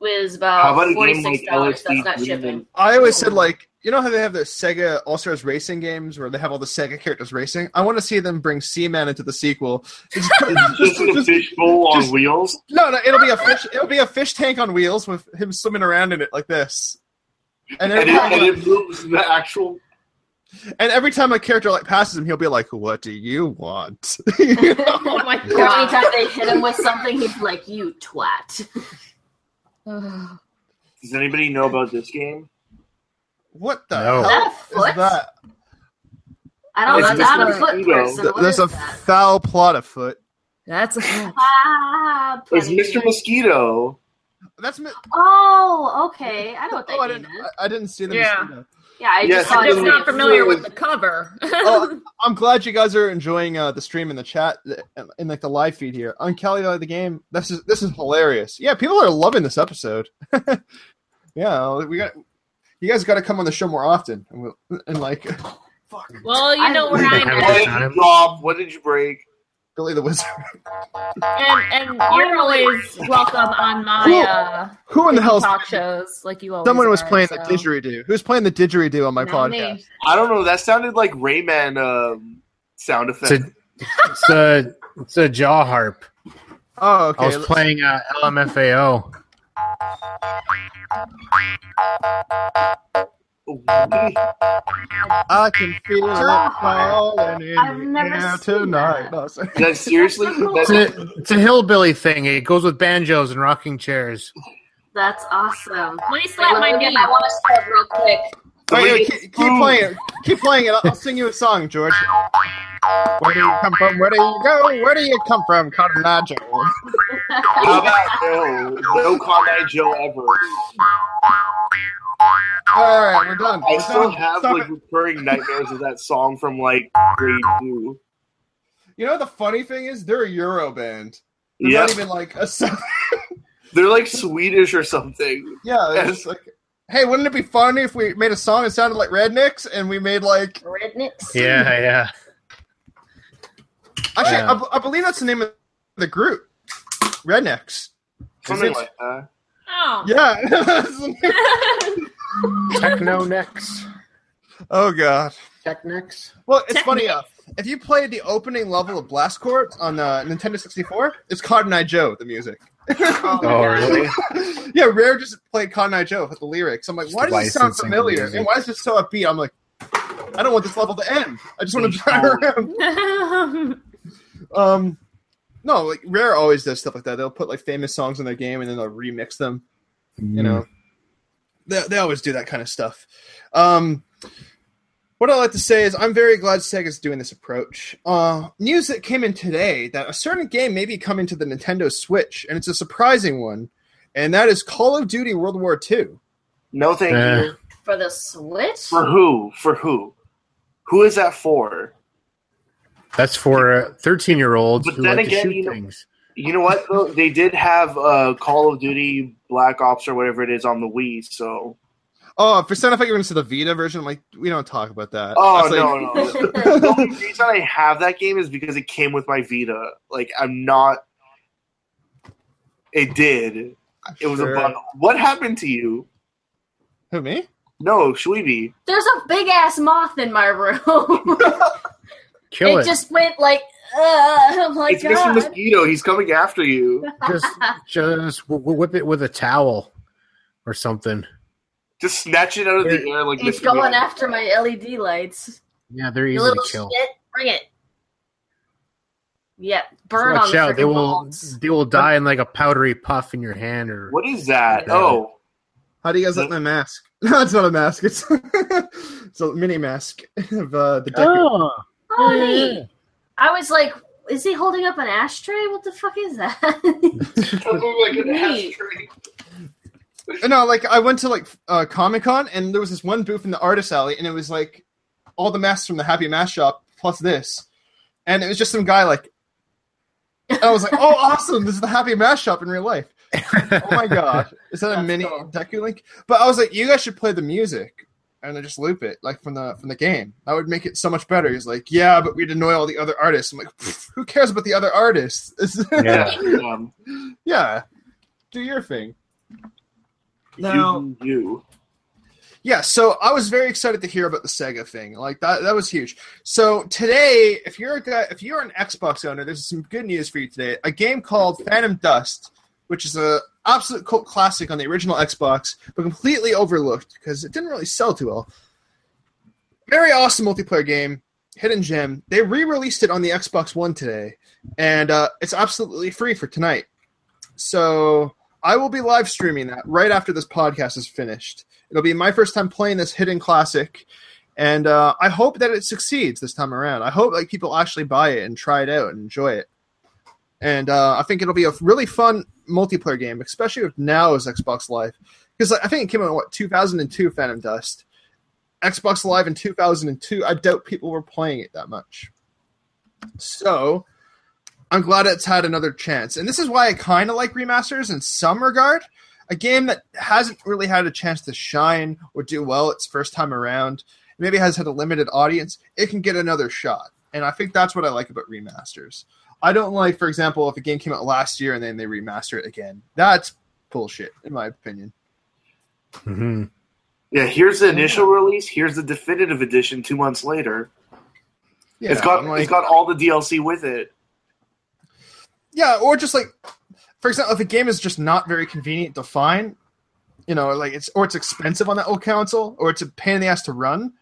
S4: was about
S2: about a game
S4: forty
S2: like
S4: six dollars. That's not shipping.
S1: I always said like you know how they have the Sega All Stars Racing games where they have all the Sega characters racing. I want to see them bring Seaman into the sequel. It's-
S2: It's just a
S1: just-
S2: fishbowl on
S1: just-
S2: wheels.
S1: no, no, it'll be a fish. It'll be a fish tank on wheels with him swimming around in it like this. And
S2: And
S1: every,
S2: it,
S1: time,
S2: and it moves the actual.
S1: and every time a character like passes him, he'll be like, "What do you want?"
S5: Oh my
S4: Or
S5: god.
S4: anytime they hit him with something, he's like, "You twat."
S5: Ugh.
S2: Does anybody know about this game?
S1: what the
S3: No.
S1: hell
S4: Is that a foot?
S1: that?
S4: I don't know.
S2: It's
S4: not a foot person. What
S1: There's a
S4: that?
S1: foul plot afoot.
S5: That's a
S4: Ah,
S2: It's
S4: penny.
S2: Mr. Mosquito.
S1: That's mi-
S4: Oh, okay. I know what that
S1: oh, I
S4: game
S1: didn't.
S4: is.
S1: I, I didn't see the
S5: Yeah.
S1: mosquito.
S4: Yeah, I
S2: Yes,
S4: just saw
S5: I'm just not familiar with
S2: it's-
S5: the cover.
S1: Oh, I'm glad you guys are enjoying uh, the stream in the chat uh, in like the live feed here. On Kelly the game, this is this is hilarious. Yeah, people are loving this episode. yeah, we got you guys got to come on the show more often, and, we'll, and like, fuck,
S5: well, you know where
S3: I-
S5: I'm
S2: What
S5: at.
S2: did you drop? What did you break?
S1: Billy the Wizard.
S5: And, and you're always welcome on my uh,
S1: Who in the hell?
S5: talk shows, like you always
S1: Someone was
S5: are,
S1: playing
S5: so.
S1: the didgeridoo. Who's playing the didgeridoo on my
S5: Not
S1: podcast?
S5: me.
S2: I don't know. That sounded like Rayman um, sound
S3: It's a, it's a, it's a jaw harp.
S1: Oh, okay.
S3: I was playing uh, LMFAO.
S1: I can feel it falling in
S4: I've
S1: the
S4: never
S1: air tonight.
S4: that.
S1: No, sorry.
S2: That seriously?
S3: It's a, it's a hillbilly thing. It goes with banjos and rocking chairs.
S4: That's awesome.
S5: Let me slap my knee.
S4: I want to start real quick.
S1: Wait,
S2: Wait,
S1: wait, keep, keep playing it. Keep playing it. I'll, I'll sing you a song, George. Where do you come from? Where do you go? Where do you come from, Cotton Eye Joe?
S2: how about uh, no? No Con Eye Joe ever.
S1: All right, we're done.
S2: I
S1: We're
S2: still
S1: done.
S2: have
S1: Stop
S2: like
S1: it.
S2: recurring nightmares of that song from like grade two.
S1: You know the funny thing is they're a Euro band. They're
S2: Yeah,
S1: not even like a.
S2: They're like Swedish or something.
S1: yeah, they're just like. Hey, wouldn't it be funny if we made a song that sounded like Rednecks and we made like
S4: Rednecks.
S3: Yeah, yeah.
S1: actually
S3: Yeah.
S1: I, b- I believe that's the name of the group, Rednex.
S2: Something like that.
S5: Oh.
S1: Yeah.
S3: Techno necks.
S1: oh god.
S3: Tech necks.
S1: Well, it's
S5: Technic.
S1: funny. Uh, if you played the opening level of Blast Corps on uh, Nintendo 64, it's Cotton Eye Joe, the music.
S4: Oh,
S3: Oh, really?
S1: yeah, Rare just played Cotton Eye Joe with the lyrics. I'm like, why does this sound familiar?
S3: music.
S1: And why is this so upbeat? I'm like, I don't want this level to end. I just want to drive around. Um, no, like Rare always does stuff like that. They'll put like famous songs in their game and then they'll remix them. You know, they they always do that kind of stuff. Um, what I like to say is I'm very glad Sega's doing this approach. Uh, news that came in today that a certain game may be coming to the Nintendo Switch, and it's a surprising one, and that is Call of Duty World War II.
S2: No, thank
S3: Yeah.
S2: you.
S4: For the Switch?
S2: For who? For who? Who is that for?
S3: That's for thirteen-year-olds
S2: But
S3: who
S2: then
S3: like
S2: again,
S3: to shoot
S2: you know-
S3: things.
S2: You know what? Though? They did have uh, Call of Duty Black Ops or whatever it is on the Wii. So.
S1: Oh, for some, I thought you were going to say the Vita version. I'm like, we don't talk about that.
S2: Oh
S1: That's
S2: no,
S1: like-
S2: no. the only reason I have that game is because it came with my Vita. Like I'm not. It did. It was
S1: Sure.
S2: a bundle. What happened to you?
S1: Who me?
S2: No, Shweeby.
S4: There's a big ass moth in my room.
S3: Kill
S4: it,
S3: it.
S4: just went like, uh, oh my
S2: it's Mr.
S4: god.
S2: Mosquito. He's coming after you.
S3: just just wh- wh- whip it with a towel or something.
S2: Just snatch it out of the air like
S4: He's
S2: Mr.
S4: going
S2: Man.
S4: after my LED lights.
S3: Yeah, they're
S4: You
S3: easy to kill.
S4: shit, bring it. Yeah, burn on
S3: watch
S4: the
S3: out; they will
S4: balls.
S3: they will die in like a powdery puff in your hand, or
S2: What is that?
S3: Yeah.
S2: Oh,
S1: How do you guys like my mask? No, it's not a mask. It's it's a mini mask of uh, the Deku.
S3: oh,
S4: Oh, I was like, is he holding up an ashtray? What the fuck is that?
S2: like an
S4: Neat.
S2: ashtray.
S1: No, like I went to like uh, Comic Con and there was this one booth in the artist alley, and it was like all the masks from the Happy Mask shop plus this, and it was just some guy like. and I was like, "Oh, awesome! This is the Happy Mask shop in real life." Oh my god, is that a
S4: That's
S1: mini
S4: cool.
S1: Deku Link? But I was like, "You guys should play the music and then just loop it like from the from the game. That would make it so much better." He's like, "Yeah, but we'd annoy all the other artists." I'm like, "Who cares about the other artists?"
S3: Yeah.
S2: Um,
S1: yeah, do your thing. Now-
S2: you.
S1: Yeah, so I was very excited to hear about the Sega thing. Like that that was huge. So today, if you're a guy if you're an Xbox owner, there's some good news for you today. A game called Phantom Dust, which is a absolute cult classic on the original Xbox, but completely overlooked because it didn't really sell too well. Very awesome multiplayer game, hidden gem. They re-released it on the Xbox One today, and uh, it's absolutely free for tonight. So I will be live streaming that right after this podcast is finished. It'll be my first time playing this hidden classic, and uh, I hope that it succeeds this time around. I hope like people actually buy it and try it out and enjoy it. And uh, I think it'll be a really fun multiplayer game, especially with now is Xbox Live, because I think it came out in what 2002, Phantom Dust. Xbox Live in 2002. I doubt people were playing it that much. So I'm glad it's had another chance. And this is why I kind of like remasters in some regard. A game that hasn't really had a chance to shine or do well its first time around, maybe has had a limited audience, it can get another shot. And I think that's what I like about remasters. I don't like, for example, if a game came out last year and then they remaster it again. That's bullshit, in my opinion.
S3: hmm
S2: Yeah, here's the initial release. Here's the definitive edition. Two months later,
S1: Yeah,
S2: it's got
S1: like-
S2: it's got all the DLC with it.
S1: Yeah, or just like, for example, if a game is just not very convenient to find, you know, like it's or it's expensive on that old console, or it's a pain in the ass to run,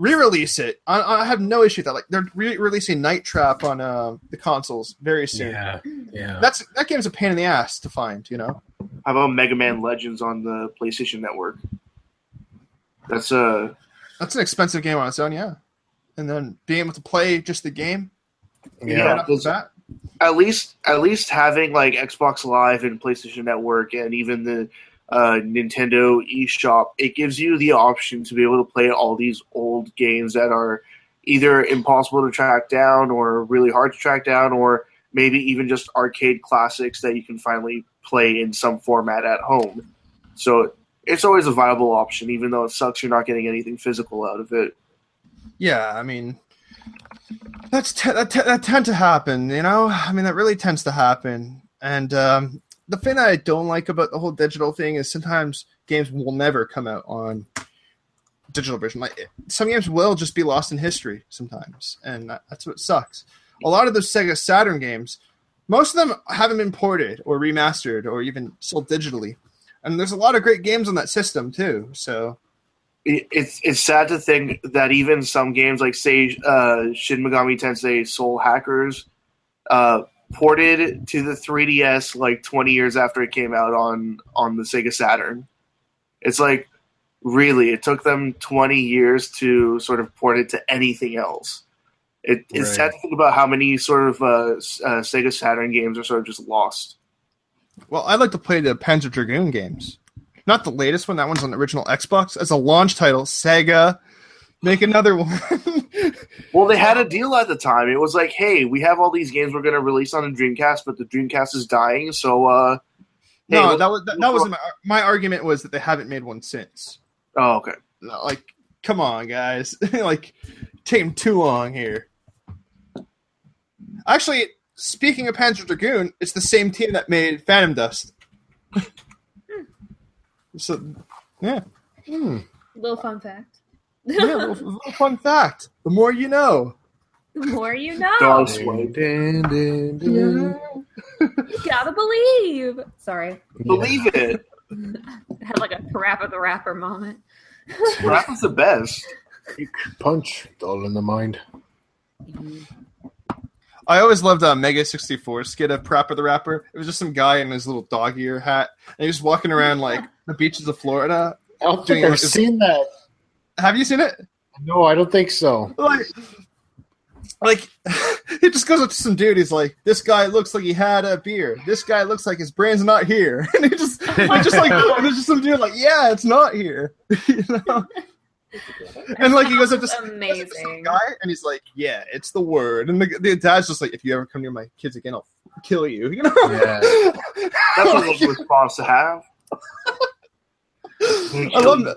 S1: re-release it. I, I have no issue with that. Like they're re-releasing Night Trap on uh, the consoles very soon.
S3: Yeah, yeah.
S1: That's that game's a pain in the ass to find. You know.
S2: How about Mega Man Legends on the PlayStation Network? That's uh
S1: That's an expensive game on its own, yeah. And then being able to play just the game,
S2: Yeah,
S1: right off
S2: those-
S1: bat.
S2: at least at least having like Xbox Live and PlayStation Network and even the uh, Nintendo eShop, it gives you the option to be able to play all these old games that are either impossible to track down or really hard to track down, or maybe even just arcade classics that you can finally play in some format at home. So it's always a viable option, even though it sucks you're not getting anything physical out of it.
S1: Yeah, I mean, that's that, te- that tend to happen. You know, I mean, that really tends to happen. And um, the thing I don't like about the whole digital thing is sometimes games will never come out on digital version. Like some games will just be lost in history sometimes, and that, that's what sucks. A lot of those Sega Saturn games, most of them haven't been ported or remastered or even sold digitally. And there's a lot of great games on that system too. So
S2: it's it's sad to think that even some games like say uh, Shin Megami Tensei Soul Hackers uh, ported to the 3DS like 20 years after it came out on on the Sega Saturn. It's like really it took them 20 years to sort of port it to anything else. It, it's
S3: Right.
S2: sad to think about how many sort of uh, uh, Sega Saturn games are sort of just lost.
S1: Well, I like to play the Panzer Dragoon games. Not the latest one. That one's on the original Xbox. As a launch title, Sega Make another one.
S2: Well, they had a deal at the time. It was like, hey, we have all these games we're going to release on the Dreamcast, but the Dreamcast is dying, so uh. hey,
S1: no, that was that, that wasn't my, my argument. Was that they haven't made one since.
S2: Oh, okay.
S1: Like, come on, guys. like, taking too long here. Actually, speaking of Panzer Dragoon, it's the same team that made Phantom Dust. so, yeah. Hmm.
S5: Little fun fact.
S1: Yeah little, little fun fact. The more you know.
S5: the more you know.
S2: Dog swipe.
S3: Dun, dun, dun.
S5: You gotta believe. Sorry.
S2: Believe it.
S5: I had like a PaRappa the Rapper moment.
S2: Rap is the best.
S3: Punch, all in the mind.
S1: I always loved uh, Mega 64 skit of PaRappa the Rapper. It was just some guy in his little dog ear hat. And he was walking around like the beaches of Florida.
S3: I don't
S1: Doing
S3: think I've
S1: it-
S3: seen that.
S1: Have you seen it?
S3: No, I don't think so.
S1: like like he just goes up to some dude he's like this guy looks like he had a beer this guy looks like his brain's not here and he just he just like and there's just some dude like yeah it's not here you know and like he goes up to some, he up to some
S5: Amazing.
S1: guy and he's like yeah it's the word and the, the dad's just like if you ever come near my kids again i'll kill you you know
S3: Yeah.
S2: That's a good response to have.
S1: I love that.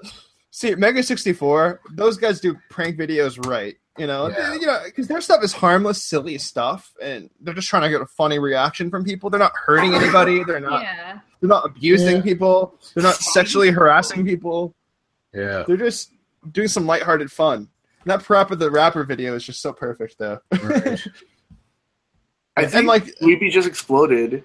S1: See, Mega sixty four. Those guys do prank videos right. You know,
S3: Yeah.
S1: you know, because their stuff is harmless, silly stuff, and they're just trying to get a funny reaction from people. They're not hurting anybody. They're not.
S5: Yeah.
S1: They're not abusing
S3: Yeah.
S1: people. They're not sexually harassing people.
S3: Yeah.
S1: They're just doing some lighthearted fun. And that PaRappa the Rapper video is just so perfect, though.
S3: Right.
S2: I think
S1: and like,
S2: Sleepy just exploded.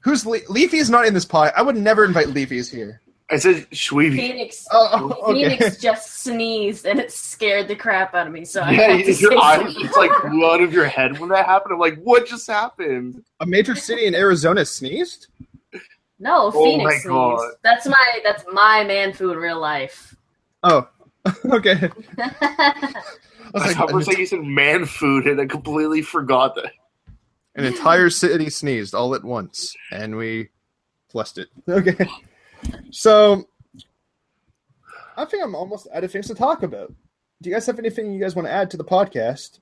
S1: who's Le- Leafy's not in this pie? I would never invite Leafy's here.
S2: I said Shweeby.
S4: Phoenix.
S1: Oh, oh, okay.
S4: Phoenix just sneezed and it scared the crap out of me. So I
S2: Yeah,
S4: had to say
S2: your eyes
S4: something.
S2: just like blew out of your head when that happened. I'm like, what just happened?
S1: A major city in Arizona sneezed.
S4: No,
S2: Oh
S4: Phoenix
S2: my
S4: sneezed.
S2: God.
S4: That's my that's my man food in real life.
S1: Oh, okay. I
S2: I
S1: was like,
S2: thought for a you said man food, and I completely forgot that.
S1: An entire city sneezed all at once, and we blessed it. Okay. So, I think I'm almost out of things to talk about. Do you guys have anything you guys want to add to the podcast?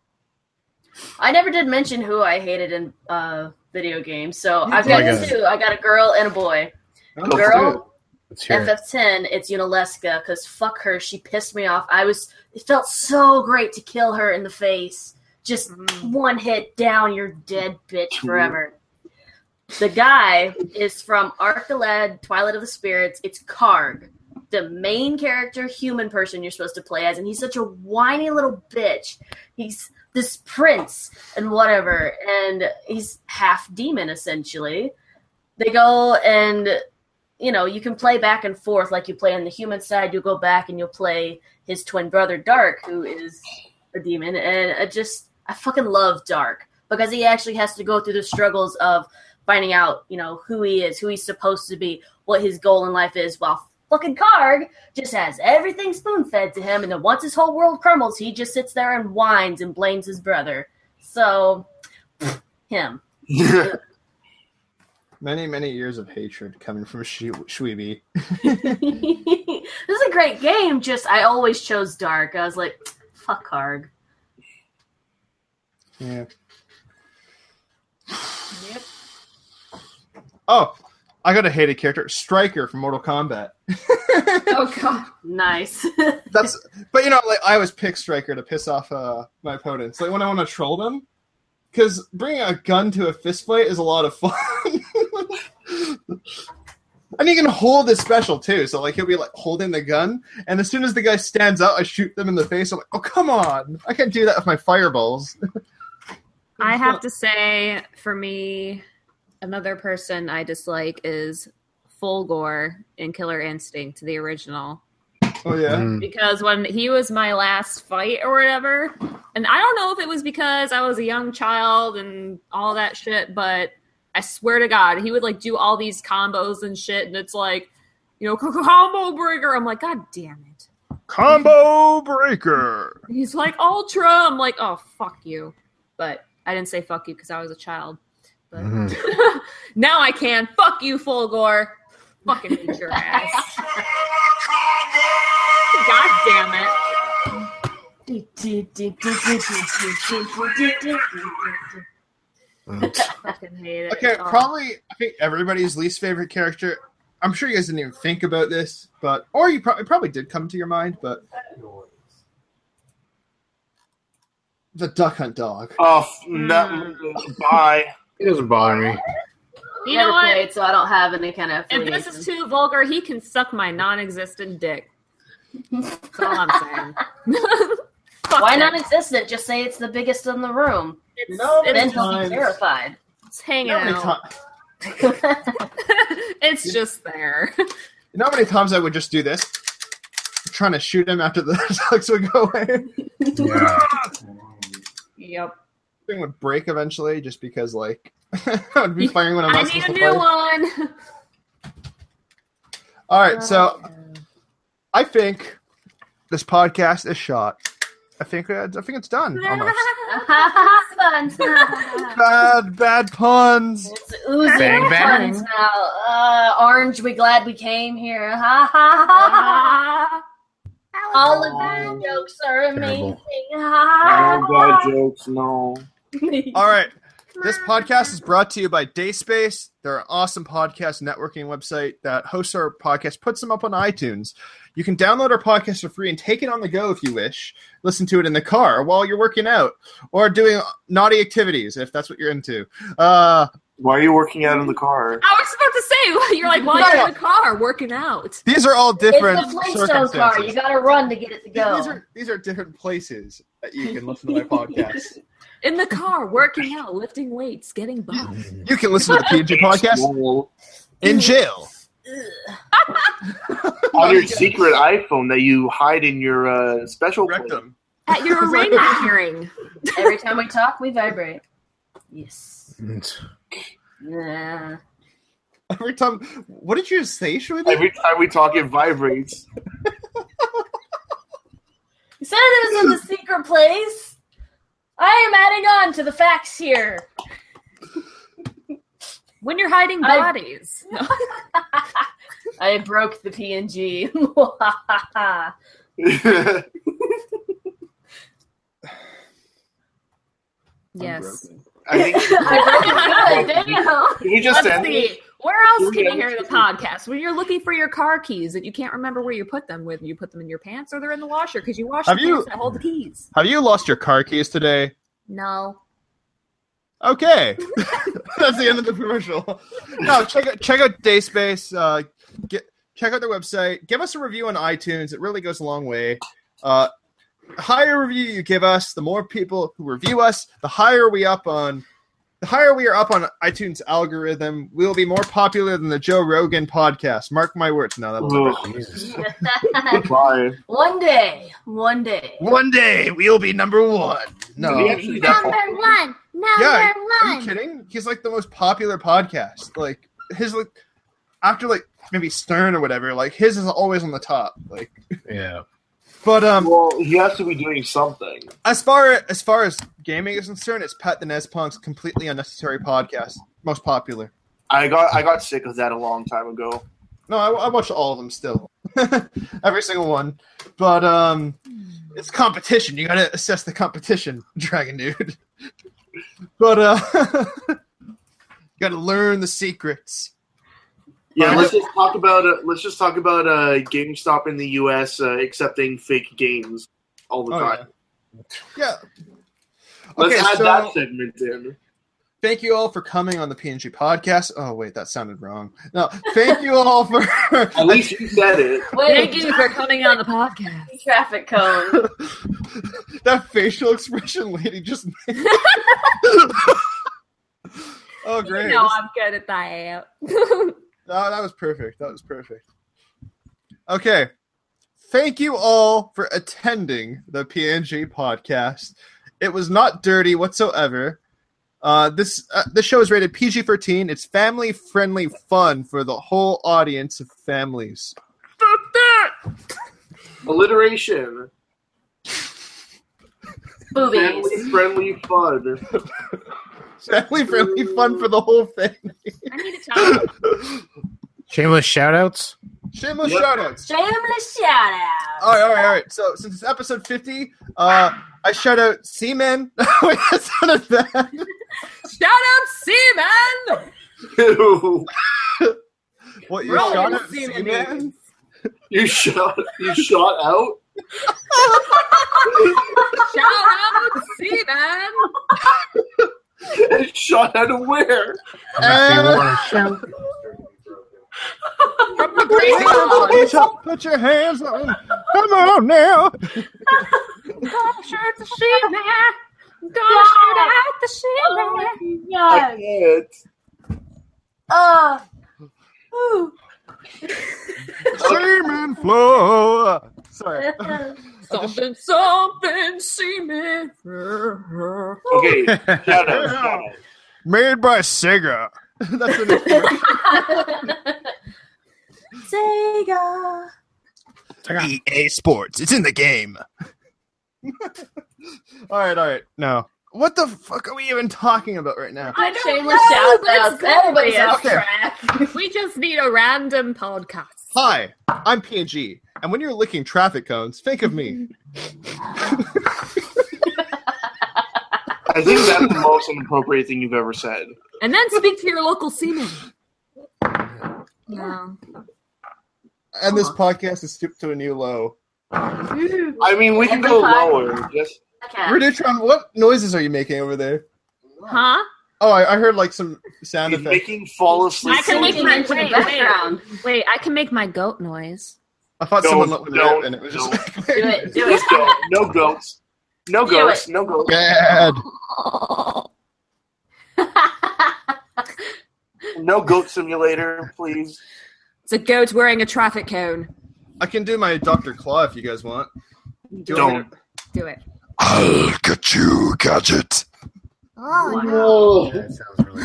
S4: I never did mention who I hated in uh, video games. So
S1: You
S4: I've got
S3: Oh
S4: two. I got a girl and a boy.
S1: Oh,
S4: Girl,
S3: Let's hear it.
S4: FF10, it's Yunalesca because fuck her. She pissed me off. I was. It felt so great to kill her in the face. Just
S5: Mm.
S4: one hit down, you're dead, bitch, forever. The guy is from Arc the Lad, Twilight of the Spirits. It's Kharg, the main character, human person you're supposed to play as, and he's such a whiny little bitch. He's this prince and whatever, and he's half demon essentially. They go and you know you can play back and forth like you play on the human side. You'll go back and you'll play his twin brother Darc, who is a demon, and I just I fucking love Darc because he actually has to go through the struggles of finding out, you know, who he is, who he's supposed to be, what his goal in life is, while fucking Kharg just has everything spoon fed to him, and then once his whole world crumbles, he just sits there and whines and blames his brother. So, him.
S1: Many, many years of hatred coming from Shwe- Shweeby.
S4: this is a great game. Just I always chose Darc. I was like, fuck Kharg.
S1: Yeah.
S5: Yep.
S1: Oh, I got a hated character, Stryker from Mortal Kombat.
S5: Oh god.
S4: Nice.
S1: That's, but you know, like I always pick Stryker to piss off uh, my opponents. Like when I want to troll them, because bringing a gun to a fist fight is a lot of fun. and you can hold his special too. So like he'll be like holding the gun, and as soon as the guy stands up, I shoot them in the face. I'm like, oh come on, I can't do that with my fireballs.
S5: I have to say, for me, another person I dislike is Fulgore in Killer Instinct, the original.
S1: Oh yeah.
S3: Mm.
S5: Because when he was my last fight or whatever, and I don't know if it was because I was a young child and all that shit, but I swear to God, he would like do all these combos and shit, and it's like, you know, combo breaker. I'm like, God damn it.
S1: Combo breaker.
S5: He's like Ultra. I'm like, oh fuck you. But I didn't say fuck you because I was a child. But
S3: Mhm.
S5: now I can. Fuck you, Fulgore. Fucking hate your ass. God damn it. Fucking hate it.
S1: Okay,
S5: Oh.
S1: probably I think everybody's least favorite character. I'm sure you guys didn't even think about this, but or you probably probably did come to your mind, but the Duck Hunt dog.
S2: Oh, no, bye.
S3: It doesn't bother me.
S5: You
S4: Never
S5: know what?
S4: played, so I don't have any kind of.
S5: If this is too vulgar, he can suck my non-existent dick. That's all I'm saying. Fuck
S4: Why
S5: it.
S4: non-existent? Just say it's the biggest in the room.
S5: It's,
S1: No,
S5: it's,
S4: Then he'll
S1: times.
S4: be terrified.
S5: it's hanging
S1: You know,
S5: out.
S1: ti-
S5: it's just there.
S1: you know how many times I would just do this, trying to shoot him after the ducks would go away.
S3: Yeah.
S5: Yep.
S1: Thing would break eventually, just because like I would be firing when I'm
S5: I
S1: not
S5: need
S1: supposed
S5: a
S1: to
S5: new
S1: fire.
S5: one.
S1: All right, so I think this podcast is shot. I think uh, I think it's done almost. Bad, bad puns.
S4: It's oozing
S3: Bang, bang.
S4: puns now. Uh, orange, we glad we came here. Ha ha ha ha. All of these jokes are amazing. Ha
S2: No
S4: ha
S2: bad jokes, no.
S4: Ha.
S1: All right, this podcast is brought to you by Dayspace. They're an awesome podcast networking website that hosts our podcast, puts them up on iTunes. You can download our podcast for free and take it on the go if you wish. Listen to it in the car while you're working out or doing naughty activities if that's what you're into. Uh,
S2: Why are you working out in the car?
S5: I was about to say, you're like, while you're in the car working out.
S1: these are all different
S4: It's the Flintstone car. You gotta run to get it to go.
S1: These are these are different places that you can listen to my podcast.
S5: In the car, working out, lifting weights, getting buff.
S1: You can listen to the PNG podcast in jail.
S2: On your secret iPhone that you hide in your uh, special place.
S1: Rectum.
S5: At your arraignment hearing.
S4: Every time we talk, we vibrate. Yes. Yeah.
S1: Every time, what did you say, Shweeby?
S2: Every time we talk, it vibrates.
S4: You said it was in the secret place. I am adding on to the facts here.
S5: When you're hiding bodies.
S4: I broke the PNG.
S5: yes.
S2: I think.
S4: I broke it good. Damn.
S2: Can you just
S5: Let's
S2: send me?
S5: see. Where else can you hear the podcast? When you're looking for your car keys and you can't remember where you put them, whether you put them in your pants or they're in the washer because you wash
S1: Have
S5: the
S1: you-
S5: pants that hold the keys.
S1: Have you lost your car keys today?
S5: No.
S1: Okay, that's the end of the commercial. No, check out check out Dayspace. Uh, get check out their website. Give us a review on iTunes. It really goes a long way. Uh, higher review you give us, the more people who review us, the higher we up on. The higher we are up on iTunes algorithm, we will be more popular than the Joe Rogan podcast. Mark my words. No, that'll never.
S2: Ugh,
S3: Jesus.
S2: Bye.
S4: one day, one day.
S1: One day we'll be number one. No,
S2: We actually
S6: Number one. Number
S1: Yeah, Are you kidding? He's like the most popular podcast. Like his like after like maybe Stern or whatever, like his is always on the top. Like
S3: Yeah.
S1: But um
S2: Well, he has to be doing something.
S1: as far as far as gaming is concerned, it's Pat the NES Punk's completely unnecessary podcast. Most popular.
S2: I got I got sick of that a long time ago.
S1: No, I, I watch all of them still. Every single one. But um it's competition. You gotta assess the competition, Dragon Dude. but uh you gotta learn the secrets.
S2: Yeah, let's just talk about uh, let's just talk about uh, GameStop in the U.S. Uh, accepting fake games all the
S1: Oh,
S2: time.
S1: Yeah.
S2: Let's
S1: Okay,
S2: add
S1: so-
S2: that segment in.
S1: Thank you all for coming on the PNG podcast. Oh wait, that sounded wrong. No, thank you all for
S2: At least you said it.
S4: Wait,
S5: Thank you for coming on the podcast.
S4: traffic cone.
S1: that facial expression lady just made. oh great.
S5: You know I'm good at that.
S1: Oh, that was perfect. That was perfect. Okay. Thank you all for attending the PNG podcast. It was not dirty whatsoever. Uh, this uh, this show is rated PG thirteen. It's family friendly fun for the whole audience of families. Stop that!
S2: Alliteration.
S4: Boobies.
S2: Family friendly fun.
S1: Family friendly fun for the whole thing.
S5: I need to tell you.
S3: Shameless shout outs.
S1: Shameless
S2: Yep.
S1: shoutouts.
S4: Shameless shout out.
S1: All right, all right, all right. So since it's episode fifty, uh, I shout out Seaman. Wait, that sounded bad.
S5: Shout out Seaman!
S1: What you
S5: Rolling
S1: shot at
S5: Seaman
S1: Seaman?
S2: You shot. You shot out.
S5: Shout out Seaman!
S2: And shot out of where?
S1: And-
S3: Shout.
S5: From the crazy
S1: put, your, put your hands on. Come on now.
S5: Go shoot the Seaman! Go shoot at the
S4: Oh
S5: Seaman!
S4: my
S2: I can't.
S4: Uh, ooh.
S1: Seaman flow. Sorry.
S5: Something, something Seaman!
S2: Okay. Shout out. Shout out.
S1: Made by Sega. That's the next
S4: Sega.
S1: EA Sports. It's in the game. all right, all right. No. What the fuck are we even talking about right now?
S5: I don't
S4: Shameless
S5: know,
S4: shout
S5: but
S4: outs. Everybody's off track.
S5: We just need a random podcast.
S1: Hi, I'm PNG, and when you're licking traffic cones, think of me.
S2: I think that's the most inappropriate thing you've ever said.
S5: And then speak to your local seaman. Yeah.
S1: And this podcast is skipped to a new low.
S2: I mean, we can go lower. Just
S4: Okay.
S1: Radutron, what noises are you making over there?
S5: Huh?
S1: Oh, I, I heard like some sound
S2: he's
S1: effects.
S2: making fall asleep.
S5: I can make my-
S4: into the
S5: wait,
S4: background.
S5: Wait, I can make my goat noise.
S1: I thought
S2: Don't,
S1: someone looked
S2: don't,
S1: it and it was just like,
S4: Do it. Do
S2: Let's
S4: it.
S2: go. No goats. No
S4: Do
S2: goats. No goats.
S1: bad.
S2: No goat simulator, please.
S5: It's a goat wearing a traffic cone.
S1: I can do my Dr. Claw if you guys want. Do you want me
S2: Don't.
S5: Do it.
S1: I'll get you, Gadget.
S6: Oh,
S3: That sounds really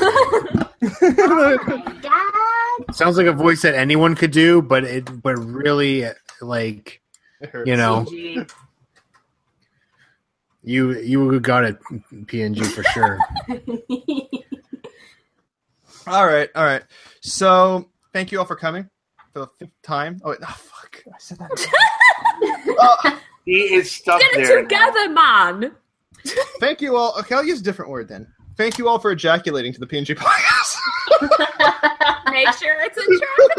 S3: good.
S6: God.
S3: sounds like a voice that anyone could do, but it but really like you know
S4: CG.
S3: you you got it PNG for sure.
S1: All right, all right. So, thank you all for coming for the fifth time. Oh, wait, oh fuck. I said that. Uh,
S2: He is stuck
S5: Get it
S2: there.
S5: together, man!
S1: Thank you all. Okay, I'll use a different word then. Thank you all for ejaculating to the PNG podcast.
S5: Make sure it's in traffic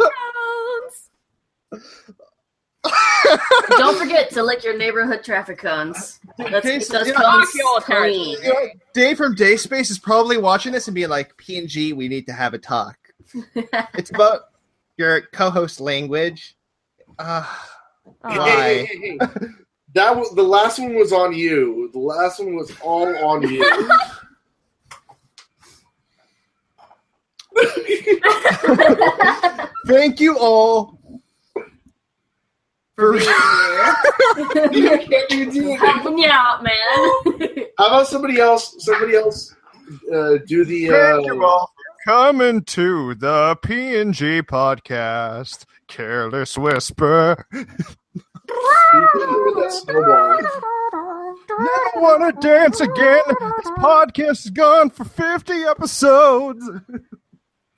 S5: cones.
S4: Don't forget to lick your neighborhood traffic cones. Let's
S1: Okay,
S4: get
S1: so,
S4: those
S1: you know,
S4: cones
S5: fuck
S4: clean.
S1: You know, Dave from Dayspace is probably watching this and being like, PNG, we need to have a talk. it's about your co host language. Uh,
S2: Hey,
S1: Why?
S2: hey, hey, hey, hey. That was the last one was on you. The last one was all on you.
S1: thank you all for.
S4: Helping you out, man.
S2: How about somebody else? Somebody else uh, do the.
S1: Thank you
S2: Uh,
S1: all for coming to the PNG podcast. Careless Whisper.
S2: that snowball.
S1: Never want to dance again. This podcast is gone for 50 episodes.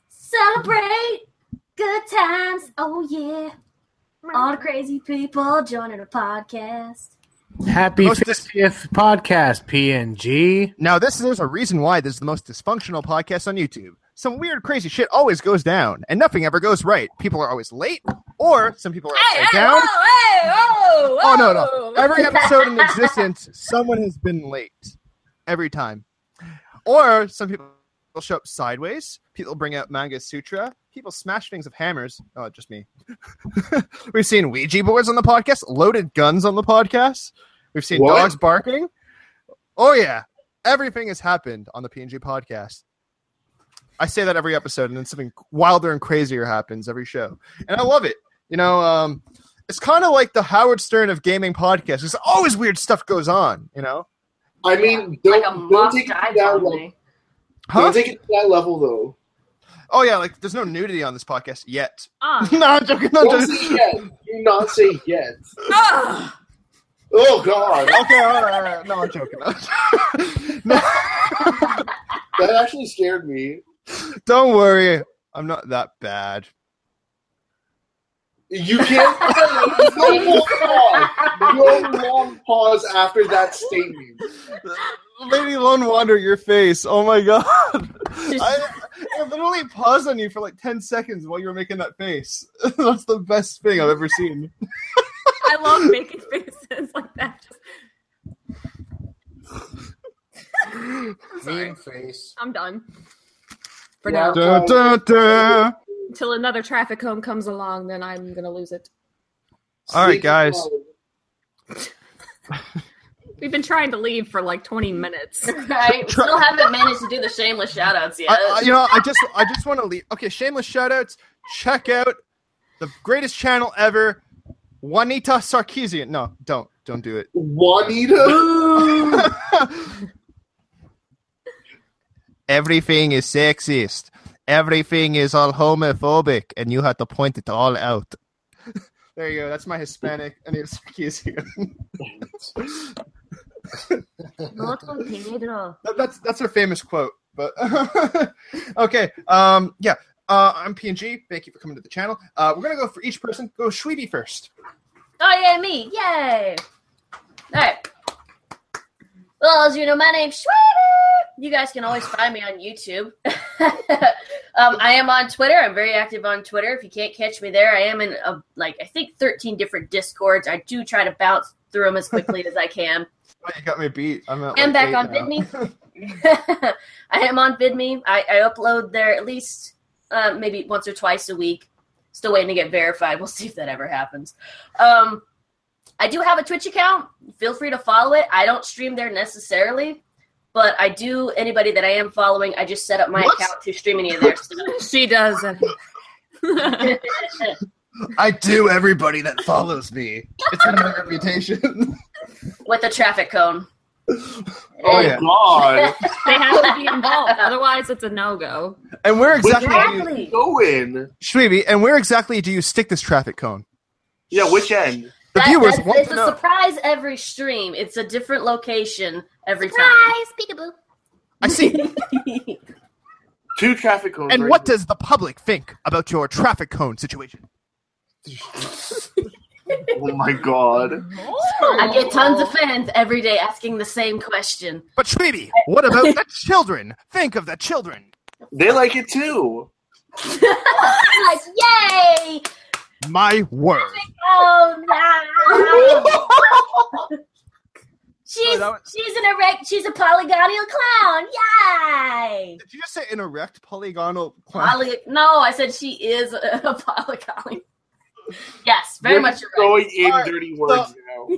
S4: Celebrate good times. Oh, yeah. All the crazy people joining a podcast.
S3: Happy
S1: Most dis-
S3: 50th podcast PNG.
S1: Now, this there's a reason why this is the most dysfunctional podcast on YouTube. Some weird, crazy shit always goes down, and nothing ever goes right. People are always late, or some people are
S5: Hey, hey,
S1: down.
S5: whoa, hey, whoa,
S1: Oh no, no! Every episode in existence, someone has been late. Every time, or some people will show up sideways. People bring out manga sutra. People smash things with hammers. Oh, just me. We've seen Ouija boards on the podcast. Loaded guns on the podcast. We've seen
S2: What?
S1: dogs barking. Oh yeah, everything has happened on the PNG podcast. I say that every episode, and then something wilder and crazier happens every show, and I love it. You know, um, it's kind of like the Howard Stern of gaming podcasts. There's always weird stuff goes on. You know,
S2: I mean,
S4: like
S2: don't,
S4: a
S2: don't take it to that level.
S1: huh?
S2: Don't take it to that level, though.
S1: Oh yeah, like there's no nudity on this podcast yet.
S5: Ah.
S1: no, I'm joking. No,
S2: Don't
S1: joking.
S2: say yet. Do not say yet.
S5: Ah.
S2: Oh God,
S1: Okay, all right, all right. No, I'm joking. no,
S2: that actually scared me.
S1: Don't worry. I'm not that bad.
S7: You can't. no long pause. No long pause after that statement.
S1: Lady Lone Wander, your face. Oh my god. I, I literally paused on you for like 10 seconds while you were making that face. That's the best thing I've ever seen.
S5: I love making faces like that.
S3: Mean face.
S5: I'm done. For now.
S1: Dun, dun, dun.
S5: Until another traffic cone comes along, then I'm gonna lose it.
S1: All right, guys.
S5: We've been trying to leave for like 20 minutes.
S4: right? We still haven't managed to do the shameless shoutouts yet.
S1: I, I- you know, I just, I just want to leave. Okay, shameless shoutouts. Check out the greatest channel ever, Juanita Sarkeesian. No, don't, don't do it.
S7: Juanita.
S1: Everything is sexist. Everything is all homophobic, and you have to point it all out. there you go. That's my Hispanic Anita Sarkeesian.
S4: Not on Pedro.
S1: That- that's that's her famous quote. But okay, um, yeah. Uh, I'm PNG. Thank you for coming to the channel. Uh, we're gonna go for each person. Go Shweeby first.
S4: Oh yeah, me! Yay! All right. Well, as you know, my name's Schwaber. You guys can always find me on YouTube. um, I am on Twitter. I'm very active on Twitter. If you can't catch me there, I am in a, like I think 13 different Discords. I do try to bounce through them as quickly as I can.
S1: Oh, you got me beat. I'm, at,
S4: I'm
S1: like,
S4: back on
S1: now.
S4: VidMe. I am on VidMe. I, I upload there at least uh, maybe once or twice a week. Still waiting to get verified. We'll see if that ever happens. Um, I do have a Twitch account. Feel free to follow it. I don't stream there necessarily, but I do. Anybody that I am following, I just set up my
S1: What?
S4: account to stream any of their stuff.
S5: she does.
S1: I do. Everybody that follows me. It's in my reputation.
S4: with a traffic cone.
S1: Oh, oh yeah.
S2: God.
S5: they have to be involved. Otherwise, it's a no go.
S1: And where exactly,
S2: Which
S1: do you,
S4: Exactly.
S2: Go.
S1: Shweeby, and where exactly do you stick this traffic cone?
S2: Yeah, which end?
S1: The
S4: That-
S1: viewers want
S4: it's
S1: to
S4: a
S1: know.
S4: surprise every stream. It's a different location every time.
S6: Surprise, peekaboo.
S1: I see.
S2: Two traffic cones.
S1: And
S2: right
S1: what does the public think about your traffic cone situation?
S2: Oh my god.
S4: I get tons of fans every day asking the same question.
S1: But Shweeby, what about the children? Think of the children.
S2: They like it too.
S4: like, yay!
S1: My word.
S4: Oh no! she's
S1: that was-
S4: she's an erect. She's a polygonal clown. Yay!
S1: Did you just say an erect polygonal clown?
S4: Poly- no, I said she is a, a polygonal. Yes, very
S2: You're
S4: much
S2: just
S4: erect.
S2: going in
S1: Alright,
S2: dirty words now.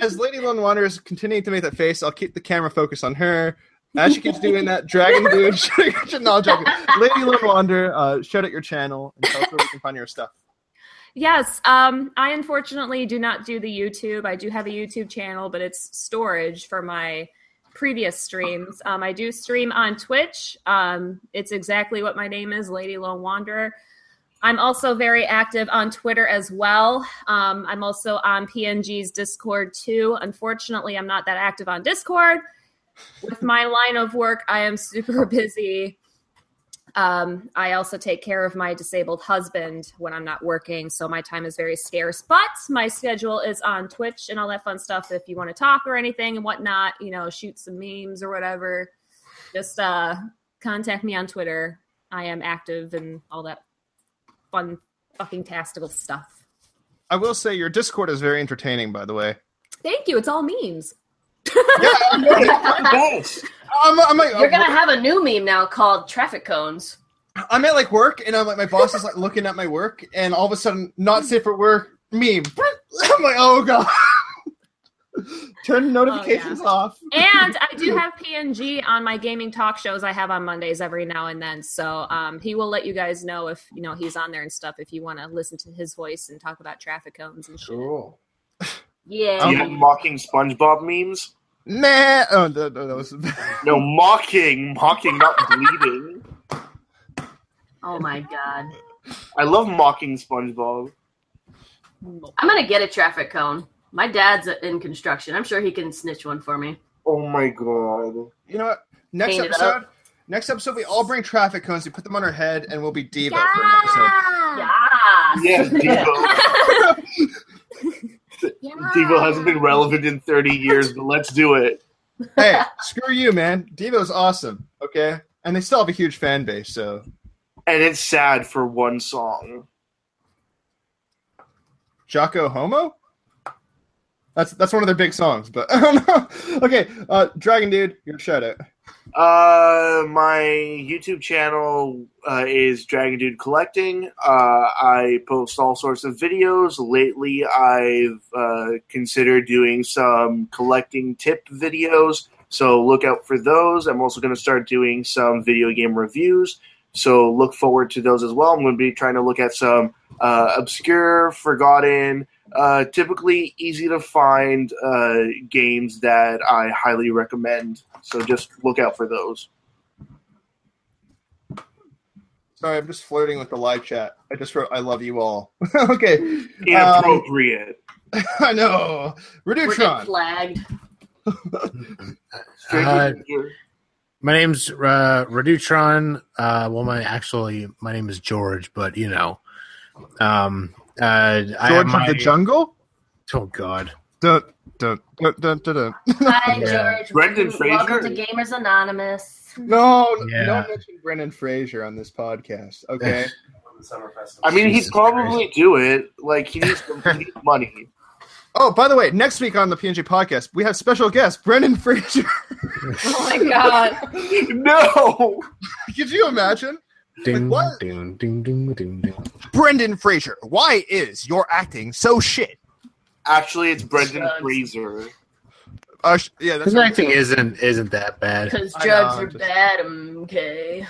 S1: As Lady Lone Wanderer is continuing to make that face, I'll keep the camera focused on her. As she keeps doing that, Dragon Dude, no, I'm joking. Lady Lone Wanderer, uh, shout out your channel and tell us where we can find your stuff.
S5: Yes, um, I unfortunately do not do the YouTube. I do have a YouTube channel, but it's storage for my previous streams. Um, I do stream on Twitch. Um, it's exactly what my name is, Lady Lone Wanderer. I'm also very active on Twitter as well. Um, I'm also on PNG's Discord too. Unfortunately, I'm not that active on Discord. With my line of work, I am super busy. Um, I also take care of my disabled husband when I'm not working, so my time is very scarce. But my schedule is on Twitch and all that fun stuff. If you want to talk or anything and whatnot, you know, shoot some memes or whatever, just uh, contact me on Twitter. I am active and all that fun, fucking tastical stuff.
S1: I will say your Discord is very entertaining, by the way.
S5: Thank you. It's all memes.
S2: Yes.
S1: I'm, I'm like,
S4: You're gonna have a new meme now called traffic cones.
S1: I'm at like work, and I'm like, my boss is like looking at my work, and all of a sudden, not safe for work meme. I'm like, oh god. Turn notifications off.
S5: And I do have PNG on my gaming talk shows I have on Mondays every now and then. So um, he will let you guys know if you know he's on there and stuff. If you want to listen to his voice and talk about traffic cones and shit.
S1: Cool.
S4: Yeah.
S2: Do you have mocking SpongeBob memes?
S1: Nah. Oh, that, that was.
S2: No, mocking, mocking, not bleeding.
S4: Oh my god.
S2: I love mocking SpongeBob.
S4: I'm gonna get a traffic cone. My dad's in construction. I'm sure he can snitch one for me.
S2: Oh my god.
S1: You know what? Next
S4: Paint
S1: episode. Next episode, we all bring traffic cones. We put them on our head, and we'll be Devo for an episode.
S6: Yeah.
S4: Yeah.
S2: Yes, Devo.
S6: Yeah.
S2: Devo hasn't been relevant in 30 years, but let's do it.
S1: hey, screw you, man. Devo's awesome. Okay, and they still have a huge fan base. So
S2: And it's sad for one song.
S1: Jocko Homo. That's that's one of their big songs, but I don't know. Okay, uh, Dragon Dude, your shout out.
S2: Uh, my YouTube channel uh, is Dragon Dude Collecting. Uh, I post all sorts of videos. Lately, I've uh, considered doing some collecting tip videos, so look out for those. I'm also going to start doing some video game reviews, so look forward to those as well. I'm going to be trying to look at some uh, obscure, forgotten, uh, typically easy to find uh, games that I highly recommend. So just look out for those.
S1: Sorry, I'm just flirting with the live chat. I just wrote, "I love you all." okay, um,
S2: Inappropriate.
S1: I know.
S4: We're
S1: Radutron.
S4: flagged.
S3: Uh, my name's uh, Radutron. Uh, well, my actually my name is George, but you know, um, uh, I
S1: George
S3: my,
S1: of the Jungle.
S3: Oh God,
S1: Dun, dun, dun, dun, dun, dun.
S4: Hi,
S3: Yeah.
S4: George.
S2: Brendan
S4: Welcome
S2: Fraser.
S4: to Gamers Anonymous.
S1: No,
S3: Yeah.
S1: don't mention Brendan Fraser on this podcast. Okay.
S2: I mean, he'd
S3: Jesus
S2: probably do it. Like he needs, he needs money.
S1: oh, by the way, next week on the PNG podcast, we have special guest Brendan Fraser.
S5: Oh my god.
S2: no.
S1: Could you imagine?
S3: Ding,
S1: what?
S3: ding, ding, ding, ding, ding.
S1: Brendan Fraser, why is your acting so shit?
S2: Actually, it's Brendan
S4: Drugs.
S2: Fraser.
S1: Uh, sh- yeah, that's
S3: His
S1: right.
S3: acting isn't isn't that bad.
S4: Because
S1: I
S4: drugs
S1: know,
S4: are
S1: just-
S4: bad, okay.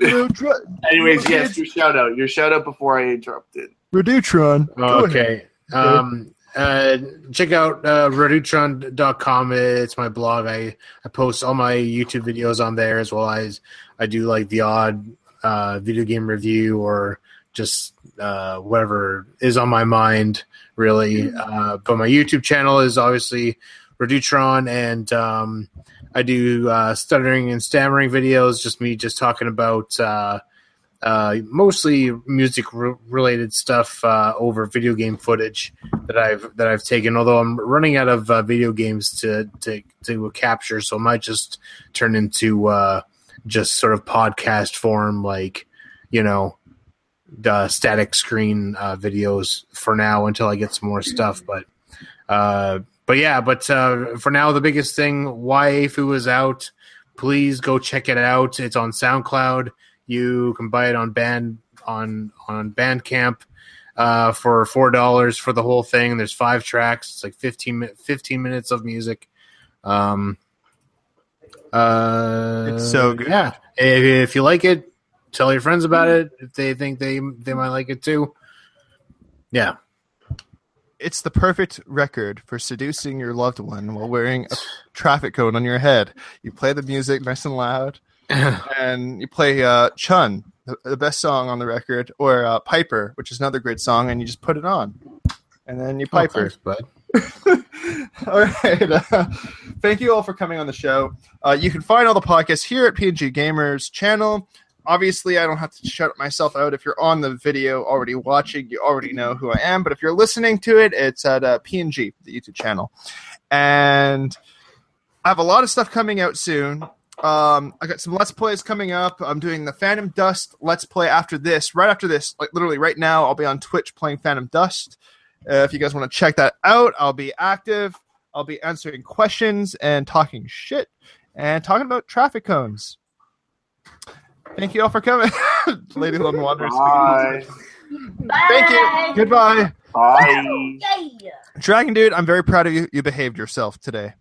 S2: Anyways, yes, your shout out. Your shout out before I interrupted.
S1: Radutron.
S3: Oh, okay. Um, uh, check out uh, Radutron.com. It's my blog. I, I post all my YouTube videos on there as well as I do like the odd uh, video game review or just uh, whatever is on my mind, really. Uh, but my YouTube channel is obviously Radutron, and um, I do uh, stuttering and stammering videos, just me just talking about. Uh, uh, mostly music re- related stuff uh, over video game footage that I've that I've taken. Although I'm running out of uh, video games to to to capture, so it might just turn into uh, just sort of podcast form, like you know, the static screen uh, videos for now until I get some more stuff. But uh, but yeah, but uh, for now, the biggest thing, Waifu is out. Please go check it out. It's on SoundCloud. You can buy it on band on on Bandcamp uh, for four dollars for the whole thing. There's five tracks. It's like 15, 15 minutes of music. Um, uh,
S1: It's so good.
S3: Yeah, if, if you like it, tell your friends about it. If they think they they might like it too. Yeah,
S1: It's the perfect record for seducing your loved one while wearing a traffic cone on your head. You play the music nice and loud, and you play uh, Chun, the, the best song on the record, or uh, Piper, which is another great song, and you just put it on, and then you Piper.
S3: Oh, thanks, bud.
S1: all right. Uh, thank you all for coming on the show. Uh, you can find all the podcasts here at PNG Gamers channel. Obviously, I don't have to shout myself out. If you're on the video already watching, you already know who I am. But if you're listening to it, it's at uh, PNG, the YouTube channel. And I have a lot of stuff coming out soon. Um, I got some Let's Plays coming up. I'm doing the Phantom Dust Let's Play after this. Right after this, like literally right now, I'll be on Twitch playing Phantom Dust. Uh, if you guys want to check that out, I'll be active. I'll be answering questions and talking shit and talking about traffic cones. Thank you all for coming. Lady Lone Wanderers.
S2: Bye.
S4: Bye.
S1: Thank you. Goodbye.
S2: Bye.
S1: Dragon Dude, I'm very proud of you. You behaved yourself today.